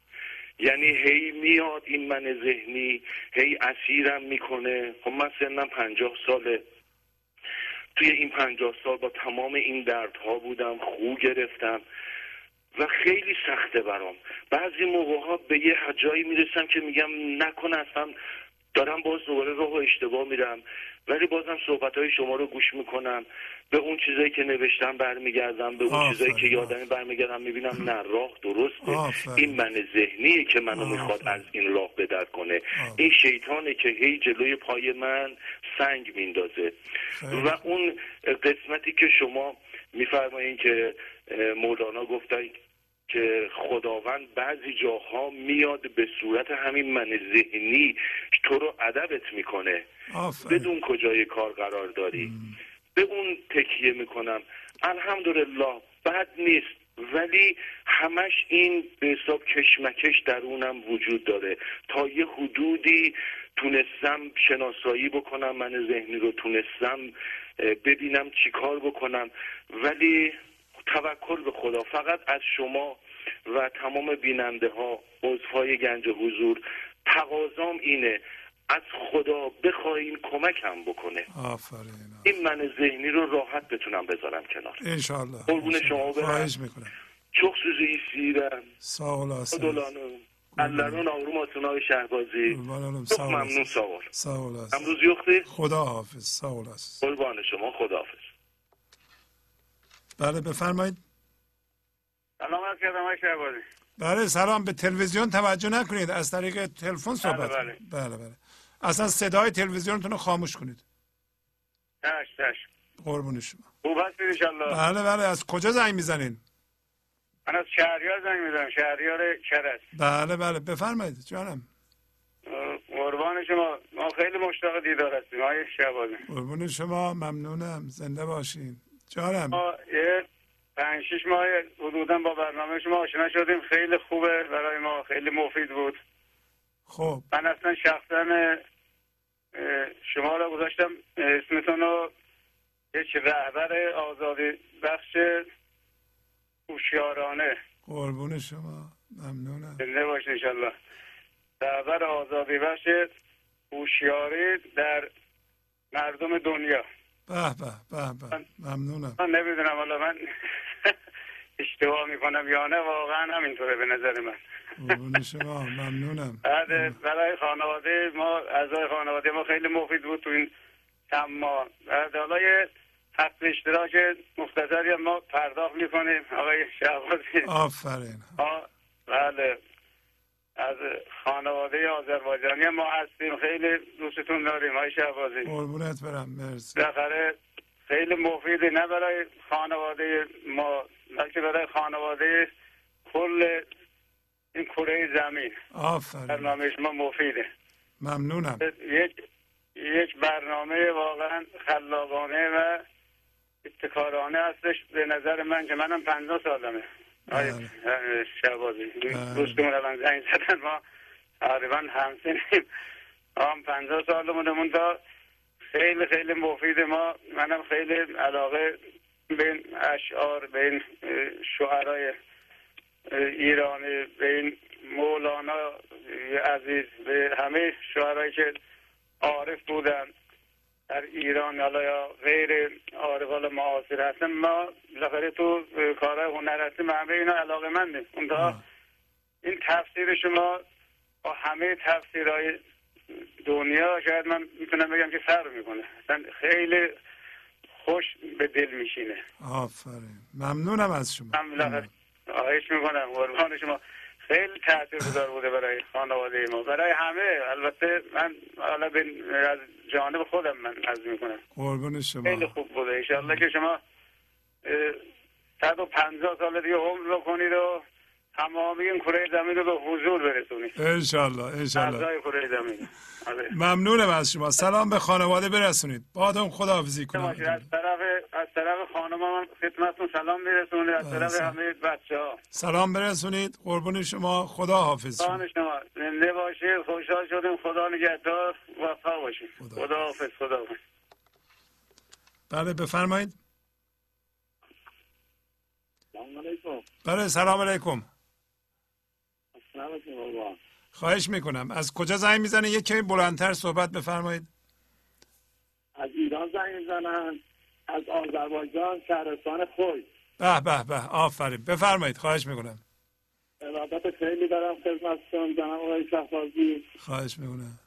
یعنی هی میاد این من ذهنی هی اسیرم می‌کنه. خب من سنم پنجاه ساله. توی این پنجاه سال با تمام این دردها بودم خو گرفتم و خیلی سخته برام. بعضی موقع ها به یه جایی می‌رسم که میگم نکنه اصلا دارم باز دوباره راه و اشتباه میرم ولی بازم صحبت های شما رو گوش می‌کنم. به اون چیزایی که نوشتم برمیگردم به اون چیزایی که یادم برمیگردم می‌بینم نه راه درسته. این من ذهنیه که منو می‌خواد از این راه بدر کنه. این شیطانه که هی جلوی پای من سنگ میندازه. و اون قسمتی که شما میفرمایین که مولانا گفتن که خداوند بعضی جاها میاد به صورت همین من ذهنی تو رو ادبت می‌کنه. بدون کجای کار قرار داری؟ به اون تکیه می‌کنم. الحمدلله بد نیست. ولی همش این به حساب کشمکش درونم وجود داره. تا یه حدودی تونستم شناسایی بکنم من ذهنی رو تونستم ببینم چی کار بکنم. ولی توکل به خدا فقط از شما و تمام بیننده ها عضوهای گنج حضور تقاضام اینه از خدا بخواین کمکم بکنه آفرین این من ذهنی رو راحت بتونم بذارم کنار انشالله قربون شما برم می‌کنم abi Şehbazi. Kurban olum. Çok Sağ memnun olasın. sağ ol. Sağ olasın. امروز yoktu. خدا حافظ. Sağ olasın. قربان شما خداحافظ. بله بفرمایید. سلام عرض کردم آقای بله سلام. به تلویزیون توجه نکنید. از طریق تلفن صحبت بله. بله بله. اصلا صدای تلویزیونتون رو خاموش کنید. چش چش قربون شما. خوب هستید بله بله. از کجا زنگ می‌زنین؟ من از شهریار زنگ می‌زنم. شهریار کرس. بله بله. بفرمایید جانم. قربان شما. ما خیلی مشتاق دیدار هستیم آقای شهبازی. قربون شما. ممنونم. زنده باشین. جانم. پنج شیش ماه حدودا با برنامه شما آشنا شدیم. خیلی خوبه برای ما. خیلی مفید بود. خب. من اصلا شخصا شما را گذاشتم اسمتون رو یک رهبر آزادی بخش هوشیارانه. قربون شما. ممنونم. زنده باش انشالله. رهبر آزادی بخش هوشیاری در مردم دنیا. به به به. به ممنونم. من نمی‌دونم حالا من اشتباه می‌کنم یا نه واقعا همینطوره به نظر من. قربون شما ممنونم. بعد برای خانواده ما اعضای خانواده ما خیلی مفید بود تو این چند ماه بعد حالا یه حق اشتراک مختصری ما پرداخت می‌کنیم. آقای شهبازی. آفرین. بله. از خانواده آذربایجانی ما هستیم. خیلی دوستتون داریم های شهبازی. قربونت برم مرسی. بالاخره خیلی مفیده نه برای خانواده ما بلکه برای خانواده کل این کره زمین. آفرین. برنامه شما مفیده. ممنونم. یک یک برنامه واقعا خلاقانه و ابتکارانه هستش. به نظر من که منم پنجاه سالمه. آیا بله. شهبازی بله. دوستمون الان زنگ زدن ما تقریبا همسنیم. هم پنجاه سالمونه تا خیلی خیلی مفید ما. منم خیلی علاقه به این اشعار به این شعرهای ایرانی به این مولانا عزیز به همه شعرهایی که عارف بودن. در ایران حالا یا غیر عارف معاصر هستن ما بالاخره تو کارهای هنر هستیم همه اینا علاقه منده. اونتا این تفسیر شما با همه تفسیرهای دنیا شاید من می‌تونم بگم که فرق می‌کنه. خیلی خوش به دل میشینه. آفرین. ممنونم از شما. من آهش می‌کنم. قربان شما. خیلی تاثیر گذار بوده برای خانواده ما. برای همه. البته من حالا از جانب خودم من از می‌کنم. قربون شما. خیلی خوب بوده. انشاءالله که شما 150 سال دیگه عمر بکنید و تمامی این کره زمین رو به حضور برسونید انشالله انشالله. کره زمین. آره. ممنونم از شما. سلام به خانواده برسونید. بادم خداحافظی کنم. از طرف از طرف خانم من خدمتتون سلام میرسونید از طرف همه بچه ها سلام برسونید. قربون شما. خدا حافظ شما. شما زنده باشید خوشحال شدیم. خدا نگهدار. وفا باشید خدا حافظ خدا حافظ بله بفرمایید. سلام علیکم. بله سلام علیکم. خواهش می‌کنم. از کجا زنگ می‌زنه یک کمی بلندتر صحبت بفرمایید. از ایران زنگ می‌زنن از آذربایجان شهرستان خوی به به به آفرین. بفرمایید. خواهش می‌کنم. ارادت خیلی دارم خدمتتون. جناب آقای شهبازی. خواهش می‌کنم.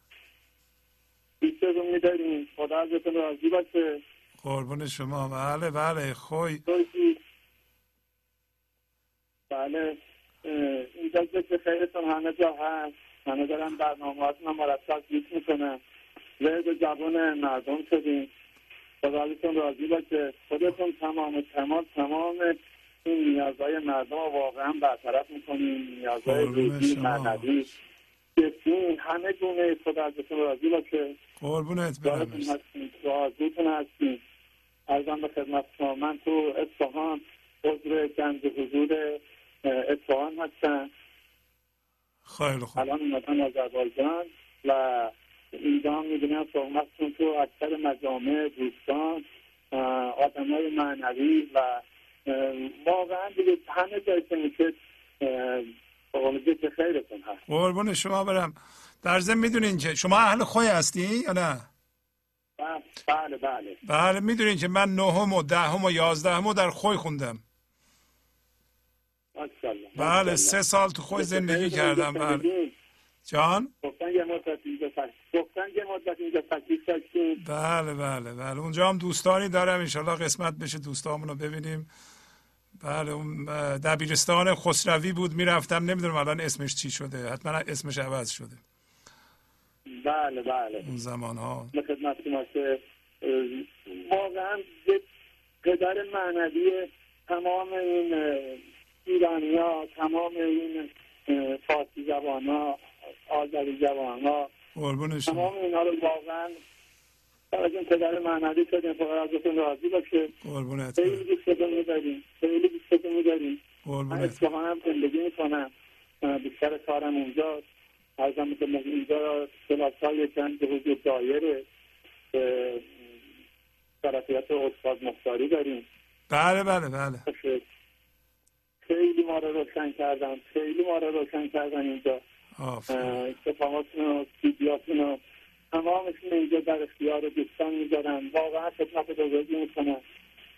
بیستتون میداریم خدا ازتون راضی باشه. قربون شما. بله بله. خوی. بله. اینجا ذکر خیرتون همه جا هست. همه دارن برنامه هاتون مرتب گوش می‌کنن به زبان مردم شدیم. خدایتون راضی باشه. خودتون تمام تمام تمام این نیازهای مردم رو واقعا برطرف می‌کنیم. نیازهای روزی معنوی. دین همه گونه خدا ازتون راضی باشه. قربونت برم راضیتون هستیم. ارزم به خدمت شما من تو اصفهان عضو گنج حضور اصفهان هستن. خیلی خوب. الان اومدن آذربایجان و اینجا می‌بینم صحبتتون تو اکثر مجامع دوستان آدم های معنوی و واقعا دیگه همه جایی که میشه که خیرتون هست. قربون شما برم. در ضمن می‌دونین که شما اهل خوی هستی یا نه؟ بله بله بله. می‌دونین که من نهم و دهم و یازدهم و در خوی خوندم. بله سه سال تو خوی زندگی کردم. بله. جان؟ گفتن یه مدت اینجا گفتن یه مدت اینجا بله بله بله. اونجا هم دوستانی دارم. انشالله قسمت بشه دوستامون رو ببینیم. بله اون دبیرستان خسروی بود. می‌رفتم. نمی‌دونم الان اسمش چی شده. حتما اسمش عوض شده. بله بله. اون زمان ها خدمت که واقعا قدر معنوی تمام این ایرانی ها تمام این فارسی زبان ها آذری زبان ها تمام اینا رو واقعا از این پدر معنوی شدیم فقط ازتون راضی باشه. قربونت. خیلی دوستتون میداریم. خیلی دوستتون میداریم. من اصفهان هم زندگی می‌کنم. بیشتر کارم اونجاست. ارزم که اینجا کلاس های چند به وجود دایره. طرفیت استاد مختاری داریم. بله بله بله. خیلی ما رو روشن کردن خیلی ما رو روشن کردن اینجا. اتفاقاتون و ویدیوهاتون و تمامشون اینجا در اختیار دوستان می‌ذارن. واقعا خدمت بزرگی می‌کنن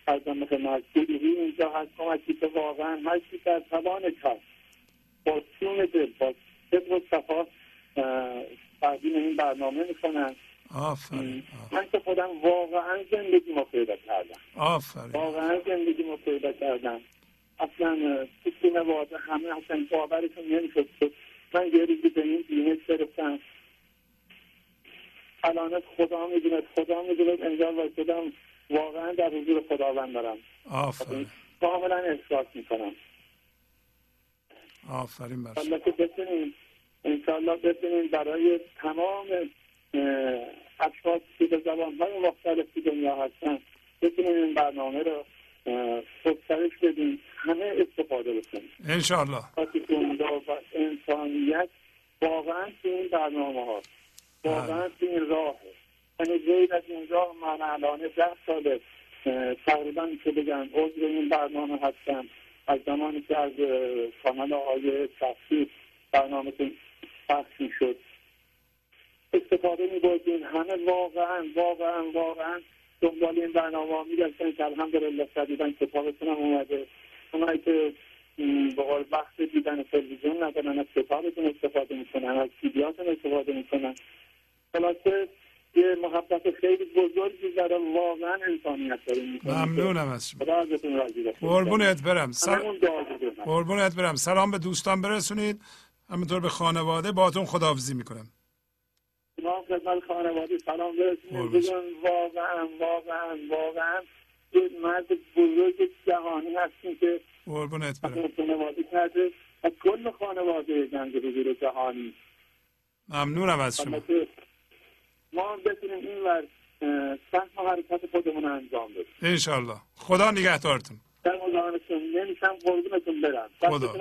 از خدمت گروهی اینجا هست. کمکی که واقعا هر کی در توان کار. با سون دل با صدق و صفا تقدیم این برنامه می‌کنن. آفرین. من که خودم واقعا زندگی ما پیدا کردم. آفرین. واقعا زندگی ما پیدا کردم. اصلا تو خانواده همه اصلا باورشون نمی‌شد من یه روزی به این بینش گرفتم الان خدا می‌دونه خدا می‌دونه انجام وایسادم واقعا در حضور خداوند دارم. آفرین. کاملا احساس می‌کنم. آفرین بر که بتونیم انشاءالله بتونیم برای تمام اشخاص که به زبانهای مختلفی دنیا هستن بتونیم این برنامه رو گسترش بدیم. همه استفاده بکنیم. انشاءالله. و انسانیت واقعا تو این برنامه ها. واقعا تو این راه. یعنی غیر از این راه من الان ده ساله تقریبا که بگم عضو این برنامه هستم. از زمانی که از کانال آقای تفسیر برنامه پخش شد. استفاده می بردیم همه واقعا واقعا واقعا دنبال این برنامه ها میگشتن که الحمدلله شدیدن کتابتون هم اومده. اونایی که به قول وقت دیدن تلویزیون ندارن از کتابتون استفاده می‌کنن از سیدیاتون استفاده می‌کنن. خلاصه یه محبت خیلی بزرگی داره واقعا انسانیت داریم ممنونم از شما. قربونت برم. سل... قربونت برم. سلام به دوستان برسونید. همینطور به خانواده. باتون خداحافظی می‌کنم. ما خدمت خانواده سلام برسونید واقعا واقعا واقعا یه مرد بزرگ جهانی هستیم که قربونت برم. خانواده کرده از کل خانواده جنگ حضور جهانی. ممنونم از شما. ما بتونیم این ور سهم حرکت خودمون انجام بدیم. انشالله خدا نگهدارتون. در مزاحمتون نمیشم قربونتون برم. خدا.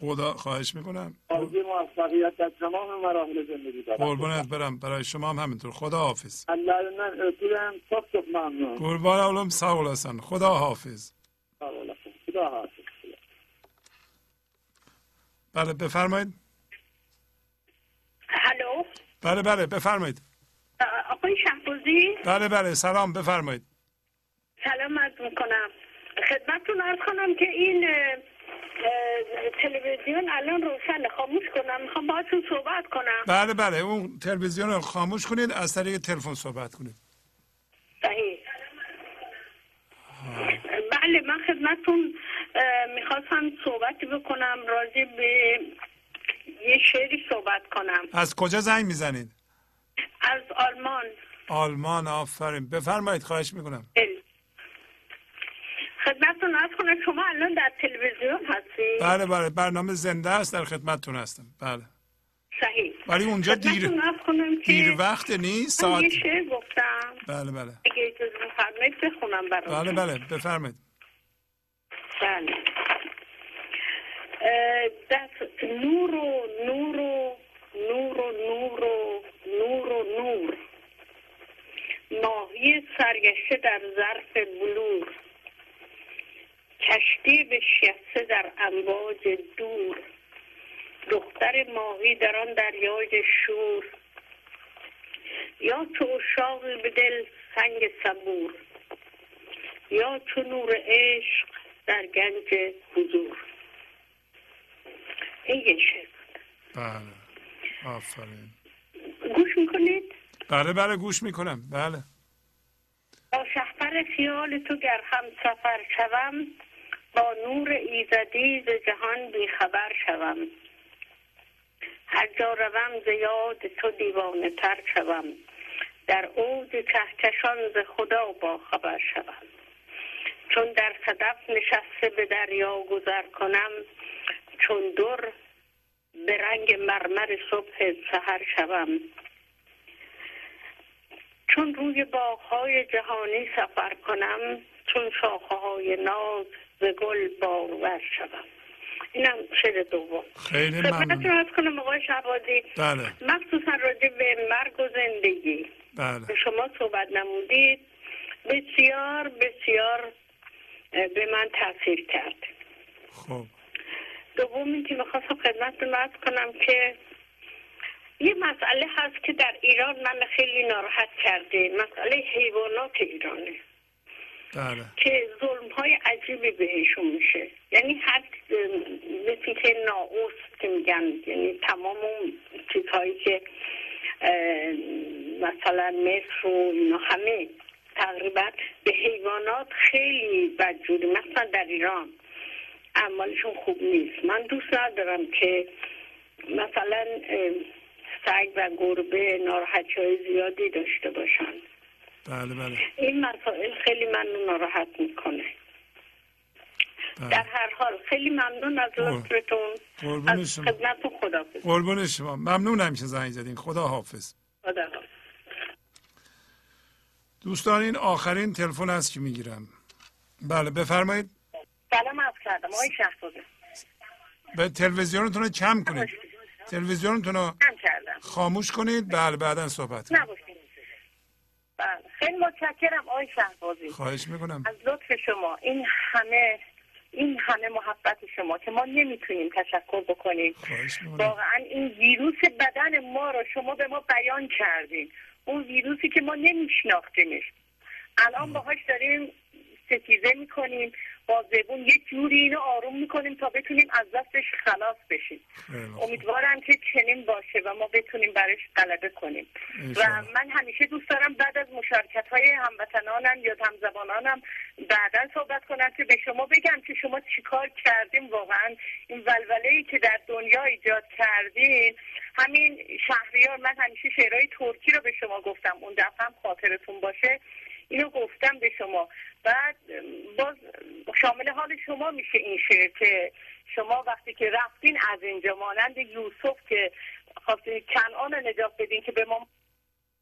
خدا خواهش می‌کنم. آرزوی موفقیت در تمام مراحل زندگی دارم. قربونت برم. برای شما هم همینطور. خدا حافظ. الله من اتولم صف صف ممنون. قربان اولم. ساق olasın خدا حافظ. خدا حافظ. بله بفرمایید. هلو. بله بله بفرمایید. آقای شهبازی بله بله سلام. بفرمایید. سلام عرض می‌کنم. خدمتتون ارز کنم که این تلویزیون الان روشن خاموش کنم. می‌خوام باهاتون صحبت کنم. بله بله. اون تلویزیون رو خاموش کنید. از طریق تلفن صحبت کنید. صحیح. بله من خدمتتون می‌خواستم صحبتی بکنم راجع به یه شعری صحبت کنم. از کجا زنگ می‌زنید؟ از آلمان. آلمان آفرین. بفرمایید خواهش می‌کنم. خدمتتون از کنم شما الان در تلویزیون هستی بله بله برنامه زنده است در خدمتتون هستم. بله. صحیح. ولی اونجا دیر دیر وقت نیست ساعت یه شعر گفتم. بله بله. اگه اجازه بفرمایید بخونم براتون. بله بله بفرمایید. بله. دست نور و نور و نور و نور و نور و نور. ماهی سرگشته در ظرف بلور. کشتی به شیسته در امواج دور. دختر ماهی در آن دریای شور. یا تو اشاقی به دل سنگ صبور. یا تو نور عشق در گنج حضور. این یه بله. آفرین. گوش می‌کنید؟ بله بله گوش می‌کنم. بله. با شهپر خیال تو گر هم سفر شوم نور ایزدی ز جهان بیخبر شوم. هر جا روم ز یاد تو دیوانه تر شوم. در اوج کهکشان ز خدا با خبر شوم. چون در صدف نشسته به دریا گذر کنم چون در به رنگ مرمر صبح سهر شوم. چون روی باغهای جهانی سفر کنم چون شاخه های ناز به گل باور شوم اینم شعر دوم. خیلی ممنون. خدمتتون از کنم آقای شهبازی بله. مخصوصا راجع به مرگ و زندگی. بله. به شما صحبت نمودید. بسیار بسیار به من تاثیر کرد. خب. دوم اینکه می‌خواستم خدمتتون عرض کنم که یه مسئله هست که در ایران من خیلی ناراحت کرده. مسئله حیوانات ایرانه. بله. که ظلم های عجیبی بهشون میشه. یعنی هر مثل که ناقوس که میگن یعنی تمام اون چیزهایی که مثلا مصر و اینا همه تقریبا به حیوانات خیلی بدجوری مثلا در ایران اعمالشون خوب نیست. من دوست ندارم که مثلا سگ و گربه ناراحتی های زیادی داشته باشن. بله بله. این مسائل خیلی من ناراحت می‌کنه. بله. در هر حال خیلی ممنون از لطفتون از خدمتتون خدا قربون شما. ممنونم که زنگ زدین. خدا حافظ. خدا حافظ. دوستان این آخرین تلفن است که می‌گیرم. بله بفرمایید. سلام عرض کردم. آقای شهبازی به تلویزیونتون رو کم کنید. تلویزیونتون رو خاموش کنید. بله بعدا صحبت بله. خیلی متشکرم آقای شهبازی. خواهش می‌کنم. از لطف شما این همه این همه محبت شما که ما نمی‌تونیم تشکر بکنیم. واقعا این ویروس بدن ما رو شما به ما بیان کردین. اون ویروسی که ما نمیشناختیمش. الان باهاش داریم ستیزه می‌کنیم. با زبون یک جوری اینو آروم می‌کنیم تا بتونیم از دستش خلاص بشیم. امیدوارم که چنین باشه و ما بتونیم برش غلبه کنیم. و من همیشه دوست دارم بعد از مشارکت های هموطنانم یا همزبانانم بعدا صحبت کنم که به شما بگم که شما چیکار کردیم واقعا. این ولوله ای که در دنیا ایجاد کردین همین شهریار من همیشه شعرهای ترکی رو به شما گفتم. اون دفعه هم خاطرتون باشه. اینو گفتم به شما. بعد باز شامل حال شما میشه این شعر که شما وقتی که رفتین از اینجا مانند یوسف که خواستین کنعان نجات بدین که به ما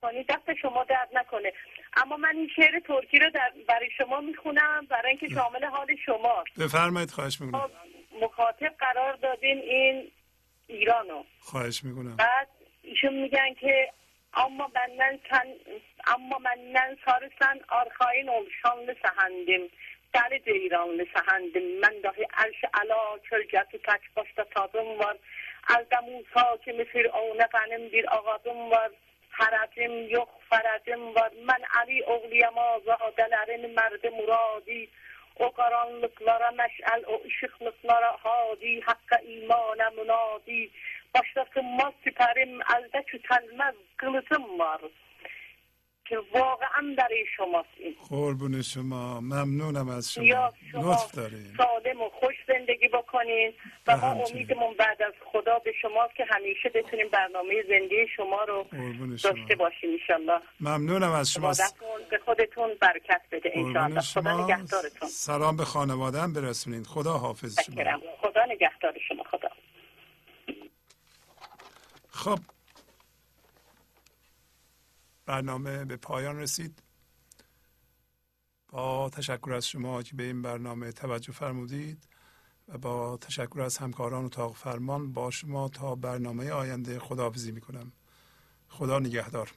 کنی دست شما درد نکنه. اما من این شعر ترکی رو برای شما می‌خونم برای اینکه شامل حال شما بفرمایید خواهش می‌کنم. مخاطب قرار دادین این ایرانو. خواهش می‌کنم. بعد ایشون میگن که اما benden sen Amma məndən sarısan arxayın ol şanlı səhəndim. Dəli ceyranlı səhəndim. Mən dahi ərş əla kölgəsi tək başda tadım var. Əldə Musa kimi Firavunə mənim bir ağadım var. Hərəcim yox, fərəcim var. Mən Ali oğluyam azadələrin mərdi muradi. O qaranlıqlara məşəl, o işıqlıqlara hadi, haqqa imana münadi. Başlasınmaz süpərim, əldə kütəlməz qılıcım var.'' که واقعا برای شماست این. قربون شما ممنونم از شما. یا شما لطف دارین. سالم و خوش زندگی بکنین و ما امیدمون بعد از خدا به شما که همیشه بتونیم برنامه زندگی شما رو داشته باشیم انشالله ممنونم از شما. به خودتون برکت بده انشالله خدا نگهدارتون. سلام به خانوادم برسونین. خدا حافظ شما خدا نگهدار شما. خدا. خب برنامه به پایان رسید. با تشکر از شما که به این برنامه توجه فرمودید و با تشکر از همکاران اتاق فرمان با شما تا برنامه آینده خداحافظی می کنم خدا نگهدار.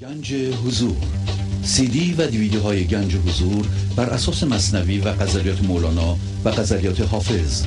گنج حضور سی دی و دیویدیو های گنج حضور بر اساس مصنوی و قذریات مولانا و قذریات حافظ